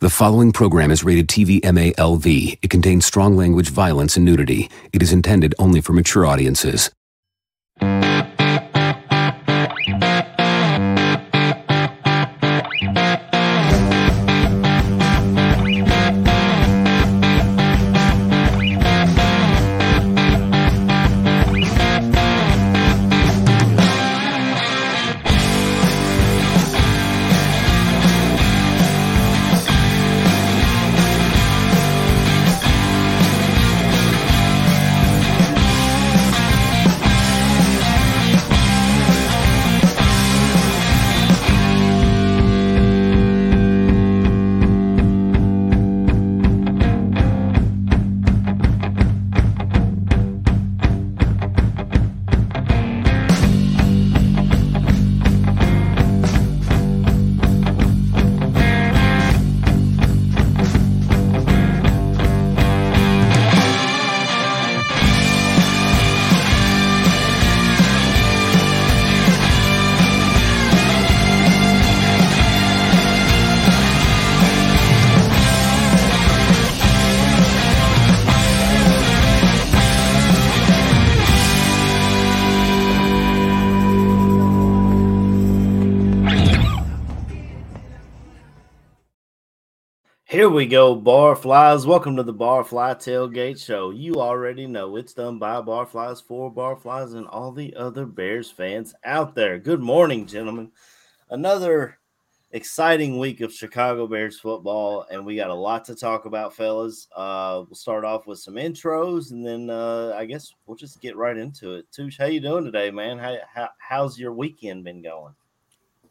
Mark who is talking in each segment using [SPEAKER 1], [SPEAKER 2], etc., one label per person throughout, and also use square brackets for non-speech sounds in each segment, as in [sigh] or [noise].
[SPEAKER 1] The following program is rated TV MALV. It contains strong language, violence, and nudity. It is intended only for mature audiences.
[SPEAKER 2] We go, Barflies. Welcome to the Barfly Tailgate Show. You already know it's done by Barflies for Barflies and all the other Bears fans out there. Good morning, gentlemen. Another exciting week of Chicago Bears football, and we got a lot to talk about, fellas. Uh, we'll start off with some intros, and then uh, I guess we'll just get right into it. Touche, how you doing today, man? How, how how's your weekend been going?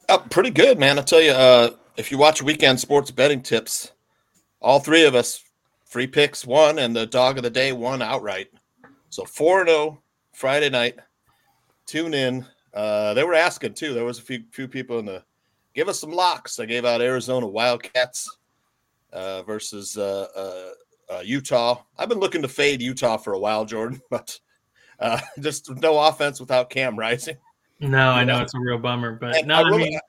[SPEAKER 3] Uh, pretty good, man. I tell you, uh, if you watch weekend sports betting tips all three of us free picks won and the dog of the day won outright. So 4 0 Friday night. Tune in. Uh, they were asking too. There was a few few people in the give us some locks. I gave out Arizona Wildcats uh, versus uh, uh, uh Utah. I've been looking to fade Utah for a while, Jordan, [laughs] but uh, just no offense without Cam Rising.
[SPEAKER 4] No, I know it's a real bummer, but and no, I, really, I mean,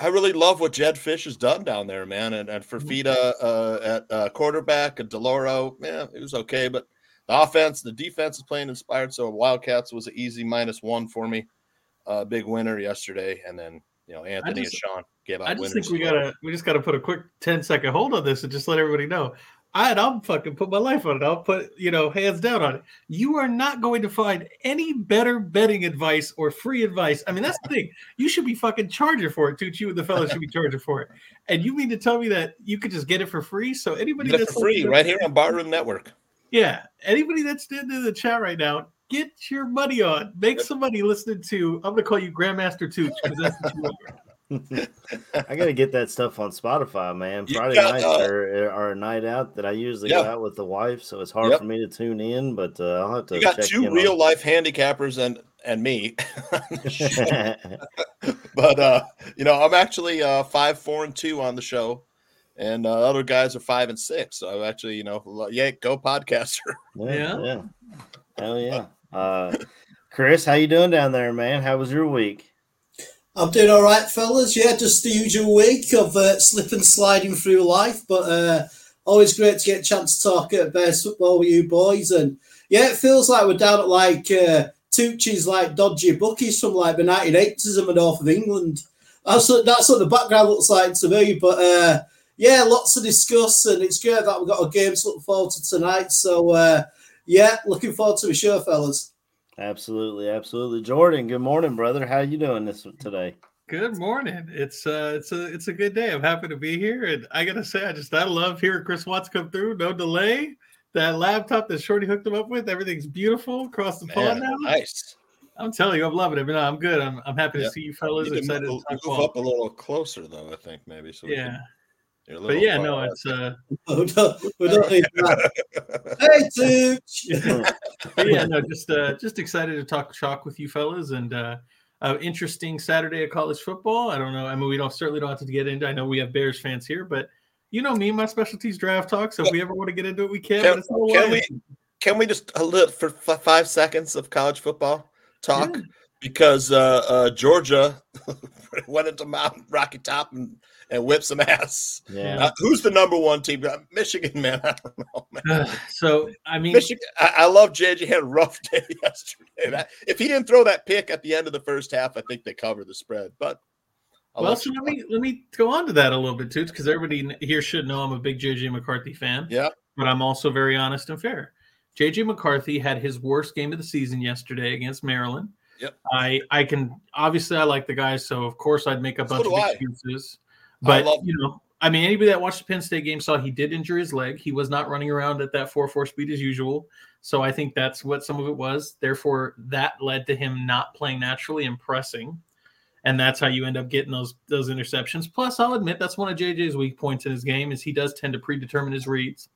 [SPEAKER 3] I really love what Jedd Fisch has done down there, man. And, and for Fifita uh, at uh, quarterback and de Laura, yeah, it was okay. But the offense, the defense is playing inspired. So Wildcats was an easy minus one for me. Uh, big winner yesterday. And then, you know, Anthony just, and Sean gave out
[SPEAKER 4] I just think we gotta we just gotta put a quick 10 second hold on this and just let everybody know I'd I'll fucking put my life on it. I'll put, you know, hands down on it. You are not going to find any better betting advice or free advice. I mean, that's the thing. You should be fucking charging for it, Tucci, and the fellas should be charging for it. And you mean to tell me that you could just get it for free? So anybody
[SPEAKER 3] that's free right here on Barroom Network.
[SPEAKER 4] Yeah. Anybody that's in the chat right now, get your money on. Make some money listening to I'm gonna call you Grandmaster Tooch because that's what you are.
[SPEAKER 2] I gotta get that stuff on Spotify, man. Friday got, nights uh, are, are a night out that I usually go out with the wife, so it's hard yep. for me to tune in. But uh, I'll have to.
[SPEAKER 3] You got two real on. life handicappers and and me, [laughs] [laughs] but uh, you know I'm actually uh, five, four, and two on the show, and uh, other guys are five and six. So I'm actually, you know, yeah, go podcaster. [laughs]
[SPEAKER 2] Yeah, yeah, yeah. hell yeah. Uh, Chris, how you doing down there, man? How was your week?
[SPEAKER 5] I'm doing all right, fellas. Yeah, just the usual week of uh, slipping sliding through life, but uh, always great to get a chance to talk at Bears football with you boys. And yeah, it feels like we're down at like uh, Tucci's like dodgy bookies from like the 1980s in the north of England. That's what, that's what the background looks like to me. But uh, yeah, lots to discuss, and it's great that we've got a game to look forward to tonight. So uh, yeah, looking forward to the show, fellas.
[SPEAKER 2] Absolutely, absolutely. Jordan, good morning, brother. How you doing this today?
[SPEAKER 4] Good morning. It's uh it's a it's a good day. I'm happy to be here. And I gotta say, I just I love hearing Chris Watts come through, no delay. That laptop that Shorty hooked him up with, everything's beautiful across the pond now.
[SPEAKER 3] Nice.
[SPEAKER 4] I'm telling you, I'm loving it. But no, I'm good. I'm, I'm happy to see you fellas. You
[SPEAKER 3] excited move, to move up a little closer though, I think maybe.
[SPEAKER 4] So yeah. But yeah, no, it's uh [laughs]
[SPEAKER 5] oh, no, [laughs] hey
[SPEAKER 4] dude. [laughs] but yeah, no, just uh just excited to talk chalk with you fellas and uh, uh interesting Saturday of college football. I don't know. I mean, we don't certainly don't have to get into. I know we have Bears fans here, but you know me, my specialties draft talk. So if we ever want to get into it, we can.
[SPEAKER 3] Can, can we can we just a little for f- five seconds of college football talk?
[SPEAKER 4] Yeah.
[SPEAKER 3] Because uh, uh, Georgia went into Mount Rocky Top and, and whipped some ass.
[SPEAKER 2] Yeah.
[SPEAKER 3] Uh, who's the number one team? Uh, Michigan, man. [laughs] I don't know, man. [sighs]
[SPEAKER 4] so I mean,
[SPEAKER 3] Michigan. I, I love JJ. Had a rough [laughs] day yesterday. That, if he didn't throw that pick at the end of the first half, I think they covered the spread. But I'll
[SPEAKER 4] well,
[SPEAKER 3] let
[SPEAKER 4] so let
[SPEAKER 3] know.
[SPEAKER 4] me let me go on to that a little bit too, because everybody here should know I'm a big JJ McCarthy fan.
[SPEAKER 3] Yeah.
[SPEAKER 4] but I'm also very honest and fair. JJ McCarthy had his worst game of the season yesterday against Maryland.
[SPEAKER 3] Yep.
[SPEAKER 4] I I can obviously I like the guy, so of course I'd make a
[SPEAKER 3] So
[SPEAKER 4] bunch of excuses. But you know, I mean, anybody that watched the Penn State game saw he did injure his leg. He was not running around at that four four speed as usual. So I think that's what some of it was. Therefore, that led to him not playing naturally and pressing. And that's how you end up getting those those interceptions. Plus, I'll admit that's one of JJ's weak points in his game is he does tend to predetermine his reads.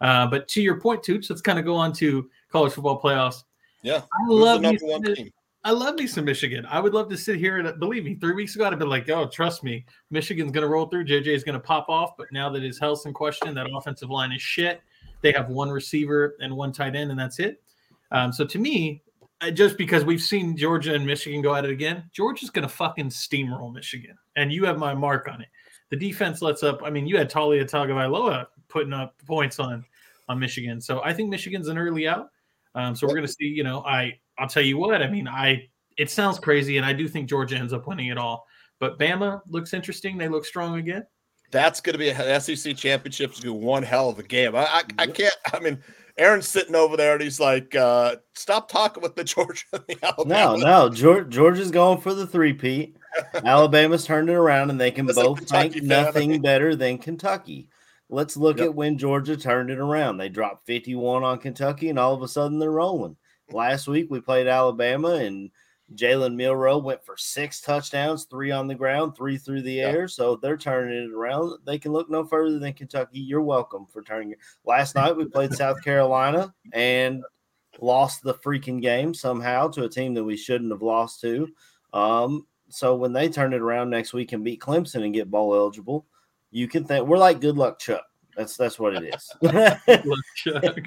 [SPEAKER 4] Uh, but to your point, Tooch, let's kind of go on to college football playoffs.
[SPEAKER 3] Yeah.
[SPEAKER 4] I love
[SPEAKER 3] one team?
[SPEAKER 4] I love me some Michigan. I would love to sit here and believe me, three weeks ago I'd have been like, "Oh, trust me, Michigan's going to roll through. JJ is going to pop off." But now that his health's in question, that offensive line is shit. They have one receiver and one tight end, and that's it. Um, so to me, uh, just because we've seen Georgia and Michigan go at it again, Georgia's going to fucking steamroll Michigan, and you have my mark on it. The defense lets up. I mean, you had Taulia Tagovailoa putting up points on on Michigan, so I think Michigan's an early out. Um, so we're going to see. You know, I I'll tell you what. I mean, I it sounds crazy, and I do think Georgia ends up winning it all. But Bama looks interesting. They look strong again.
[SPEAKER 3] That's going to be a SEC championship. Going to be one hell of a game. I, I, I can't. I mean, Aaron's sitting over there and he's like, uh, "Stop talking with the [laughs] Georgia and the Alabama."
[SPEAKER 2] no. no, George, Georgia's going for the three peat. [laughs] Alabama's turned it around, and they can
[SPEAKER 3] That's
[SPEAKER 2] both
[SPEAKER 3] Kentucky
[SPEAKER 2] tank nothing
[SPEAKER 3] I
[SPEAKER 2] better than Kentucky. Let's look
[SPEAKER 3] Yep.
[SPEAKER 2] at when Georgia turned it around. They dropped 51 on Kentucky, and all of a sudden they're rolling. Last week we played Alabama, and Jalen Milroe went for six touchdowns, three on the ground, three through the air. So they're turning it around. They can look no further than Kentucky. You're welcome for turning it. Last night we played South Carolina and lost the freaking game somehow to a team that we shouldn't have lost to. Um, so when they turn it around next week and beat Clemson and get bowl eligible, you can think we're like good luck Chuck. That's that's what it is. [laughs] [laughs]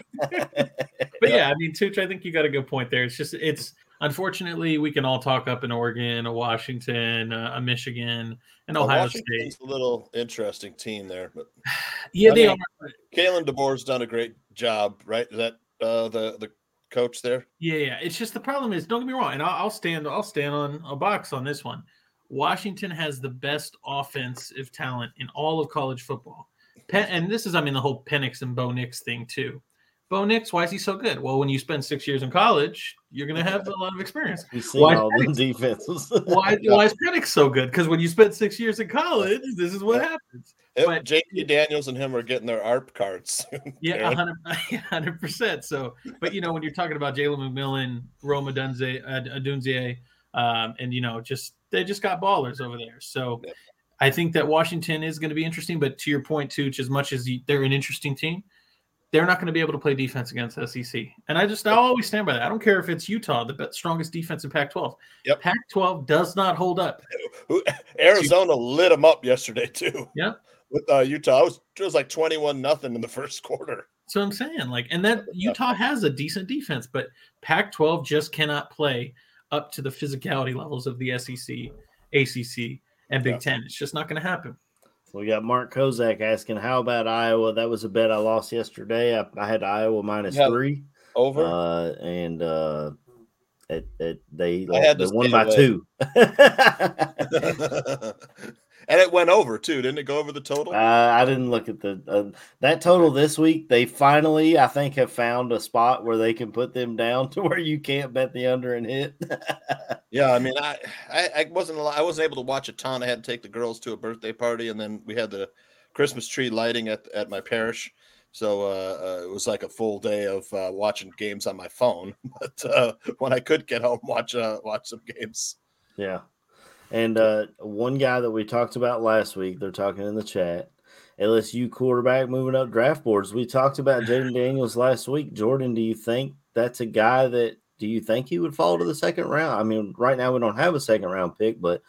[SPEAKER 4] But yeah, I mean, Tooch, I think you got a good point there. It's just it's unfortunately we can all talk up in Oregon, a Washington, uh, a Michigan, and
[SPEAKER 3] Well,
[SPEAKER 4] Ohio
[SPEAKER 3] Washington's
[SPEAKER 4] State.
[SPEAKER 3] a little interesting team there, but [sighs]
[SPEAKER 4] Yeah,
[SPEAKER 3] I
[SPEAKER 4] they
[SPEAKER 3] mean-
[SPEAKER 4] are.
[SPEAKER 3] Kalen DeBoer's done a great job, right? Is that uh, the the coach there?
[SPEAKER 4] Yeah, yeah. It's just the problem is, don't get me wrong, and I'll, I'll stand, I'll stand on a box on this one. Washington has the best offensive talent in all of college football. Pen, and this is, I mean, the whole Penix and Bo Nix thing too. Bo Nix, why is he so good? Well, when you spend six years in college, you're going to have a lot of experience.
[SPEAKER 2] You've seen
[SPEAKER 4] Why-
[SPEAKER 2] all the defenses. [laughs]
[SPEAKER 4] Why, why is Penix so good? Because when you spend six years in college, this is what happens.
[SPEAKER 3] It-
[SPEAKER 4] But-
[SPEAKER 3] JT Daniels and him are getting their ARP cards. [laughs]
[SPEAKER 4] Yeah,
[SPEAKER 3] Aaron.
[SPEAKER 4] hundred [laughs] hundred percent. So, but you know, when you're talking about Jalen McMillan, Rome Odunze, uh, Dunze, um, and you know, just they just got ballers over there. So,
[SPEAKER 3] Yep.
[SPEAKER 4] I think that Washington is going to be interesting. But to your point, too, as much as they're an interesting team, they're not going to be able to play defense against SEC. And I just I always stand by that. I don't care if it's Utah, the strongest defense in Pac-12.
[SPEAKER 3] Yep.
[SPEAKER 4] Pac-12 does not hold up. [laughs]
[SPEAKER 3] Arizona lit them up yesterday too.
[SPEAKER 4] Yeah.
[SPEAKER 3] with uh, Utah, it was, it was like twenty-one nothing in the first quarter.
[SPEAKER 4] So I'm saying, like, and that Utah has a decent defense, but Pac-12 just cannot play up to the physicality levels of the SEC, ACC, and Big
[SPEAKER 3] Yeah.
[SPEAKER 4] Ten. It's just not going to happen.
[SPEAKER 2] We got Mark Kozak asking, "How about Iowa?" That was a bet I lost yesterday. I, I had Iowa minus
[SPEAKER 3] Yeah.
[SPEAKER 2] three,
[SPEAKER 3] Over.
[SPEAKER 2] uh, and uh, it, it, they,
[SPEAKER 3] I had
[SPEAKER 2] they
[SPEAKER 3] to
[SPEAKER 2] won by
[SPEAKER 3] away.
[SPEAKER 2] two. [laughs] [laughs] [laughs]
[SPEAKER 3] and it went over too, didn't it? Go over the total.
[SPEAKER 2] Uh, I didn't look at the uh, that total this week. They finally, I think, have found a spot where they can put them down [laughs] to where you can't bet the under and hit. [laughs]
[SPEAKER 3] yeah, I mean, I, I I wasn't I wasn't able to watch a ton. I had to take the girls to a birthday party, and then we had the Christmas tree lighting at at my parish. So uh, uh, it was like a full day of uh, watching games on my phone. [laughs] But uh, when I could get home, watch uh, watch some games.
[SPEAKER 2] yeah, and uh, one guy that we talked about last week, they're talking in the chat. LSU quarterback moving up draft boards. We talked about Jayden Daniels last week. Jordan, do you think that's a guy that do you think he would fall to the second round? I mean, right now we don't have a second round pick, but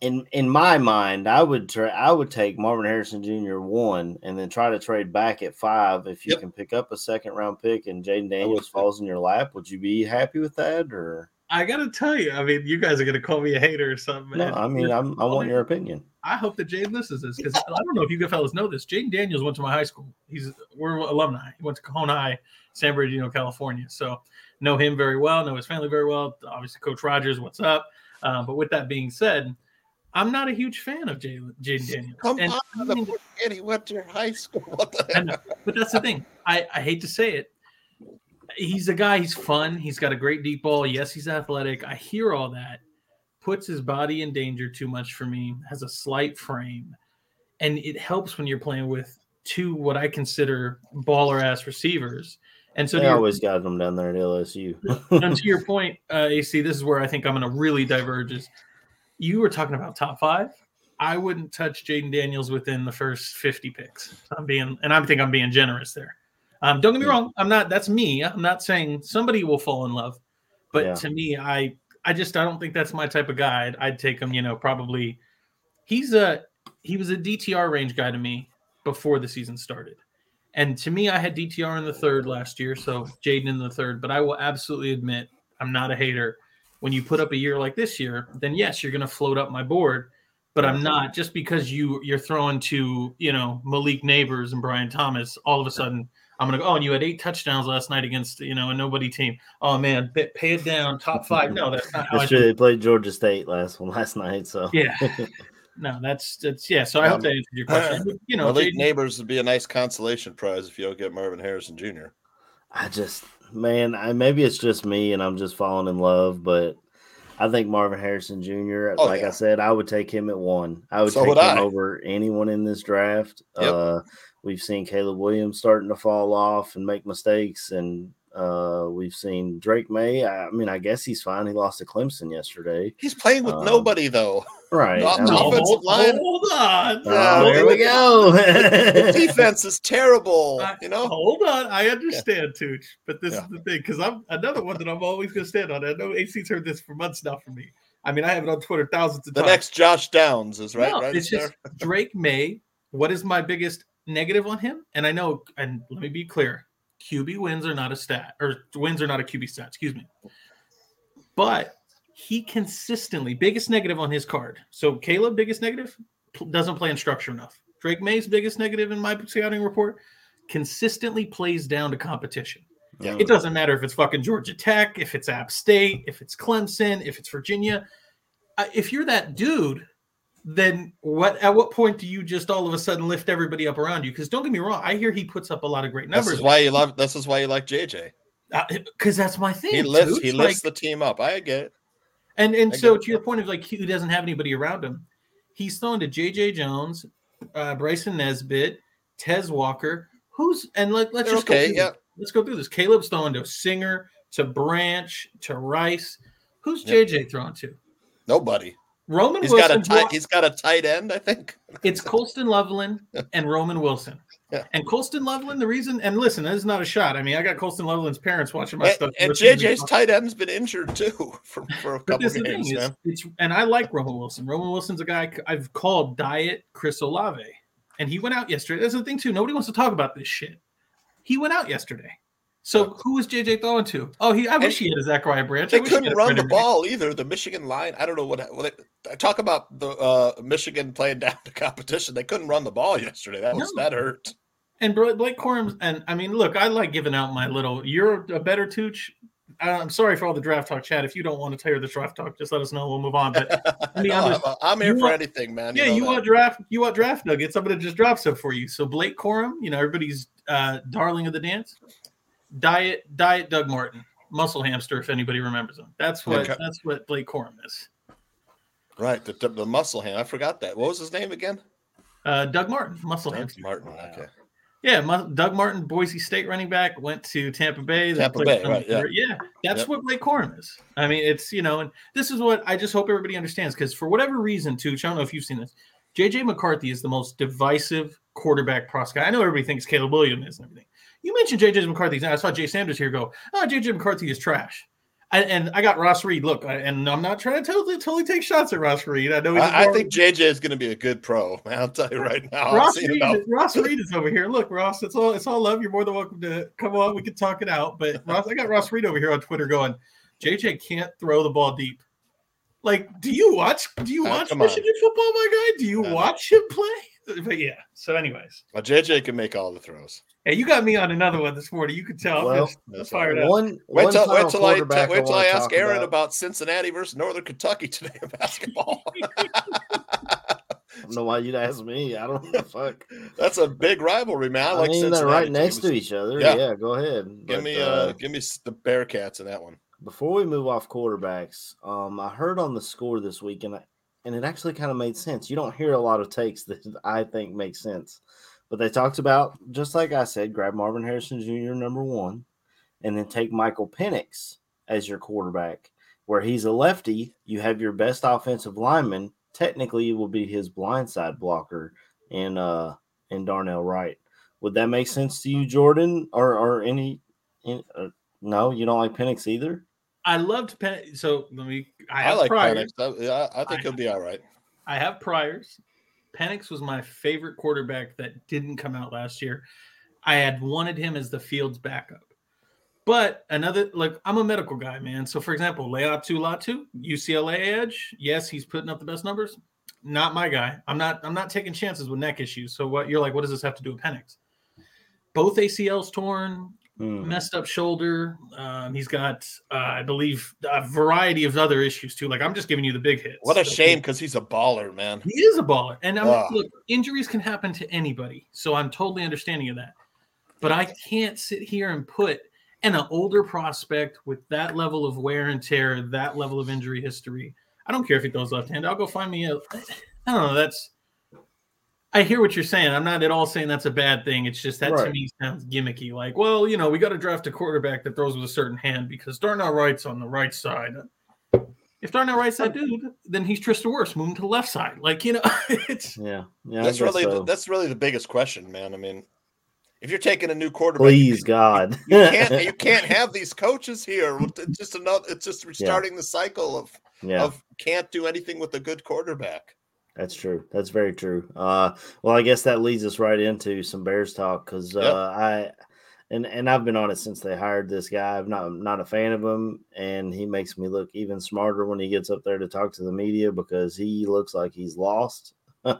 [SPEAKER 2] in in my mind, I would tra- I would take Marvin Harrison Jr. one and then try to trade back at five if you
[SPEAKER 3] Yep.
[SPEAKER 2] can pick up a second round pick and
[SPEAKER 3] Jayden
[SPEAKER 2] Daniels falls in your lap. Would you be happy with that or
[SPEAKER 4] I gotta tell you, I mean, you guys are gonna call me a hater or something.
[SPEAKER 2] no? I mean, I'm, I want your opinion.
[SPEAKER 4] I hope that Jade listens to this because I don't know if you good fellas know this. Jayden Daniels went to my high school. He's we're alumni. He went to Cajon High, San Bernardino, California. So know him very well, know his family very well. Obviously, Coach Rogers, what's up? Uh, but with that being said, I'm not a huge fan of Jay- Jayden Daniels.
[SPEAKER 3] Come
[SPEAKER 4] And-
[SPEAKER 3] on, the poor kid, he went to your high school. What [laughs] the
[SPEAKER 4] I know, but that's the thing. I, I hate to say it. He's a guy. He's fun. He's got a great deep ball. Yes, he's athletic. I hear all that. Puts his body in danger too much for me. Has a slight frame, and it helps when you're playing with two what I consider baller ass receivers. And so
[SPEAKER 2] they
[SPEAKER 4] to your,
[SPEAKER 2] always got them down there at LSU. [laughs]
[SPEAKER 4] and to your [laughs] point, uh, AC, this is where I think I'm going to really diverge. Is you were talking about top five. I wouldn't touch Jayden Daniels within the first 50 picks. I'm being, and I think I'm being generous there. Um, don't get me wrong. I'm not. That's me. I'm not saying somebody will fall in love, but
[SPEAKER 2] Yeah.
[SPEAKER 4] to me, I, I just, I don't think that's my type of guy. I'd, I'd take him. You know, probably. He's a, he was a DTR range guy to me before the season started. And to me, I had DTR in the third last year, so Jayden in the third. But I will absolutely admit, I'm not a hater. When you put up a year like this year, then yes, you're going to float up my board. But I'm not just because you you're throwing to you know Malik Nabers and Brian Thomas. All of a sudden, I'm gonna go. Oh, and you had eight touchdowns last night against you know a nobody team. Oh man, pay pay it down. Top five. No, that's not how I
[SPEAKER 2] That's true. They played Georgia State last one [laughs] last night, so
[SPEAKER 4] Yeah. No, that's that's yeah. So I hope
[SPEAKER 3] Um,
[SPEAKER 4] that answered your question. [clears throat] You know,
[SPEAKER 3] Malik
[SPEAKER 4] Jaden-
[SPEAKER 3] Nabers would be a nice consolation prize if you don't get Marvin Harrison Jr.
[SPEAKER 2] I just man, I, maybe it's just me and I'm just falling in love, but I think Marvin Harrison Jr.
[SPEAKER 3] Oh,
[SPEAKER 2] like
[SPEAKER 3] yeah.
[SPEAKER 2] I said, I would take him at one. I would
[SPEAKER 3] So
[SPEAKER 2] take
[SPEAKER 3] would
[SPEAKER 2] him
[SPEAKER 3] I.
[SPEAKER 2] over anyone in this draft.
[SPEAKER 3] Yep.
[SPEAKER 2] Uh, we've seen Caleb Williams starting to fall off and make mistakes, and uh, we've seen Drake Maye. I, I mean, I guess he's fine. He lost to Clemson yesterday,
[SPEAKER 3] He's playing with
[SPEAKER 2] Um,
[SPEAKER 3] nobody though.
[SPEAKER 2] right?
[SPEAKER 3] Not
[SPEAKER 2] I mean-
[SPEAKER 3] offensive
[SPEAKER 4] hold,
[SPEAKER 3] line.
[SPEAKER 4] hold on.
[SPEAKER 3] Yeah,
[SPEAKER 2] oh, here we go.
[SPEAKER 3] The [laughs] defense is terrible.
[SPEAKER 4] I-
[SPEAKER 3] You know,
[SPEAKER 4] Hold on, I understand, Tooch, but this
[SPEAKER 3] Yeah.
[SPEAKER 4] is the thing because I'm another one that I'm always going to stand on. I know AC's heard this for months now from me. I mean, I have it on Twitter thousands of
[SPEAKER 3] the
[SPEAKER 4] times.
[SPEAKER 3] next Josh Downs is right.
[SPEAKER 4] No,
[SPEAKER 3] right
[SPEAKER 4] it's
[SPEAKER 3] there.
[SPEAKER 4] just Drake Maye. What is my biggest negative on him? And I know, and let me be clear: QB wins are not a stat, or wins are not a QB stat. Excuse me. But he consistently biggest negative on his card. So Caleb, biggest negative, doesn't play in structure enough. Drake Maye's biggest negative in my scouting report, consistently plays down to competition.
[SPEAKER 3] Yeah.
[SPEAKER 4] It doesn't matter if it's fucking Georgia Tech, if it's App State, if it's Clemson, if it's Virginia. If you're that dude, then what? At what point do you just all of a sudden lift everybody up around you? Because don't get me wrong, I hear he puts up a lot of great numbers.
[SPEAKER 3] This is why you love. This is why you like JJ.
[SPEAKER 4] Because that's my thing.
[SPEAKER 3] He lifts. He
[SPEAKER 4] Like,
[SPEAKER 3] lifts the team up. I get it.
[SPEAKER 4] and and
[SPEAKER 3] I
[SPEAKER 4] so to your point of like he doesn't have anybody around him, he's thrown to J.J. Jones, uh, Bryson Nesbitt, Tez Walker. Who's and like let's
[SPEAKER 3] They're
[SPEAKER 4] just
[SPEAKER 3] okay,
[SPEAKER 4] go through
[SPEAKER 3] yeah.
[SPEAKER 4] this. Let's go through this. Caleb's throwing to Singer, to Branch, to Rice. Who's
[SPEAKER 3] Yep.
[SPEAKER 4] JJ thrown to?
[SPEAKER 3] Nobody.
[SPEAKER 4] Roman
[SPEAKER 3] He's
[SPEAKER 4] Wilson.
[SPEAKER 3] got a tight. He's got a tight end. I think. [laughs]
[SPEAKER 4] it's Colston Loveland and Roman Wilson. [laughs]
[SPEAKER 3] Yeah.
[SPEAKER 4] And Colston Loveland, the reason, and listen, this is not a shot. I mean, I got Colston Loveland's parents watching my
[SPEAKER 3] And,
[SPEAKER 4] stuff.
[SPEAKER 3] and JJ's tight end's been injured too [laughs] for, for a couple
[SPEAKER 4] this is the
[SPEAKER 3] games,
[SPEAKER 4] is, it's and I like Roman Wilson. Roman Wilson's a guy I've called Diet Chris Olave, and he went out yesterday. That's the thing too. Nobody wants to talk about this shit. He went out yesterday. So who was JJ throwing to? Oh, he. I wish he had a Zachariah Branch.
[SPEAKER 3] They couldn't run the ball either. The Michigan line. I don't know what. what they, I talk about the uh, Michigan playing [laughs] down the competition. They couldn't run the ball yesterday. That was
[SPEAKER 4] No.
[SPEAKER 3] that hurt.
[SPEAKER 4] And Blake Corum, and I mean, look, I like giving out my little. You're a better Tooch. I'm sorry for all the draft talk, Chad. If you don't want to hear the draft talk, just let us know. We'll move on. But [laughs]
[SPEAKER 3] No,
[SPEAKER 4] I'm
[SPEAKER 3] I'm, I'm here for
[SPEAKER 4] want-
[SPEAKER 3] anything, man.
[SPEAKER 4] yeah,
[SPEAKER 3] know
[SPEAKER 4] you
[SPEAKER 3] that.
[SPEAKER 4] want draft, you want draft nuggets. I'm gonna just drop some for you. So Blake Corum, you know, everybody's uh, darling of the dance. Diet, diet, Doug Martin, muscle hamster. If anybody remembers him, that's what
[SPEAKER 3] Okay.
[SPEAKER 4] that's what Blake Corum is.
[SPEAKER 3] right the, the, the muscle ham. I forgot that. What was his name again?
[SPEAKER 4] Uh, Doug Martin, muscle
[SPEAKER 3] Doug
[SPEAKER 4] hamster.
[SPEAKER 3] Martin. Okay.
[SPEAKER 4] Yeah, Doug Martin, Boise State running back, went to Tampa Bay.
[SPEAKER 3] Tampa Bay, right, yeah.
[SPEAKER 4] yeah. That's
[SPEAKER 3] Yep.
[SPEAKER 4] what Blake Corum is. I mean, it's you know, and this is what I just hope everybody understands because for whatever reason, too, I don't know if you've seen this. JJ McCarthy is the most divisive quarterback prospect. I know everybody thinks Caleb Williams is and everything. You mentioned JJ McCarthy. I saw Jay Sanders here go, "Oh, JJ McCarthy is trash." I, and I got Ross Reed. Look, I, and I'm not trying to totally totally take shots at Ross Reed. I know he's
[SPEAKER 3] I, I think JJ is going to be a good pro. Man, I'll tell you right now.
[SPEAKER 4] Ross Reed,
[SPEAKER 3] about-
[SPEAKER 4] Ross Reed is over here. Look, Ross, it's all it's all love. You're more than welcome to come on. We can talk it out. But Ross, I got Ross Reed over here on Twitter going, JJ can't throw the ball deep. Like, do you watch? Do you
[SPEAKER 3] Uh,
[SPEAKER 4] watch
[SPEAKER 3] come on.
[SPEAKER 4] Michigan football, my guy? Do you
[SPEAKER 3] Uh,
[SPEAKER 4] watch him play? But yeah. So, anyways,
[SPEAKER 3] Well, JJ can make all the throws.
[SPEAKER 4] hey, you got me on another one this morning. You can tell.
[SPEAKER 2] Well,
[SPEAKER 4] I'm just
[SPEAKER 3] That's
[SPEAKER 4] fired up.
[SPEAKER 2] One,
[SPEAKER 3] Wait
[SPEAKER 2] one
[SPEAKER 3] till
[SPEAKER 2] final
[SPEAKER 3] wait till I
[SPEAKER 2] quarterback
[SPEAKER 3] wait till I
[SPEAKER 2] wanna
[SPEAKER 3] ask Aaron
[SPEAKER 2] about.
[SPEAKER 3] about Cincinnati versus Northern Kentucky today in [laughs] basketball.
[SPEAKER 2] I don't know why you'd ask me. I don't know. [laughs] Fuck.
[SPEAKER 3] That's a big rivalry, man. I,
[SPEAKER 2] I,
[SPEAKER 3] like
[SPEAKER 2] mean,
[SPEAKER 3] Cincinnati
[SPEAKER 2] they're right
[SPEAKER 3] teams.
[SPEAKER 2] next to each other.
[SPEAKER 3] Yeah.
[SPEAKER 2] Yeah, go ahead.
[SPEAKER 3] Give
[SPEAKER 2] But,
[SPEAKER 3] me uh, give me the Bearcats in that one.
[SPEAKER 2] before we move off quarterbacks, um, I heard on the score this week, and I, and it actually kind of made sense. You don't hear a lot of takes that [laughs] I think make sense, but they talked about just like I said, grab Marvin Harrison Jr. number one, and then take Michael Penix as your quarterback. Where he's a lefty, you have your best offensive lineman. Technically, it will be his blindside blocker in uh in Darnell Wright. Would that make sense to you, Jordan, or or any? Uh, no, you don't like Penix either.
[SPEAKER 4] I loved Penn. So let me. I
[SPEAKER 3] I, like
[SPEAKER 4] priors.
[SPEAKER 3] Penix. I, yeah, I think
[SPEAKER 4] I-
[SPEAKER 3] he'll be all right.
[SPEAKER 4] I have priors. Penix was my favorite quarterback that didn't come out last year. I had wanted him as the field's backup. But another, like, I'm a medical guy, man. So, for example, Laiatu Latu, UCLA edge. Yes, he's putting up the best numbers. Not my guy. I'm not. I'm not taking chances with neck issues. So, what you're like? What does this have to do with Penix? Both ACLs torn,
[SPEAKER 2] Hmm.
[SPEAKER 4] messed up shoulder. Um, he's got, uh, I believe, a variety of other issues too. Like I'm just giving you the big hits.
[SPEAKER 3] What a
[SPEAKER 4] So-
[SPEAKER 3] shame because he's a baller, man.
[SPEAKER 4] he is a baller, and I'm, look, injuries can happen to anybody, so I'm totally understanding of that. But I can't sit here and put an older prospect with that level of wear and tear, that level of injury history. I don't care if he throws left hand. I'll go find me a. I don't know. That's. I hear what you're saying. I'm not at all saying that's a bad thing. It's just that to me sounds gimmicky. Like, well, you know, we got to draft a quarterback that throws with a certain hand because Darnell Wright's on the right side. If Darnell Wright's that dude, then he's Tristan Wirfs moving to the left side. Like, you know, [laughs] it's
[SPEAKER 2] Yeah, yeah.
[SPEAKER 3] That's really
[SPEAKER 2] so.
[SPEAKER 3] that's really the biggest question, man. I mean, if you're taking a new quarterback,
[SPEAKER 2] Please God.
[SPEAKER 3] you can't [laughs] you can't have these coaches here. It's just another. It's just restarting the cycle of
[SPEAKER 2] yeah,
[SPEAKER 3] of can't do anything with a good quarterback.
[SPEAKER 2] That's true. That's very true. Uh, well, I guess that leads us right into some Bears talk because uh,
[SPEAKER 3] Yep.
[SPEAKER 2] I and and I've been on it since they hired this guy. I'm not I'm not a fan of him, and he makes me look even smarter when he gets up there to talk to the media because he looks like he's lost [laughs] to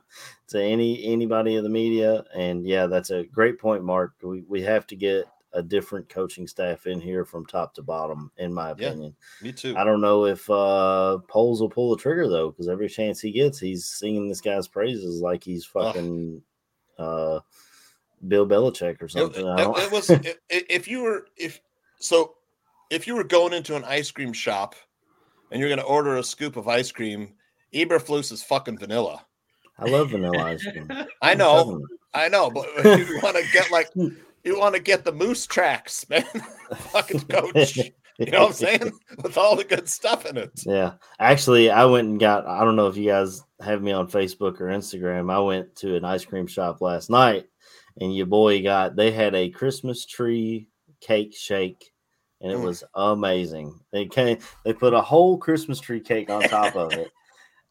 [SPEAKER 2] any anybody in the media. And yeah, that's a great point, Mark. We we have to get a different coaching staff in here from top to bottom, in my
[SPEAKER 3] Yeah.
[SPEAKER 2] opinion.
[SPEAKER 3] Me too.
[SPEAKER 2] I don't know if uh Poles will pull the trigger though, because every chance he gets, he's singing this guy's praises like he's fucking uh Bill Belichick or something. I
[SPEAKER 3] it-
[SPEAKER 2] don't-
[SPEAKER 3] it was [laughs] if you were if so if you were going into an ice cream shop and you're going to order a scoop of ice cream, Eberflus is fucking vanilla.
[SPEAKER 2] I love vanilla ice cream. [laughs]
[SPEAKER 3] I know. I know, but if you want to get like [laughs] you want to get the moose tracks, man. [laughs] fucking coach. [laughs] You know what I'm saying? With all the good stuff in it.
[SPEAKER 2] Yeah. Actually, I went and got I don't know if you guys have me on Facebook or Instagram. I went to an ice cream shop last night and your boy got they had a Christmas tree cake shake and it
[SPEAKER 3] Mm.
[SPEAKER 2] was amazing. They came they put a whole Christmas tree cake on top of it.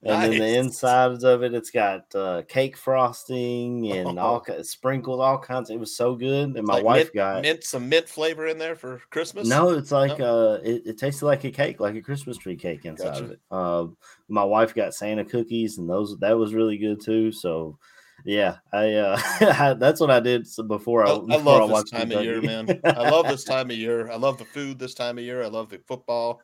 [SPEAKER 2] And then the insides of it, it's got uh, cake frosting and all sprinkled, all kinds. It was so good. And my
[SPEAKER 3] Like
[SPEAKER 2] wife
[SPEAKER 3] mint,
[SPEAKER 2] got
[SPEAKER 3] mint some mint flavor in there for Christmas.
[SPEAKER 2] no, it's like uh, it, it tasted like a cake, like a Christmas tree cake inside
[SPEAKER 3] Gotcha.
[SPEAKER 2] of it. Uh, my wife got Santa cookies, and those that was really good too. So, yeah, I uh, [laughs] that's what I did before I,
[SPEAKER 3] I, I love this time of year, man. I love this [laughs] time of year. I love the food this time of year. I love the football.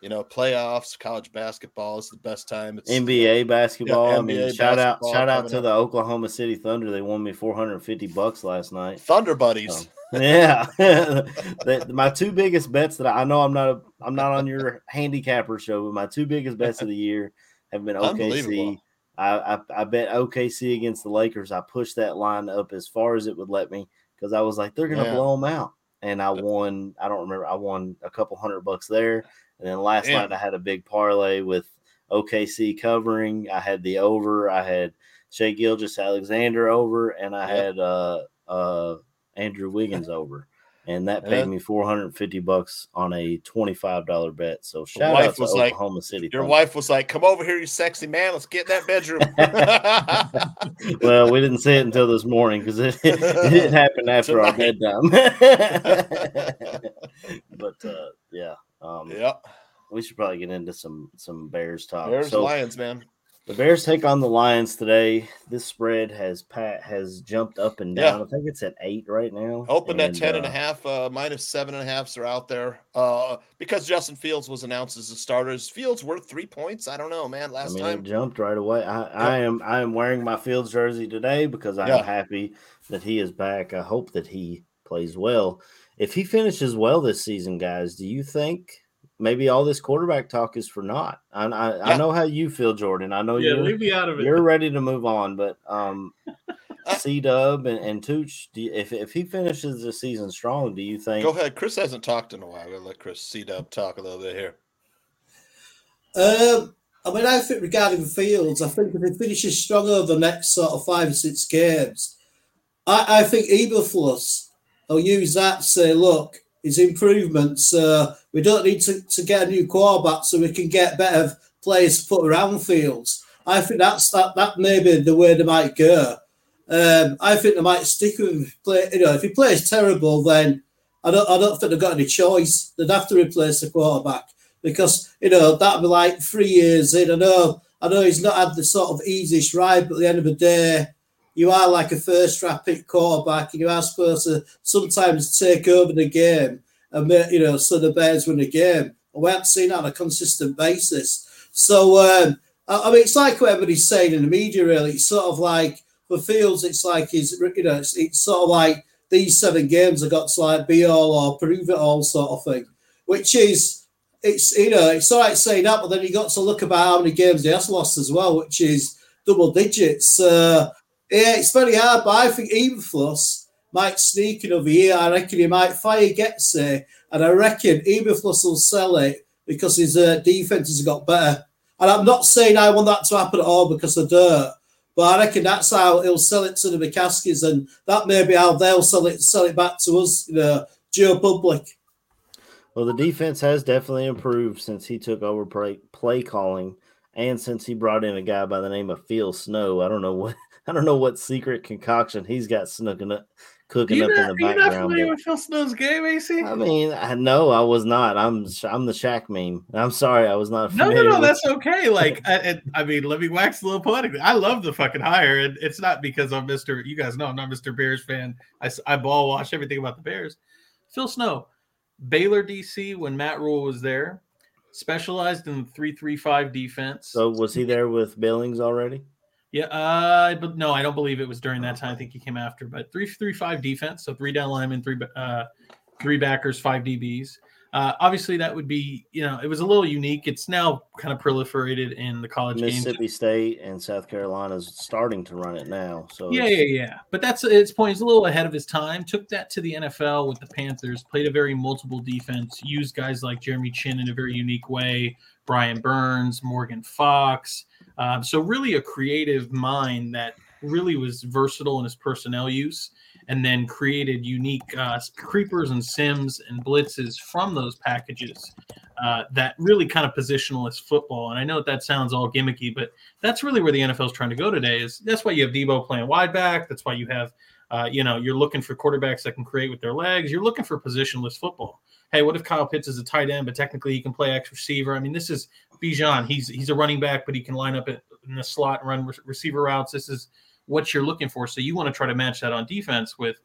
[SPEAKER 3] You know, playoffs, college basketball is the best time. It's
[SPEAKER 2] NBA basketball. I mean,
[SPEAKER 3] NBA
[SPEAKER 2] shout out, shout out to
[SPEAKER 3] up.
[SPEAKER 2] the Oklahoma City Thunder. They won me four hundred and fifty bucks last night.
[SPEAKER 3] Thunder buddies.
[SPEAKER 2] So, yeah, [laughs] The- my two biggest bets that I, I know I'm not a, I'm not on your [laughs] handicapper show, but my two biggest bets of the year have been OKC. I, I I bet OKC against the Lakers. I pushed that line up as far as it would let me because I was like they're gonna
[SPEAKER 3] Yeah.
[SPEAKER 2] blow them out, and I won. I don't remember. I won a couple hundred bucks there, and then last
[SPEAKER 3] Damn.
[SPEAKER 2] night I had a big parlay with OKC covering. I had the over. I had Shai Gilgeous-Alexander over, and I
[SPEAKER 3] Yep.
[SPEAKER 2] had uh uh Andrew Wiggins [laughs] over. and that paid
[SPEAKER 3] Yeah.
[SPEAKER 2] me 450 bucks on a $25 bet. So shout
[SPEAKER 3] wife
[SPEAKER 2] out to
[SPEAKER 3] was like,
[SPEAKER 2] City.
[SPEAKER 3] Your
[SPEAKER 2] Thunder.
[SPEAKER 3] wife was like, "Come over here, you sexy man. Let's get in that bedroom." [laughs]
[SPEAKER 2] well, we didn't see it until this morning because it, [laughs] it didn't happen after our bedtime. but uh, yeah, um,
[SPEAKER 3] yep.
[SPEAKER 2] we should probably get into some some Bears talk.
[SPEAKER 3] There's
[SPEAKER 2] so
[SPEAKER 3] Lions, man.
[SPEAKER 2] the Bears take on the Lions today. This spread has pat has jumped up and
[SPEAKER 3] Yeah.
[SPEAKER 2] down. I think it's at eight right now.
[SPEAKER 3] Opened at
[SPEAKER 2] And,
[SPEAKER 3] 10 and a
[SPEAKER 2] uh,
[SPEAKER 3] half, uh, minus seven and a halfs are out there. Uh, because Justin Fields was announced as a starter. Is Fields worth three points? I don't know, man.
[SPEAKER 2] I
[SPEAKER 3] Last
[SPEAKER 2] mean,
[SPEAKER 3] time.
[SPEAKER 2] jumped right away. I, I am I am wearing my Fields jersey today because I'm
[SPEAKER 3] Yeah.
[SPEAKER 2] happy that he is back. I hope that he plays well. If he finishes well this season, guys, do you think maybe all this quarterback talk is for naught? I, I, I know how you feel, Jordan. I know
[SPEAKER 4] yeah,
[SPEAKER 2] you're
[SPEAKER 4] leave me out of it.
[SPEAKER 2] you're ready to move on, but um, [laughs] C Dub and, and Tooch, do you, if if he finishes the season strong, do you think?
[SPEAKER 3] Go ahead. Chris hasn't talked in a while. We'll let Chris C Dub talk a little bit here.
[SPEAKER 5] Um, I mean, I think regarding the Fields, I think if he finishes strong over the next sort of five or six games, I, I think Eberflus will use that to say, look, his improvements, uh, we don't need to, to get a new quarterback so we can get better players put around Fields. I think that's that that may be the way they might go. Um, I think they might stick with Play, you know, if he plays terrible, then I don't I don't think they've got any choice. They'd have to replace the quarterback because you know that'd be like three years in. I know, I know he's not had the sort of easiest ride, but at the end of the day, you are like a first pick quarterback, and you are supposed to sometimes take over the game and make, you know so the Bears win the game. And we haven't seen that on a consistent basis. So um, I, I mean, it's like what everybody's saying in the media. Really, it's sort of like for Fields, it's like he's you know, it's, it's sort of like these seven games have got to like be all or prove it all sort of thing, which is it's you know it's all right saying that, but then you got to look about how many games he has lost as well, which is double digits. Uh, yeah, it's very hard, but I think even Eberflus might sneak another year. I reckon he might fire Getsy, and I reckon Eberflus will sell it because his uh, defense has got better. And I'm not saying I want that to happen at all because of dirt, but I reckon that's how he'll sell it to the McCaskeys, and that may be how they'll sell it sell it back to us, you know, Joe Public.
[SPEAKER 2] Well, the defense has definitely improved since he took over play, play calling, and since he brought in a guy by the name of Phil Snow. I don't know what I don't know what secret concoction he's got snooking up, cooking
[SPEAKER 4] you
[SPEAKER 2] up
[SPEAKER 4] not,
[SPEAKER 2] in the
[SPEAKER 4] you not
[SPEAKER 2] background.
[SPEAKER 4] familiar with Phil Snow's game, AC?
[SPEAKER 2] I mean, I know I was not. I'm I'm the Shaq meme. I'm sorry, I was not.
[SPEAKER 4] No, no, no, that's okay. Like, I, I mean, let me wax a little poetic. I love the fucking hire, and it's not because I'm Mister. You guys know I'm not Mister Bears fan. I I ball watch everything about the Bears. Phil Snow, Baylor DC when Matt Rhule was there, specialized in three three five defense.
[SPEAKER 2] So was he there with Billings already?
[SPEAKER 4] Yeah, uh, but no, I don't believe it was during that time. I think he came after. But three three five defense, so three down linemen, three uh, three backers, five DBs. Uh, obviously, that would be you know it was a little unique. It's now kind of proliferated in the college.
[SPEAKER 2] Mississippi State and South Carolina is starting to run it now. So
[SPEAKER 4] Yeah, yeah, yeah. But that's its point. He's a little ahead of his time. Took that to the NFL with the Panthers. Played a very multiple defense. Used guys like Jeremy Chinn in a very unique way. Brian Burns, Morgan Fox. Um, so really a creative mind that really was versatile in his personnel use, and then created unique uh, creepers and sims and blitzes from those packages uh, that really kind of positionless football. And I know that, that sounds all gimmicky, but that's really where the NFL is trying to go today. Is that's why you have Debo playing wide back. That's why you have, uh, you know, you're looking for quarterbacks that can create with their legs. You're looking for positionless football. Hey, what if Kyle Pitts is a tight end, but technically he can play X receiver? I mean, this is Bijan. He's he's a running back, but he can line up in the slot and run re- receiver routes. This is what you're looking for. So you want to try to match that on defense with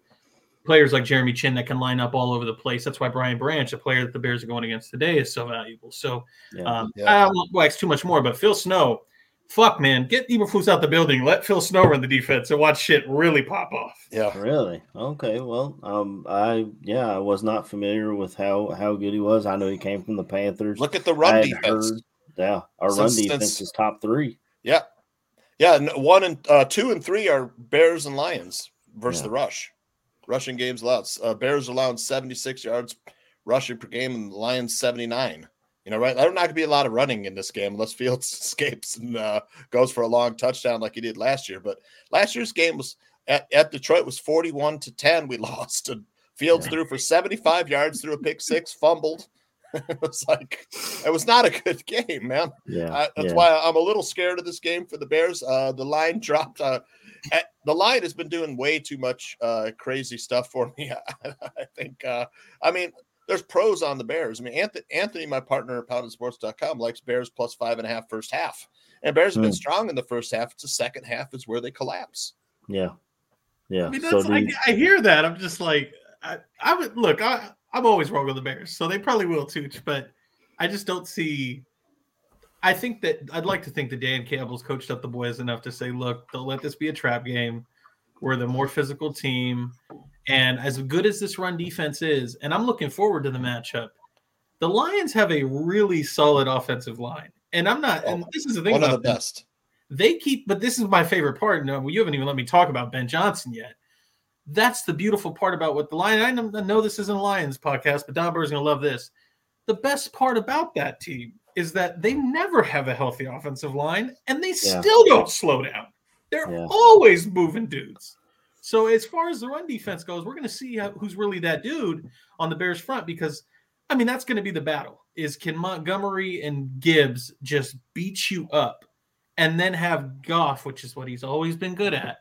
[SPEAKER 4] players like Jeremy Chinn that can line up all over the place. That's why Brian Branch, a player that the Bears are going against today, is so valuable. So
[SPEAKER 2] yeah.
[SPEAKER 4] um,
[SPEAKER 3] Yeah.
[SPEAKER 4] I won't wax too much more, but Phil Snow, fuck man, get Eberflus out the building. Let Phil Snow run the defense and watch shit really pop off.
[SPEAKER 3] Yeah.
[SPEAKER 2] Really? Okay. Well, um, I yeah, I was not familiar with how how good he was. I know he came from the Panthers.
[SPEAKER 3] Look at the
[SPEAKER 2] I
[SPEAKER 3] run defense.
[SPEAKER 2] heard- yeah, our run defense
[SPEAKER 3] since-
[SPEAKER 2] is top three.
[SPEAKER 3] Yeah. Yeah. One and uh, two and three are Bears and Lions versus
[SPEAKER 2] Yeah.
[SPEAKER 3] the rush. Rushing games allowed. Uh, Bears allowed 76 yards rushing per game and Lions 79. You know, right? There's not going to be a lot of running in this game unless Fields [laughs] escapes and uh, goes for a long touchdown like he did last year. But last year's game was at, at Detroit was 41 to 10. We [laughs] lost. And Fields threw for 75 yards, threw a pick six, fumbled. [laughs] it was like it was not a good game, man.
[SPEAKER 2] Yeah,
[SPEAKER 3] I, that's
[SPEAKER 2] yeah.
[SPEAKER 3] why I'm a little scared of this game for the Bears. Uh, the line dropped. Uh, at- the line has been doing way too much uh, crazy stuff for me. I think. Uh, I mean, there's pros on the Bears. I mean, Anthony, Anthony my partner at PoundedSports.com, likes Bears plus five and a half first half, and Bears have been
[SPEAKER 2] Hmm.
[SPEAKER 3] strong in the first half. It's the second half is where they collapse.
[SPEAKER 2] yeah, yeah.
[SPEAKER 4] I mean,
[SPEAKER 2] so
[SPEAKER 4] that's, I,
[SPEAKER 2] you-
[SPEAKER 4] I hear that. I'm just like, I, I would look. I, I'm always wrong with the Bears, so they probably will too. But I just don't see. I think that I'd like to think that Dan Campbell's coached up the boys enough to say, look, don't let this be a trap game. We're the more physical team, and as good as this run defense is, and I'm looking forward to the matchup. The Lions have a really solid offensive line, and I'm not. And oh, this is the thing
[SPEAKER 3] One of
[SPEAKER 4] about
[SPEAKER 3] the
[SPEAKER 4] them
[SPEAKER 3] best.
[SPEAKER 4] they keep but this is my favorite part no uh, you haven't even let me talk about ben johnson yet that's the beautiful part about what the lion i know, this isn't a lions podcast but don Burr's gonna love this the best part about that team is that they never have a healthy offensive line and they
[SPEAKER 2] Yeah.
[SPEAKER 4] still don't slow down they're
[SPEAKER 2] Yeah.
[SPEAKER 4] always moving dudes so as far as the run defense goes we're going to see how, who's really that dude on the bears front because i mean that's going to be the battle is can montgomery and gibbs just beat you up and then have Goff, which is what he's always been good at,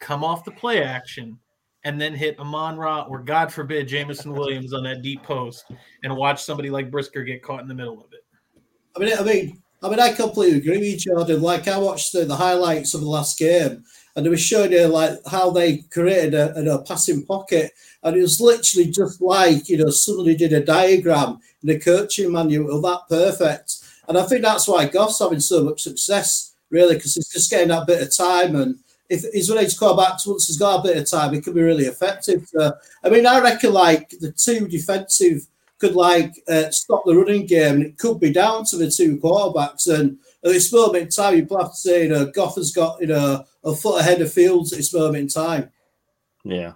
[SPEAKER 4] come off the play action and then hit Amon Ra or God forbid Jameson Williams on that deep post and watch somebody like Brisker get caught in the middle of it.
[SPEAKER 5] I mean, I mean, I mean, I completely agree with you, Jordan. Like, I watched the, the highlights of the last game, and they were showing you like how they created a, a passing pocket, and it was literally just like you know somebody did a diagram in the coaching manual that perfect. And I think that's why Goff's having so much success, really, because he's just getting that bit of time. And if he's ready to go back, once he's got a bit of time, he can be really effective. So, I mean, I reckon like the two defensive could like uh, stop the running game, and it could be down to the two quarterbacks. And at this moment in time, you have to say, you know, Goff has got you know a foot ahead of Fields at this moment in time.
[SPEAKER 2] Yeah.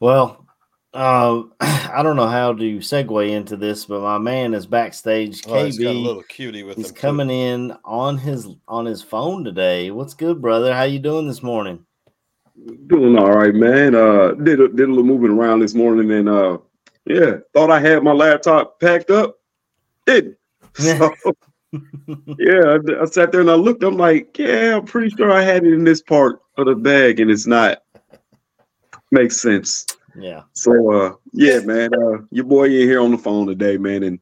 [SPEAKER 2] Well, uh, [clears throat] I don't know how to segue into this, but my man is backstage.
[SPEAKER 3] Oh, he's got a little cutie with
[SPEAKER 2] he's
[SPEAKER 3] him. too.
[SPEAKER 2] coming in on his on his phone today. What's good, brother? How you doing this morning?
[SPEAKER 6] Doing all right, man. Uh, did a, did a little moving around this morning, and uh, yeah, thought I had my laptop packed up. Didn't. [laughs] So, yeah, I, I sat there and I looked. I'm like, yeah, I'm pretty sure I had it in this part of the bag, and it's not. Makes sense.
[SPEAKER 2] Yeah.
[SPEAKER 6] So, uh, yeah, man. Uh, your boy in here on the phone today, man, and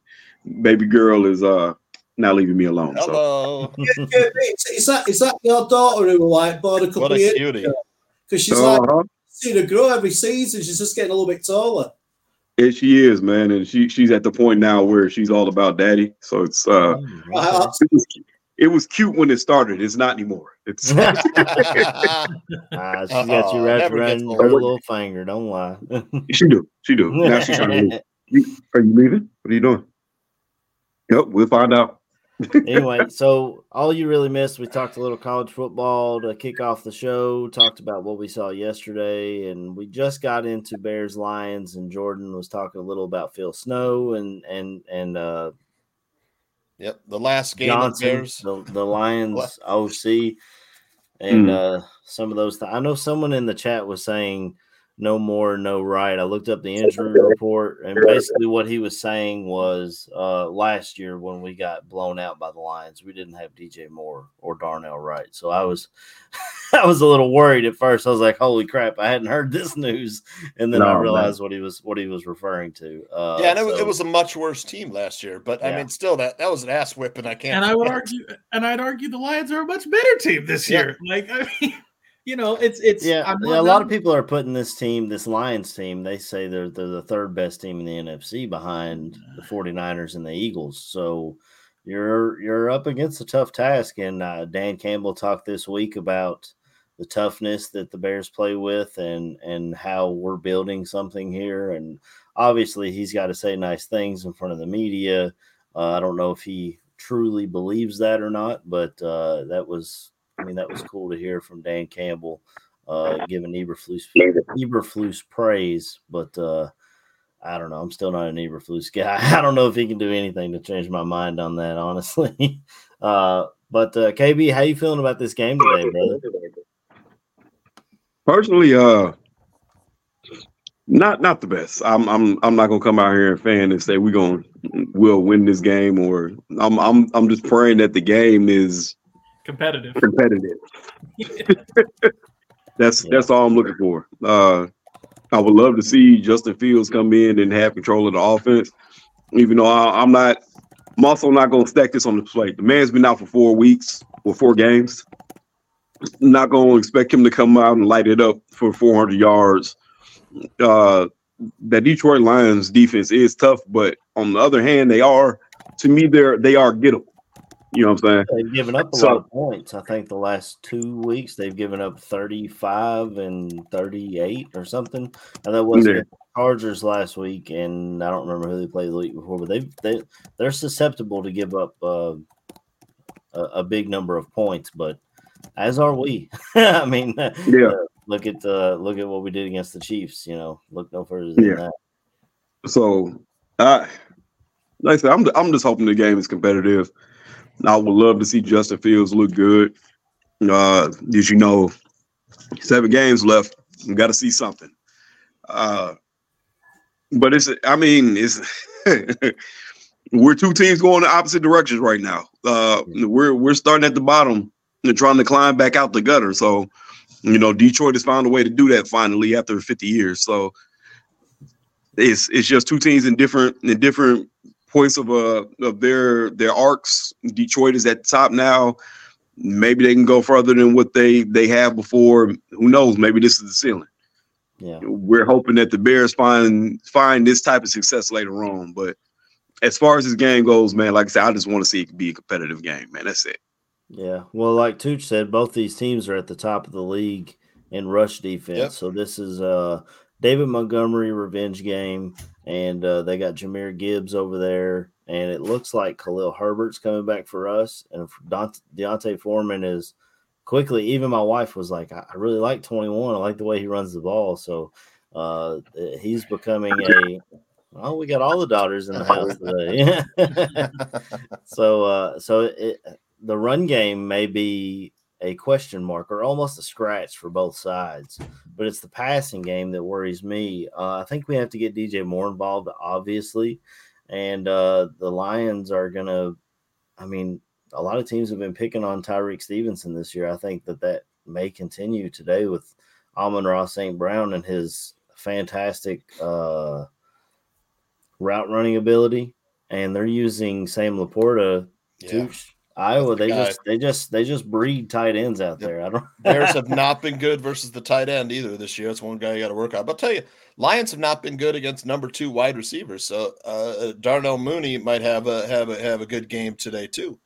[SPEAKER 6] baby girl is uh not leaving me alone. So,
[SPEAKER 3] Hello.
[SPEAKER 5] is that is that your daughter who like bought a couple
[SPEAKER 3] What
[SPEAKER 5] of years
[SPEAKER 3] cutie.
[SPEAKER 5] because she's like
[SPEAKER 6] uh-huh.
[SPEAKER 5] seeing her grow every season. She's just getting a little bit taller.
[SPEAKER 6] Yeah, she is, man, and she she's at the point now where she's all about daddy. So it's uh,
[SPEAKER 5] Uh,
[SPEAKER 6] it was, it was cute when it started. It's not anymore. It's [laughs] [laughs]
[SPEAKER 2] Ah, she's got you
[SPEAKER 3] Uh-oh,
[SPEAKER 2] wrapped around
[SPEAKER 3] gets
[SPEAKER 2] your
[SPEAKER 6] old.
[SPEAKER 2] little finger. Don't lie.
[SPEAKER 6] she do, she do. Now she's trying to leave. [laughs] You, are you leaving? What are you doing? Yep, we'll find out.
[SPEAKER 2] Anyway, so all you really missed, we talked a little college football to kick off the show, talked about what we saw yesterday, and we just got into Bears Lions, and Jordan was talking a little about Phil Snow and and and uh
[SPEAKER 3] Yep. The last game
[SPEAKER 2] Johnson,
[SPEAKER 3] of Bears.
[SPEAKER 2] the, the Lions OC, and
[SPEAKER 6] Hmm.
[SPEAKER 2] uh some of those. Th- I know someone in the chat was saying no more, no right. I looked up the injury report, and basically what he was saying was uh last year when we got blown out by the Lions, we didn't have DJ Moore or Darnell Wright. So I was [laughs] I was a little worried at first. I was like, "Holy crap! I hadn't heard this news," and then
[SPEAKER 6] No,
[SPEAKER 2] I
[SPEAKER 6] man.
[SPEAKER 2] realized what he was what he was referring to. Uh,
[SPEAKER 3] yeah, and it, was-
[SPEAKER 2] so-
[SPEAKER 3] it was a much worse team last year, but I mean, still that that was an ass whipping. I can't.
[SPEAKER 4] And I would argue, and I'd argue the Lions are a much better team this
[SPEAKER 3] Yeah.
[SPEAKER 4] year. Like, I mean, you know, it's it's
[SPEAKER 2] Yeah, yeah, a lot of people are putting this team, this Lions team, they say they're they're the third best team in the NFC behind the [sighs] 49ers and the Eagles. So you're you're up against a tough task. And uh, Dan Campbell talked this week about the toughness that the Bears play with and and how we're building something here. And obviously he's got to say nice things in front of the media. Uh, I don't know if he truly believes that or not, but uh, that was mean that was cool to hear from Dan Campbell uh, giving Eberflus Eberflus praise, but uh, I don't know. I'm still not an Eberflus [laughs] guy. I don't know if he can do anything to change my mind on that, honestly. [laughs] uh, but uh, KB, how you feeling about this game today, brother?
[SPEAKER 6] Personally, uh, not not the best. I'm I'm I'm not gonna come out here and fan and say we're gonna we'll win this game or I'm I'm I'm just praying that the game is
[SPEAKER 4] competitive.
[SPEAKER 6] Competitive. [laughs] that's yeah. that's all I'm looking for. Uh, I would love to see Justin Fields come in and have control of the offense. Even though I, am not, I'm also not going to stack this on the plate. The man's been out for four weeks or four games. Not going to expect him to come out and light it up for 400 yards. Uh, that Detroit Lions defense is tough, but on the other hand, they are to me they're they are gettable. You know what I'm saying?
[SPEAKER 2] They've given up a so, lot of points. I think the last two weeks they've given up 35 and 38 or something. And that was yeah. the Chargers last week, and I don't remember who they played the week before, but they they they're susceptible to give up uh, a, a, big number of points. But as are we. [laughs] I mean, [laughs] yeah. Uh, look at uh, look at what we did against the Chiefs. You know, look no further than yeah. that.
[SPEAKER 6] So, I like I said, I'm I'm just hoping the game is competitive. I would love to see Justin Fields look good. Uh, as you know, seven games left. We got to see something. Uh, but it's, I mean, it's [laughs] we're two teams going in opposite directions right now. Uh, we're we're starting at the bottom and trying to climb back out the gutter. So, you know, Detroit has found a way to do that finally after 50 years. So it's it's just two teams in different in different points of uh of their their arcs. Detroit is at the top now. Maybe they can go further than what they they have before. Who knows? Maybe this is the ceiling.
[SPEAKER 2] Yeah,
[SPEAKER 6] we're hoping that the Bears find find this type of success later on. But as far as this game goes, man, like I said, I just want to see it be a competitive game, man. That's it.
[SPEAKER 2] Yeah, well, like Tooch said, both these teams are at the top of the league in rush defense. Yep. So this is uh David Montgomery revenge game and uh, they got Jahmyr Gibbs over there, and it looks like Khalil Herbert's coming back for us, and D'Onta Foreman is quickly. Even my wife was like, "I, really like 21. I like the way he runs the ball." So uh, he's becoming a. Oh, we got all the daughters in the [laughs] house today. [laughs] so, uh, so it, the run game may be a question mark or almost a scratch for both sides. But it's the passing game that worries me. Uh, I think we have to get DJ Moore involved, obviously. And uh, the Lions are going to, I mean, a lot of teams have been picking on Tyrique Stevenson this year. I think that that may continue today with Amon Ra St. Brown and his fantastic uh, route running ability. And they're using Sam LaPorta yeah. to Iowa, they guy. just they just they just breed tight ends out there. I don't. [laughs]
[SPEAKER 3] Bears have not been good versus the tight end either this year. That's one guy you got to work on. But I'll tell you, Lions have not been good against number two wide receivers. So uh, Darnell Mooney might have a have a have a good game today too.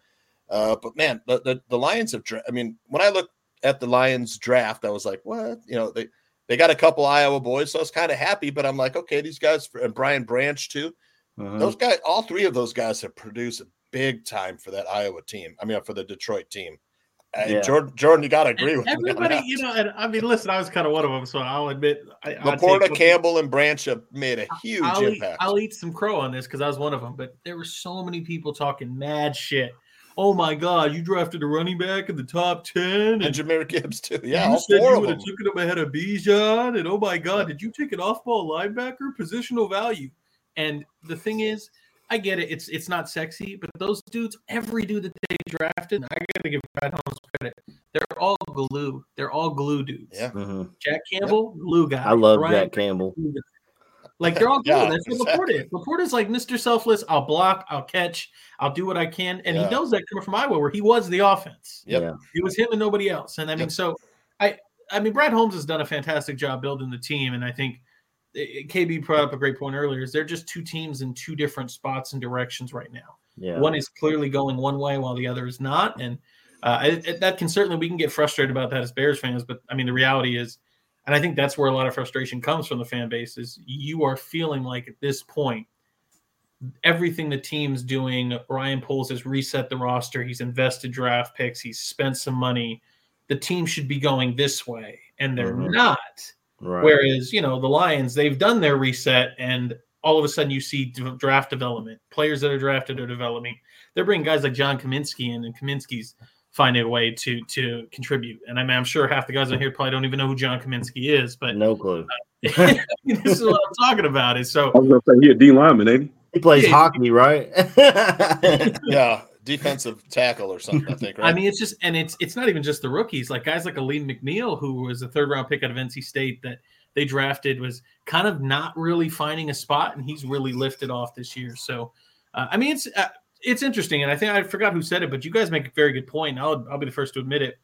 [SPEAKER 3] Uh, but man, the, the, the Lions have. Dra- I mean, when I look at the Lions draft, I was like, what? You know, they they got a couple Iowa boys, so I was kind of happy. But I'm like, okay, these guys and Brian Branch too. Uh-huh. Those guys, all three of those guys have produced big time for that Iowa team. I mean, for the Detroit team. Uh, yeah. Jordan, Jordan, you got to agree with
[SPEAKER 4] everybody. You know, and I mean, listen, I was kind of one of them, so I'll admit. I,
[SPEAKER 3] LaPorta, Campbell, and Branch have made a huge
[SPEAKER 4] I'll
[SPEAKER 3] impact.
[SPEAKER 4] Eat, I'll eat some crow on this because I was one of them, but there were so many people talking mad shit. Oh my God, you drafted a running back in the top ten,
[SPEAKER 3] and, and Jahmyr Gibbs too. Yeah,
[SPEAKER 4] you said you would have taken him ahead of Bijan, and oh my God, did you take an off-ball linebacker positional value? And the thing is, I get it. It's it's not sexy, but those dudes, every dude that they drafted, I gotta give Brad Holmes credit. They're all glue. They're all glue dudes.
[SPEAKER 3] Yeah. Mm-hmm.
[SPEAKER 4] Jack Campbell, yep. glue guy.
[SPEAKER 2] I love Brian, Jack Campbell.
[SPEAKER 4] Like they're all glue. yeah, That's what exactly. LaPorta is. LaPorta's like Mr. Selfless. I'll block. I'll catch. I'll do what I can. And yeah. he knows that coming from Iowa, where he was the offense.
[SPEAKER 3] Yep. Yeah.
[SPEAKER 4] It was him and nobody else. And I mean, yep. so I I mean, Brad Holmes has done a fantastic job building the team, and I think KB brought up a great point earlier. Is they're just two teams in two different spots and directions right now.
[SPEAKER 2] Yeah.
[SPEAKER 4] One is clearly going one way while the other is not, and uh, it, that can certainly we can get frustrated about that as Bears fans. But I mean, the reality is, and I think that's where a lot of frustration comes from the fan base is you are feeling like at this point everything the team's doing. Ryan Poles has reset the roster. He's invested draft picks. He's spent some money. The team should be going this way, and they're mm-hmm. not Right. Whereas, you know, the Lions, they've done their reset and all of a sudden you see draft development. Players that are drafted are developing. They're bringing guys like John Cominsky in, and Cominsky's finding a way to to contribute. And I mean, I'm sure half the guys on here probably don't even know who John Cominsky is, but
[SPEAKER 2] No clue. [laughs]
[SPEAKER 4] this is what I'm talking about. Is so
[SPEAKER 6] I was gonna say he a D lineman, ain't he?
[SPEAKER 2] He plays
[SPEAKER 4] Yeah.
[SPEAKER 2] hockey, right? [laughs] [laughs]
[SPEAKER 3] Yeah, defensive tackle or something. I think. Right.
[SPEAKER 4] I mean, it's just, and it's it's not even just the rookies. Like guys like Alim McNeill, who was a third round pick out of NC State that they drafted, was kind of not really finding a spot, and he's really lifted off this year. So, uh, I mean, it's uh, it's interesting, and I think I forgot who said it, but you guys make a very good point. I'll I'll be the first to admit it.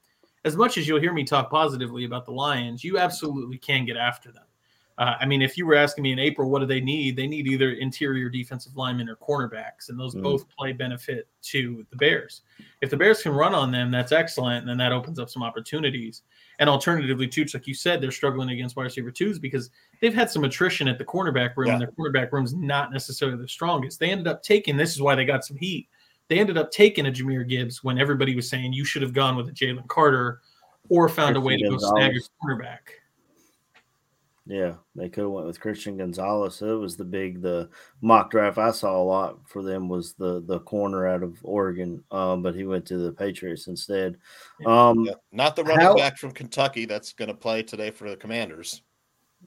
[SPEAKER 4] As much as you'll hear me talk positively about the Lions, you absolutely can get after them. Uh, I mean, if you were asking me in April, what do they need? They need either interior defensive linemen or cornerbacks, and those
[SPEAKER 2] Mm.
[SPEAKER 4] both play benefit to the Bears. If the Bears can run on them, that's excellent, and then that opens up some opportunities. And alternatively, too, like you said, they're struggling against wide receiver twos because they've had some attrition at the cornerback room, and their cornerback room's not necessarily the strongest. They ended up taking this is why they got some heat. They ended up taking a Jahmyr Gibbs when everybody was saying you should have gone with a Jalen Carter or found a way to go snag a cornerback.
[SPEAKER 2] Yeah, they could have went with Christian Gonzalez. It was the big the mock draft I saw a lot for them was the the corner out of Oregon, um, but he went to the Patriots instead. Um,
[SPEAKER 3] Yeah, Not the running
[SPEAKER 2] How-
[SPEAKER 3] back from Kentucky that's going to play today for the Commanders,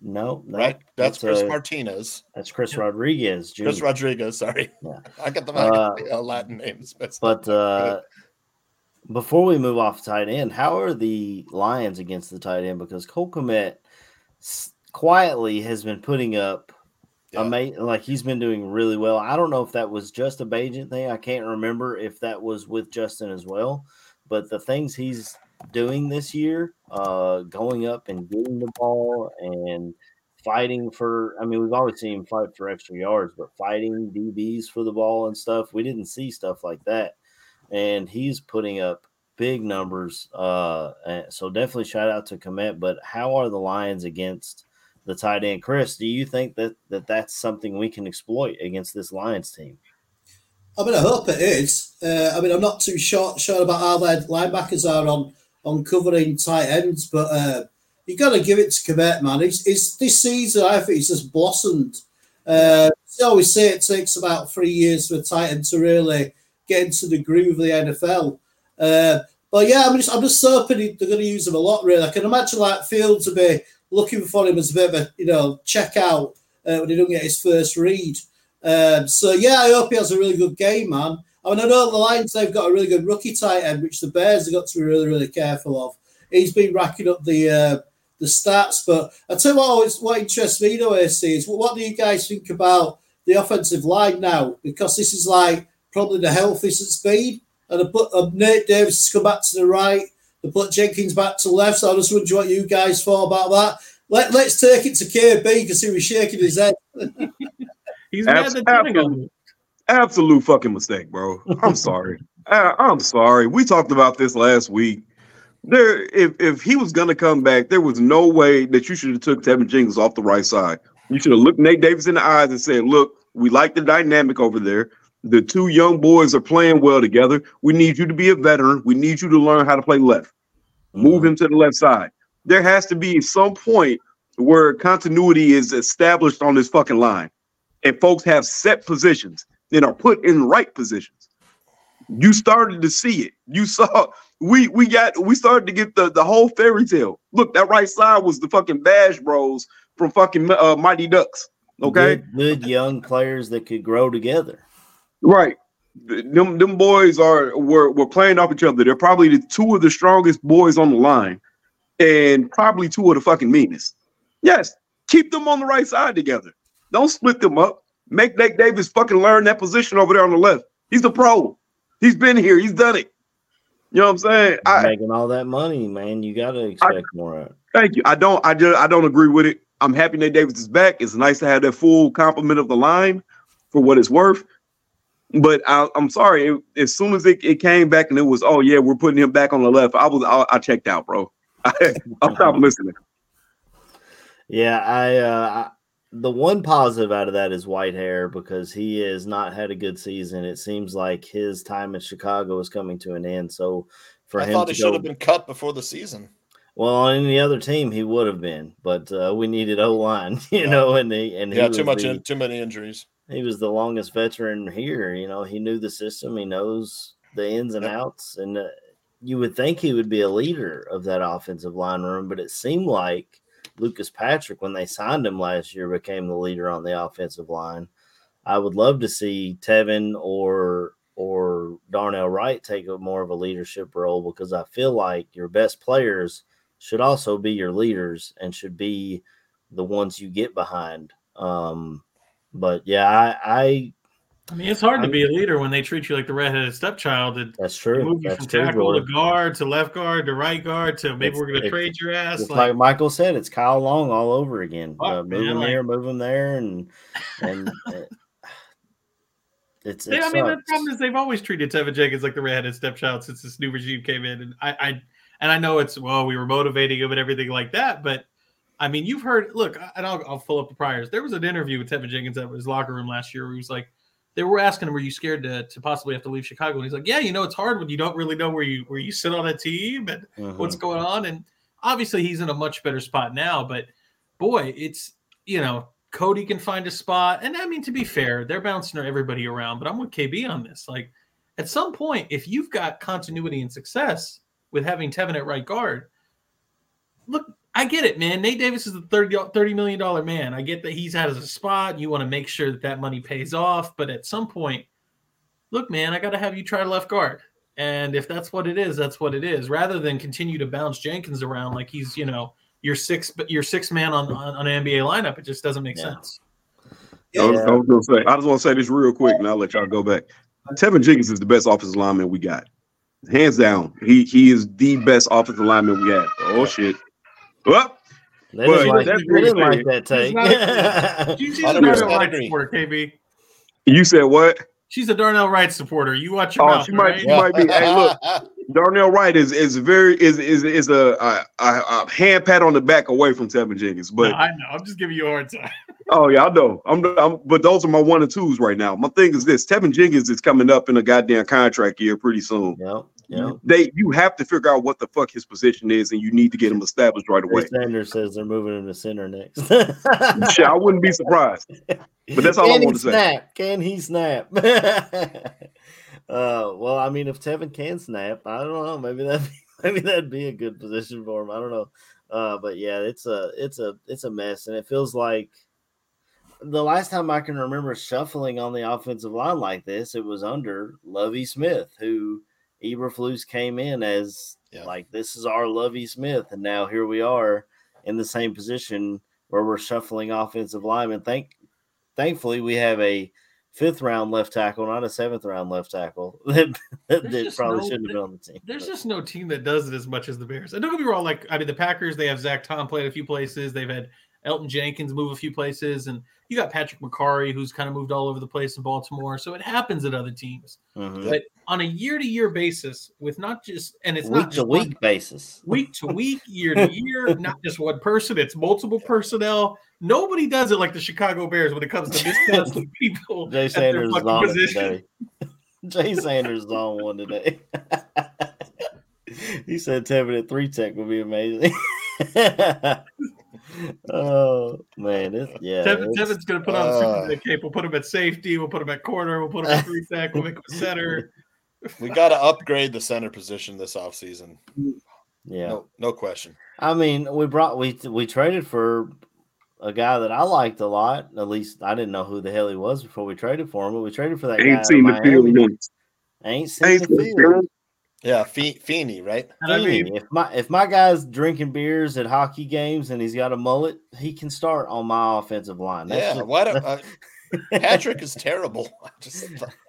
[SPEAKER 2] no, no,
[SPEAKER 3] right? That's Chris
[SPEAKER 2] uh,
[SPEAKER 3] Martinez,
[SPEAKER 2] That's Chris Rodriguez, Jr.
[SPEAKER 3] Chris Rodriguez. Sorry,
[SPEAKER 2] Yeah. [laughs]
[SPEAKER 3] I got the
[SPEAKER 2] Uh, [laughs]
[SPEAKER 3] uh, Latin names, but
[SPEAKER 2] But uh, before we move off tight end, how are the Lions against the tight end? Because Cole Kmet quietly has been putting up
[SPEAKER 3] Yeah.
[SPEAKER 2] amazing, like he's been doing really well. I don't know if that was just a Bagent thing. I can't remember if that was with Justin as well. But the things he's doing this year, uh, going up and getting the ball and fighting for I mean, we've always seen him fight for extra yards, but fighting DBs for the ball and stuff, we didn't see stuff like that. And he's putting up big numbers. Uh, so definitely shout out to Kmet. But how are the Lions against the tight end? Chris, do you think that, that that's something we can exploit against this Lions team?
[SPEAKER 5] I mean, I hope it is. Uh, I mean, I'm not too sure, sure about how their linebackers are on on covering tight ends, but uh, you got to give it to Kmet, man. He's, he's this season. I think he's just blossomed. Uh, I always say it takes about three years for a tight end to really get into the groove of the NFL. Uh, but yeah, I'm just I'm just hoping he- they're going to use him a lot. Really, I can imagine like Fields to be looking for him as a bit of a you know check out uh, when he don't get his first read. Um, so yeah, I hope he has a really good game, man. I mean, I know the Lions they've got a really good rookie tight end, which the Bears have got to be really, really careful of. He's been racking up the uh, the stats, but I tell you what, always, what interests me though, AC, is what do you guys think about the offensive line now? Because this is like probably the healthiest it's been, and I put um, Nate Davis to come back to the right, they put Jenkins back to left. So I just wonder what you guys thought about that. Let, let's take it to KB because he was shaking his head. [laughs]
[SPEAKER 4] He's
[SPEAKER 6] Abs-
[SPEAKER 4] mad that Tannehill
[SPEAKER 6] absolutely.
[SPEAKER 4] moved.
[SPEAKER 6] Absolute fucking mistake, bro. I'm sorry. [laughs] I, I'm sorry. We talked about this last week. There, if if he was gonna come back, there was no way that you should have took Tevin Jenkins off the right side. You should have looked Nate Davis in the eyes and said, "Look, we like the dynamic over there. The two young boys are playing well together. We need you to be a veteran. We need you to learn how to play left. Move him to the left side. There has to be some point where continuity is established on this fucking line, and folks have set positions and are put in right positions. You started to see it. You saw we we got we started to get the the whole fairy tale. Look, that right side was the fucking Bash Bros from fucking uh, Mighty Ducks. Okay,
[SPEAKER 2] Good, good young players that could grow together.
[SPEAKER 6] Right. Them them boys are were were playing off each other. They're probably the two of the strongest boys on the line, and probably two of the fucking meanest. Yes, keep them on the right side together. Don't split them up. Make Nate Davis fucking learn that position over there on the left. He's a pro. He's been here. He's done it. You know what I'm saying? I
[SPEAKER 2] Making all that money, man, you got to expect more
[SPEAKER 6] thank you. I don't. I just. I don't agree with it. I'm happy Nate Davis is back. It's nice to have that full complement of the line for what it's worth. But I, I'm sorry. it- as soon as it, it came back and it was, oh yeah, we're putting him back on the left. I was. I, I checked out, bro. I, [laughs] I stopped [laughs] listening.
[SPEAKER 2] Yeah, I, uh, I the one positive out of that is Whitehair because he has not had a good season. It seems like his time in Chicago is coming to an end. So for
[SPEAKER 3] I
[SPEAKER 2] him
[SPEAKER 3] thought
[SPEAKER 2] to
[SPEAKER 3] he
[SPEAKER 2] go,
[SPEAKER 3] should have been cut before the season.
[SPEAKER 2] well on any other team, he would have been, but uh, we needed O line, [laughs] you
[SPEAKER 3] Yeah.
[SPEAKER 2] know, and he and
[SPEAKER 3] Yeah,
[SPEAKER 2] was
[SPEAKER 3] too much,
[SPEAKER 2] the-
[SPEAKER 3] in, too many injuries.
[SPEAKER 2] He was the longest veteran here. You know, he knew the system, he knows the ins and outs, and uh, you would think he would be a leader of that offensive line room, but it seemed like Lucas Patrick, when they signed him last year, became the leader on the offensive line. I would love to see Tevin or or Darnell Wright take a more of a leadership role because I feel like your best players should also be your leaders and should be the ones you get behind. Um, but yeah, I, I
[SPEAKER 4] I mean, it's hard to be a leader when they treat you like the redheaded stepchild. And
[SPEAKER 2] that's true.
[SPEAKER 4] move you
[SPEAKER 2] That's
[SPEAKER 4] from
[SPEAKER 2] true.
[SPEAKER 4] tackle to guard to left guard to right guard to maybe
[SPEAKER 2] It's-
[SPEAKER 4] we're going to trade your ass. Like,
[SPEAKER 2] like Michael said, it's Kyle Long all over again.
[SPEAKER 4] Fuck,
[SPEAKER 2] uh, move
[SPEAKER 4] man,
[SPEAKER 2] him
[SPEAKER 4] like-
[SPEAKER 2] here, move him there, and and [laughs] uh, it's. It
[SPEAKER 4] They- I mean, the problem is they've always treated Tevin Jenkins like the redheaded stepchild since this new regime came in, and I, I and I know it's well, we were motivating him and everything like that, but I mean, you've heard. Look, and I'll, I'll fill up the priors. There was an interview with Tevin Jenkins at his locker room last year where he was like, they were asking him, "Were you scared to, to possibly have to leave Chicago?" And he's like, "Yeah, you know, it's hard when you don't really know where you where you sit on a team and
[SPEAKER 2] Mhm.
[SPEAKER 4] what's going on." And obviously, he's in a much better spot now. But boy, it's you know, Cody can find a spot, and I mean, to be fair, they're bouncing everybody around. But I'm with KB on this. Like, at some point, if you've got continuity and success with having Tevin at right guard, look, I get it, man. Nate Davis is the 30, $30 million man. I get that he's had a spot. You want to make sure that that money pays off. But at some point, look, man, I got to have you try left guard. And if that's what it is, that's what it is. Rather than continue to bounce Jenkins around like he's, you know, your six, your six man on, on, on an NBA lineup, it just doesn't make
[SPEAKER 2] Yeah.
[SPEAKER 4] sense.
[SPEAKER 6] I was, I was gonna say, I just want to say this real quick, and I'll let y'all go back. Tevin Jenkins is the best offensive lineman we got, hands down. He he is the best offensive lineman we have. Oh shit! Well,
[SPEAKER 2] They
[SPEAKER 6] But
[SPEAKER 2] didn't like,
[SPEAKER 6] that
[SPEAKER 2] they didn't like that take.
[SPEAKER 4] She- [laughs] She's a Darnell Wright supporter, KB.
[SPEAKER 6] you said what?
[SPEAKER 4] She's a Darnell Wright supporter. You watch your
[SPEAKER 6] Oh,
[SPEAKER 4] mouth,
[SPEAKER 6] she might-
[SPEAKER 4] right?
[SPEAKER 6] she might be- hey, look. [laughs] Darnell Wright is is very is is is a, a, a, a hand pat on the back away from Tevin Jenkins, but
[SPEAKER 4] No, I know. I'm just giving you a hard time. [laughs]
[SPEAKER 6] Oh yeah, I know. I'm, I'm, but those are my one and twos right now. My thing is this: Tevin Jenkins is coming up in a goddamn contract year pretty soon.
[SPEAKER 2] Yep, yep.
[SPEAKER 6] They, you have to figure out what the fuck his position is, and you need to get him established right away.
[SPEAKER 2] Ray Sanders says they're moving him to center next. [laughs]
[SPEAKER 6] Shit, I wouldn't be surprised. But that's all
[SPEAKER 2] Can
[SPEAKER 6] I want to say.
[SPEAKER 2] snap? Can he snap? [laughs] uh, well, I mean, if Tevin can snap, I don't know. Maybe that [laughs] maybe that'd be a good position for him. I don't know. Uh, but yeah, it's a it's a it's a mess, and it feels like the last time I can remember shuffling on the offensive line like this, it was under Lovie Smith, who Eberflus came in as
[SPEAKER 3] Yeah.
[SPEAKER 2] like this is our Lovie Smith, and now here we are in the same position where we're shuffling offensive linemen. Thank thankfully we have a fifth round left tackle, not a seventh round left tackle [laughs] that, that probably
[SPEAKER 4] no-
[SPEAKER 2] shouldn't have been on the team.
[SPEAKER 4] There's just no team that does it as much as the Bears. And don't get me wrong, like I mean, the Packers they have Zach Tom played a few places. They've had Elgton Jenkins move a few places, and you got Patrick Mekari who's kind of moved all over the place in Baltimore. So it happens at other teams.
[SPEAKER 2] Mhm.
[SPEAKER 4] But on a year to year basis, with not just and it's
[SPEAKER 2] week
[SPEAKER 4] not
[SPEAKER 2] to
[SPEAKER 4] just one-
[SPEAKER 2] week basis.
[SPEAKER 4] week to week, year to year, [laughs] not just one person, it's multiple personnel. Nobody does it like the Chicago Bears when it comes to miscasting [laughs] people.
[SPEAKER 2] Jay Sanders is on it
[SPEAKER 4] position.
[SPEAKER 2] today. [laughs] Jay Sanders is on one today. he said Tevin at three tech would be amazing. Oh man, it's, yeah.
[SPEAKER 4] Tevin,
[SPEAKER 2] it's-
[SPEAKER 4] Tevin's going to put on the
[SPEAKER 3] Uh.
[SPEAKER 4] Superman cape. We'll put him at safety. We'll put him at corner. We'll put him at three tech. We'll make him a center. [laughs]
[SPEAKER 3] we got to upgrade the center position this offseason.
[SPEAKER 2] yeah.
[SPEAKER 3] No, no question.
[SPEAKER 2] I mean, we brought we we traded for a guy that I liked a lot. At least I didn't know who the hell he was before we traded for him, but we traded for that guy.
[SPEAKER 6] Ain't
[SPEAKER 2] out
[SPEAKER 6] seen
[SPEAKER 2] of
[SPEAKER 6] the field
[SPEAKER 2] Miami.
[SPEAKER 6] once.
[SPEAKER 2] Ain't seen
[SPEAKER 6] Ain't
[SPEAKER 2] the
[SPEAKER 6] seen the
[SPEAKER 2] field.
[SPEAKER 6] Field.
[SPEAKER 3] Yeah, Fe- Feeney, right?
[SPEAKER 4] And I mean,
[SPEAKER 2] if my if my guy's drinking beers at hockey games and he's got a mullet, he can start on my offensive line. That's
[SPEAKER 3] yeah.
[SPEAKER 2] just-
[SPEAKER 3] Why don't uh, [laughs] Patrick is terrible. [laughs] I just [laughs]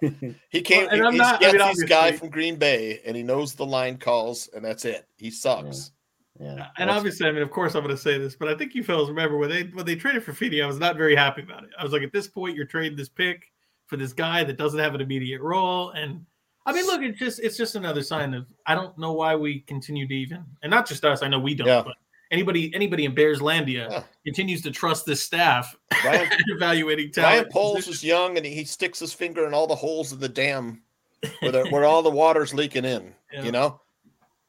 [SPEAKER 3] he came.
[SPEAKER 4] Well, and I'm
[SPEAKER 3] he's
[SPEAKER 4] not- I mean,
[SPEAKER 3] this guy from Green Bay, and he knows the line calls, and that's it. He sucks.
[SPEAKER 2] yeah,
[SPEAKER 4] and obviously, I mean, of course, I'm going to say this, but I think you fellas remember when they when they traded for Feeney, I was not very happy about it. I was like, at this point, you're trading this pick for this guy that doesn't have an immediate role, and I mean, look, it's just it's just another sign of I don't know why we continue to even, and not just us. I know we don't,
[SPEAKER 3] Yeah.
[SPEAKER 4] but anybody anybody in Bearslandia
[SPEAKER 3] Yeah.
[SPEAKER 4] continues to trust this staff [laughs]
[SPEAKER 3] Ryan,
[SPEAKER 4] evaluating
[SPEAKER 3] Ryan
[SPEAKER 4] talent.
[SPEAKER 3] Poles is young, and he sticks his finger in all the holes of the dam where, the, where all the water's leaking in.
[SPEAKER 4] Yeah.
[SPEAKER 3] You know,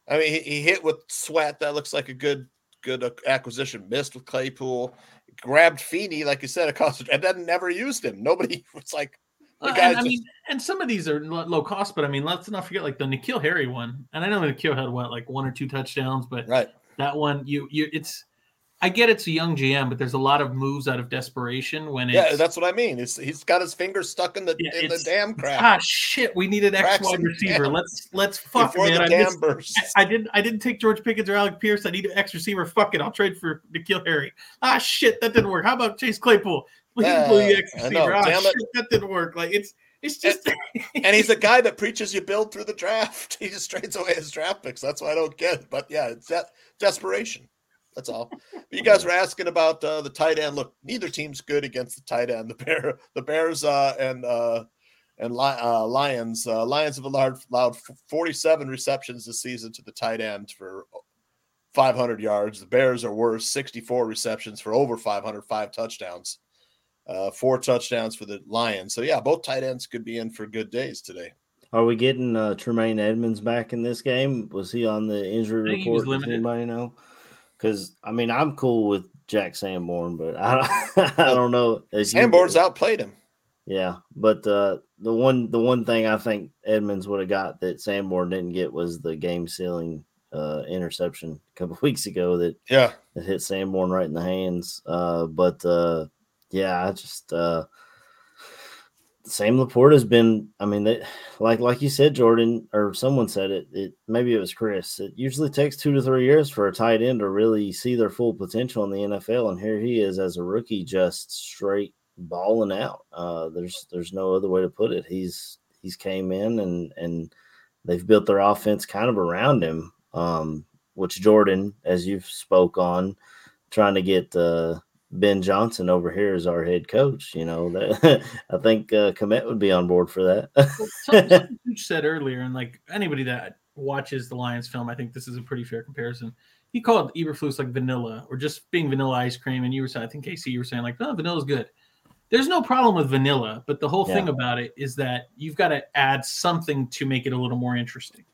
[SPEAKER 3] I mean, he, he hit with Sweat. That looks like a good good acquisition. Missed with Claypool. Grabbed Feeney, like you said, across, and then never used him. Nobody [laughs] was like,
[SPEAKER 4] And, I
[SPEAKER 3] just-
[SPEAKER 4] mean, and some of these are low cost, but I mean, let's not forget like the N'Keal Harry one. And I know N'Keal had what like one or two touchdowns, but
[SPEAKER 3] right.
[SPEAKER 4] that one you you it's. I get it's a young GM, but there's a lot of moves out of desperation when it's
[SPEAKER 3] Yeah, that's what I mean. He's he's got his fingers stuck in the
[SPEAKER 4] Yeah,
[SPEAKER 3] in the damn crap
[SPEAKER 4] ah shit. We need an X
[SPEAKER 3] Cracks
[SPEAKER 4] wide receiver.
[SPEAKER 3] dam.
[SPEAKER 4] Let's let's fuck
[SPEAKER 3] before
[SPEAKER 4] man. I, missed-. I, I didn't I didn't take George Pickens or Alec Pierce. I need an X receiver. Fuck it. I'll trade for N'Keal Harry. Ah shit, that didn't work. How about Chase Claypool? Can pull you X
[SPEAKER 3] I know.
[SPEAKER 4] receiver.
[SPEAKER 3] Damn it.
[SPEAKER 4] shit, [laughs] that didn't work. Like it's it's just
[SPEAKER 3] and he's a guy that preaches you build through the draft. [laughs] He just trades away his draft picks. That's why I don't get it. But yeah, it's that desperation. That's all. But you guys were asking about uh, the tight end. Look, neither team's good against the tight end. The bear, the Bears, uh, and uh, and uh, Lions. Uh, Lions have allowed, allowed 47 receptions this season to the tight end for 500 yards. The Bears are worse, 64 receptions for over 500, five touchdowns, uh, four touchdowns for the Lions. So yeah, both tight ends could be in for good days today.
[SPEAKER 2] Are we getting uh, Tremaine Edmunds back in this game? Was he on the injury
[SPEAKER 4] I think he was
[SPEAKER 2] report? Does anybody know? Because I mean, I'm cool with Jack Sanborn, but I don't, [laughs] I don't know. as you-
[SPEAKER 3] Sanborn's outplayed him.
[SPEAKER 2] Yeah, but uh, the one the one thing I think Edmunds would have got that Sanborn didn't get was the game sealing uh, interception a couple [laughs] weeks ago that
[SPEAKER 3] Yeah.
[SPEAKER 2] that hit Sanborn right in the hands. Uh, but uh, yeah, I just uh, Sam LaPorta has been. I mean, they, like like you said, Jordan, or someone said it. It maybe it was Chris. It usually takes two to three years for a tight end to really see their full potential in the NFL, and here he is as a rookie, just straight balling out. Uh, there's there's no other way to put it. He's he's came in and and they've built their offense kind of around him. Um, which Jordan, as you've spoke on, trying to get uh, Ben Johnson over here as our head coach. You know that [laughs] I think uh, Kmet would be on board for that.
[SPEAKER 4] something [laughs] you said earlier, and like anybody that watches the Lions film, I think this is a pretty fair comparison. He called Eberflus like vanilla or just being vanilla ice cream, and you were saying, I think Casey, you were saying like, no, vanilla's good. There's no problem with vanilla, but the whole thing about it is that you've got to add something to make it a little more interesting.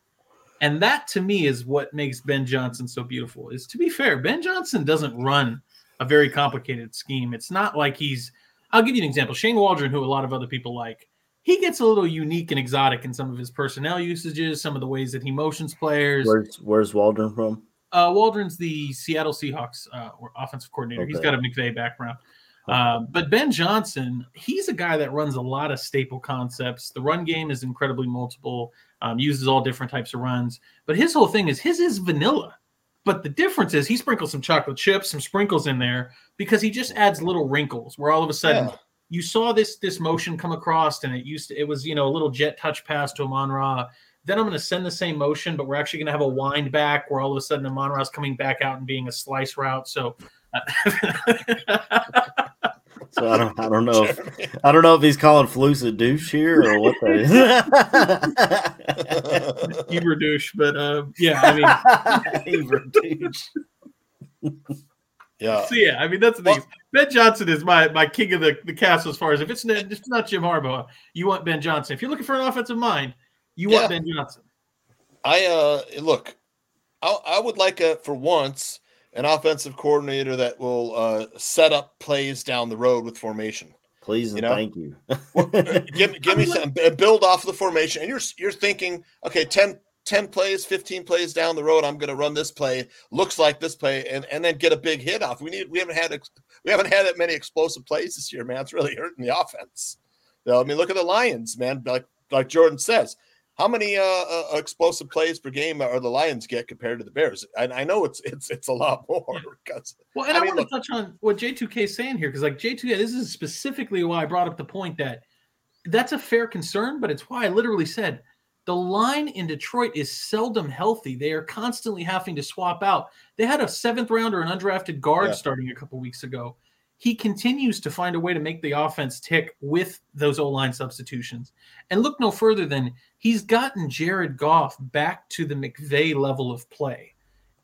[SPEAKER 4] And that to me is what makes Ben Johnson so beautiful. Is to be fair, Ben Johnson doesn't run a very complicated scheme. It's not like he's I'll give you an example. Shane Waldron, who a lot of other people like, he gets a little unique and exotic in some of his personnel usages, some of the ways that he motions players.
[SPEAKER 2] where's Where's Waldron from?
[SPEAKER 4] Uh, Waldron's the Seattle Seahawks uh, offensive coordinator. He's got a McVay background. Um, but Ben Johnson, he's a guy that runs a lot of staple concepts. The run game is incredibly multiple, um, uses all different types of runs. But his whole thing is his is vanilla. But the difference is he sprinkles some chocolate chips, some sprinkles in there because he just adds little wrinkles where all of a sudden
[SPEAKER 3] Yeah.
[SPEAKER 4] you saw this this motion come across and it used to, it was you know a little jet touch pass to Amon Ra. Then I'm going to send the same motion, but we're actually going to have a wind back where all of a sudden Amon Ra's coming back out and being a slice route. So. Uh, [laughs] uh,
[SPEAKER 2] So I don't I don't know if, [laughs] I don't know if he's calling Flus a douche here or what that is. [laughs]
[SPEAKER 4] Eber douche, but uh, yeah, I mean, [laughs]
[SPEAKER 2] Eber douche.
[SPEAKER 3] Yeah.
[SPEAKER 4] so yeah, I mean that's the thing. Ben Johnson is my my king of the, the castle as far as if it's not, if it's not Jim Harbaugh, you want Ben Johnson. If you're looking for an offensive mind, you
[SPEAKER 3] Yeah.
[SPEAKER 4] want Ben Johnson.
[SPEAKER 3] I uh look, I, I would like a for once an offensive coordinator that will uh set up plays down the road with formation.
[SPEAKER 2] Please and
[SPEAKER 3] You know?
[SPEAKER 2] thank you. [laughs]
[SPEAKER 3] give, give me some build off the formation, and you're you're thinking, okay, 10, 10 plays, fifteen plays down the road, I'm going to run this play. Looks like this play, and and then get a big hit off. We need we haven't had we haven't had that many explosive plays this year, man. It's really hurting the offense. So, I mean, look at the Lions, man. Like like Jordan says, how many uh, uh, explosive plays per game are the Lions get compared to the Bears? And I know it's it's it's a lot [laughs] more because
[SPEAKER 4] Well, and I,
[SPEAKER 3] I mean,
[SPEAKER 4] want
[SPEAKER 3] look-
[SPEAKER 4] to touch on what J2K is saying here because, like J2K, this is specifically why I brought up the point that that's a fair concern, but it's why I literally said the line in Detroit is seldom healthy. They are constantly having to swap out. They had a seventh rounder, an undrafted guard,
[SPEAKER 3] Yeah.
[SPEAKER 4] starting a couple weeks ago. He continues to find a way to make the offense tick with those O line substitutions. And look no further than he's gotten Jared Goff back to the McVay level of play.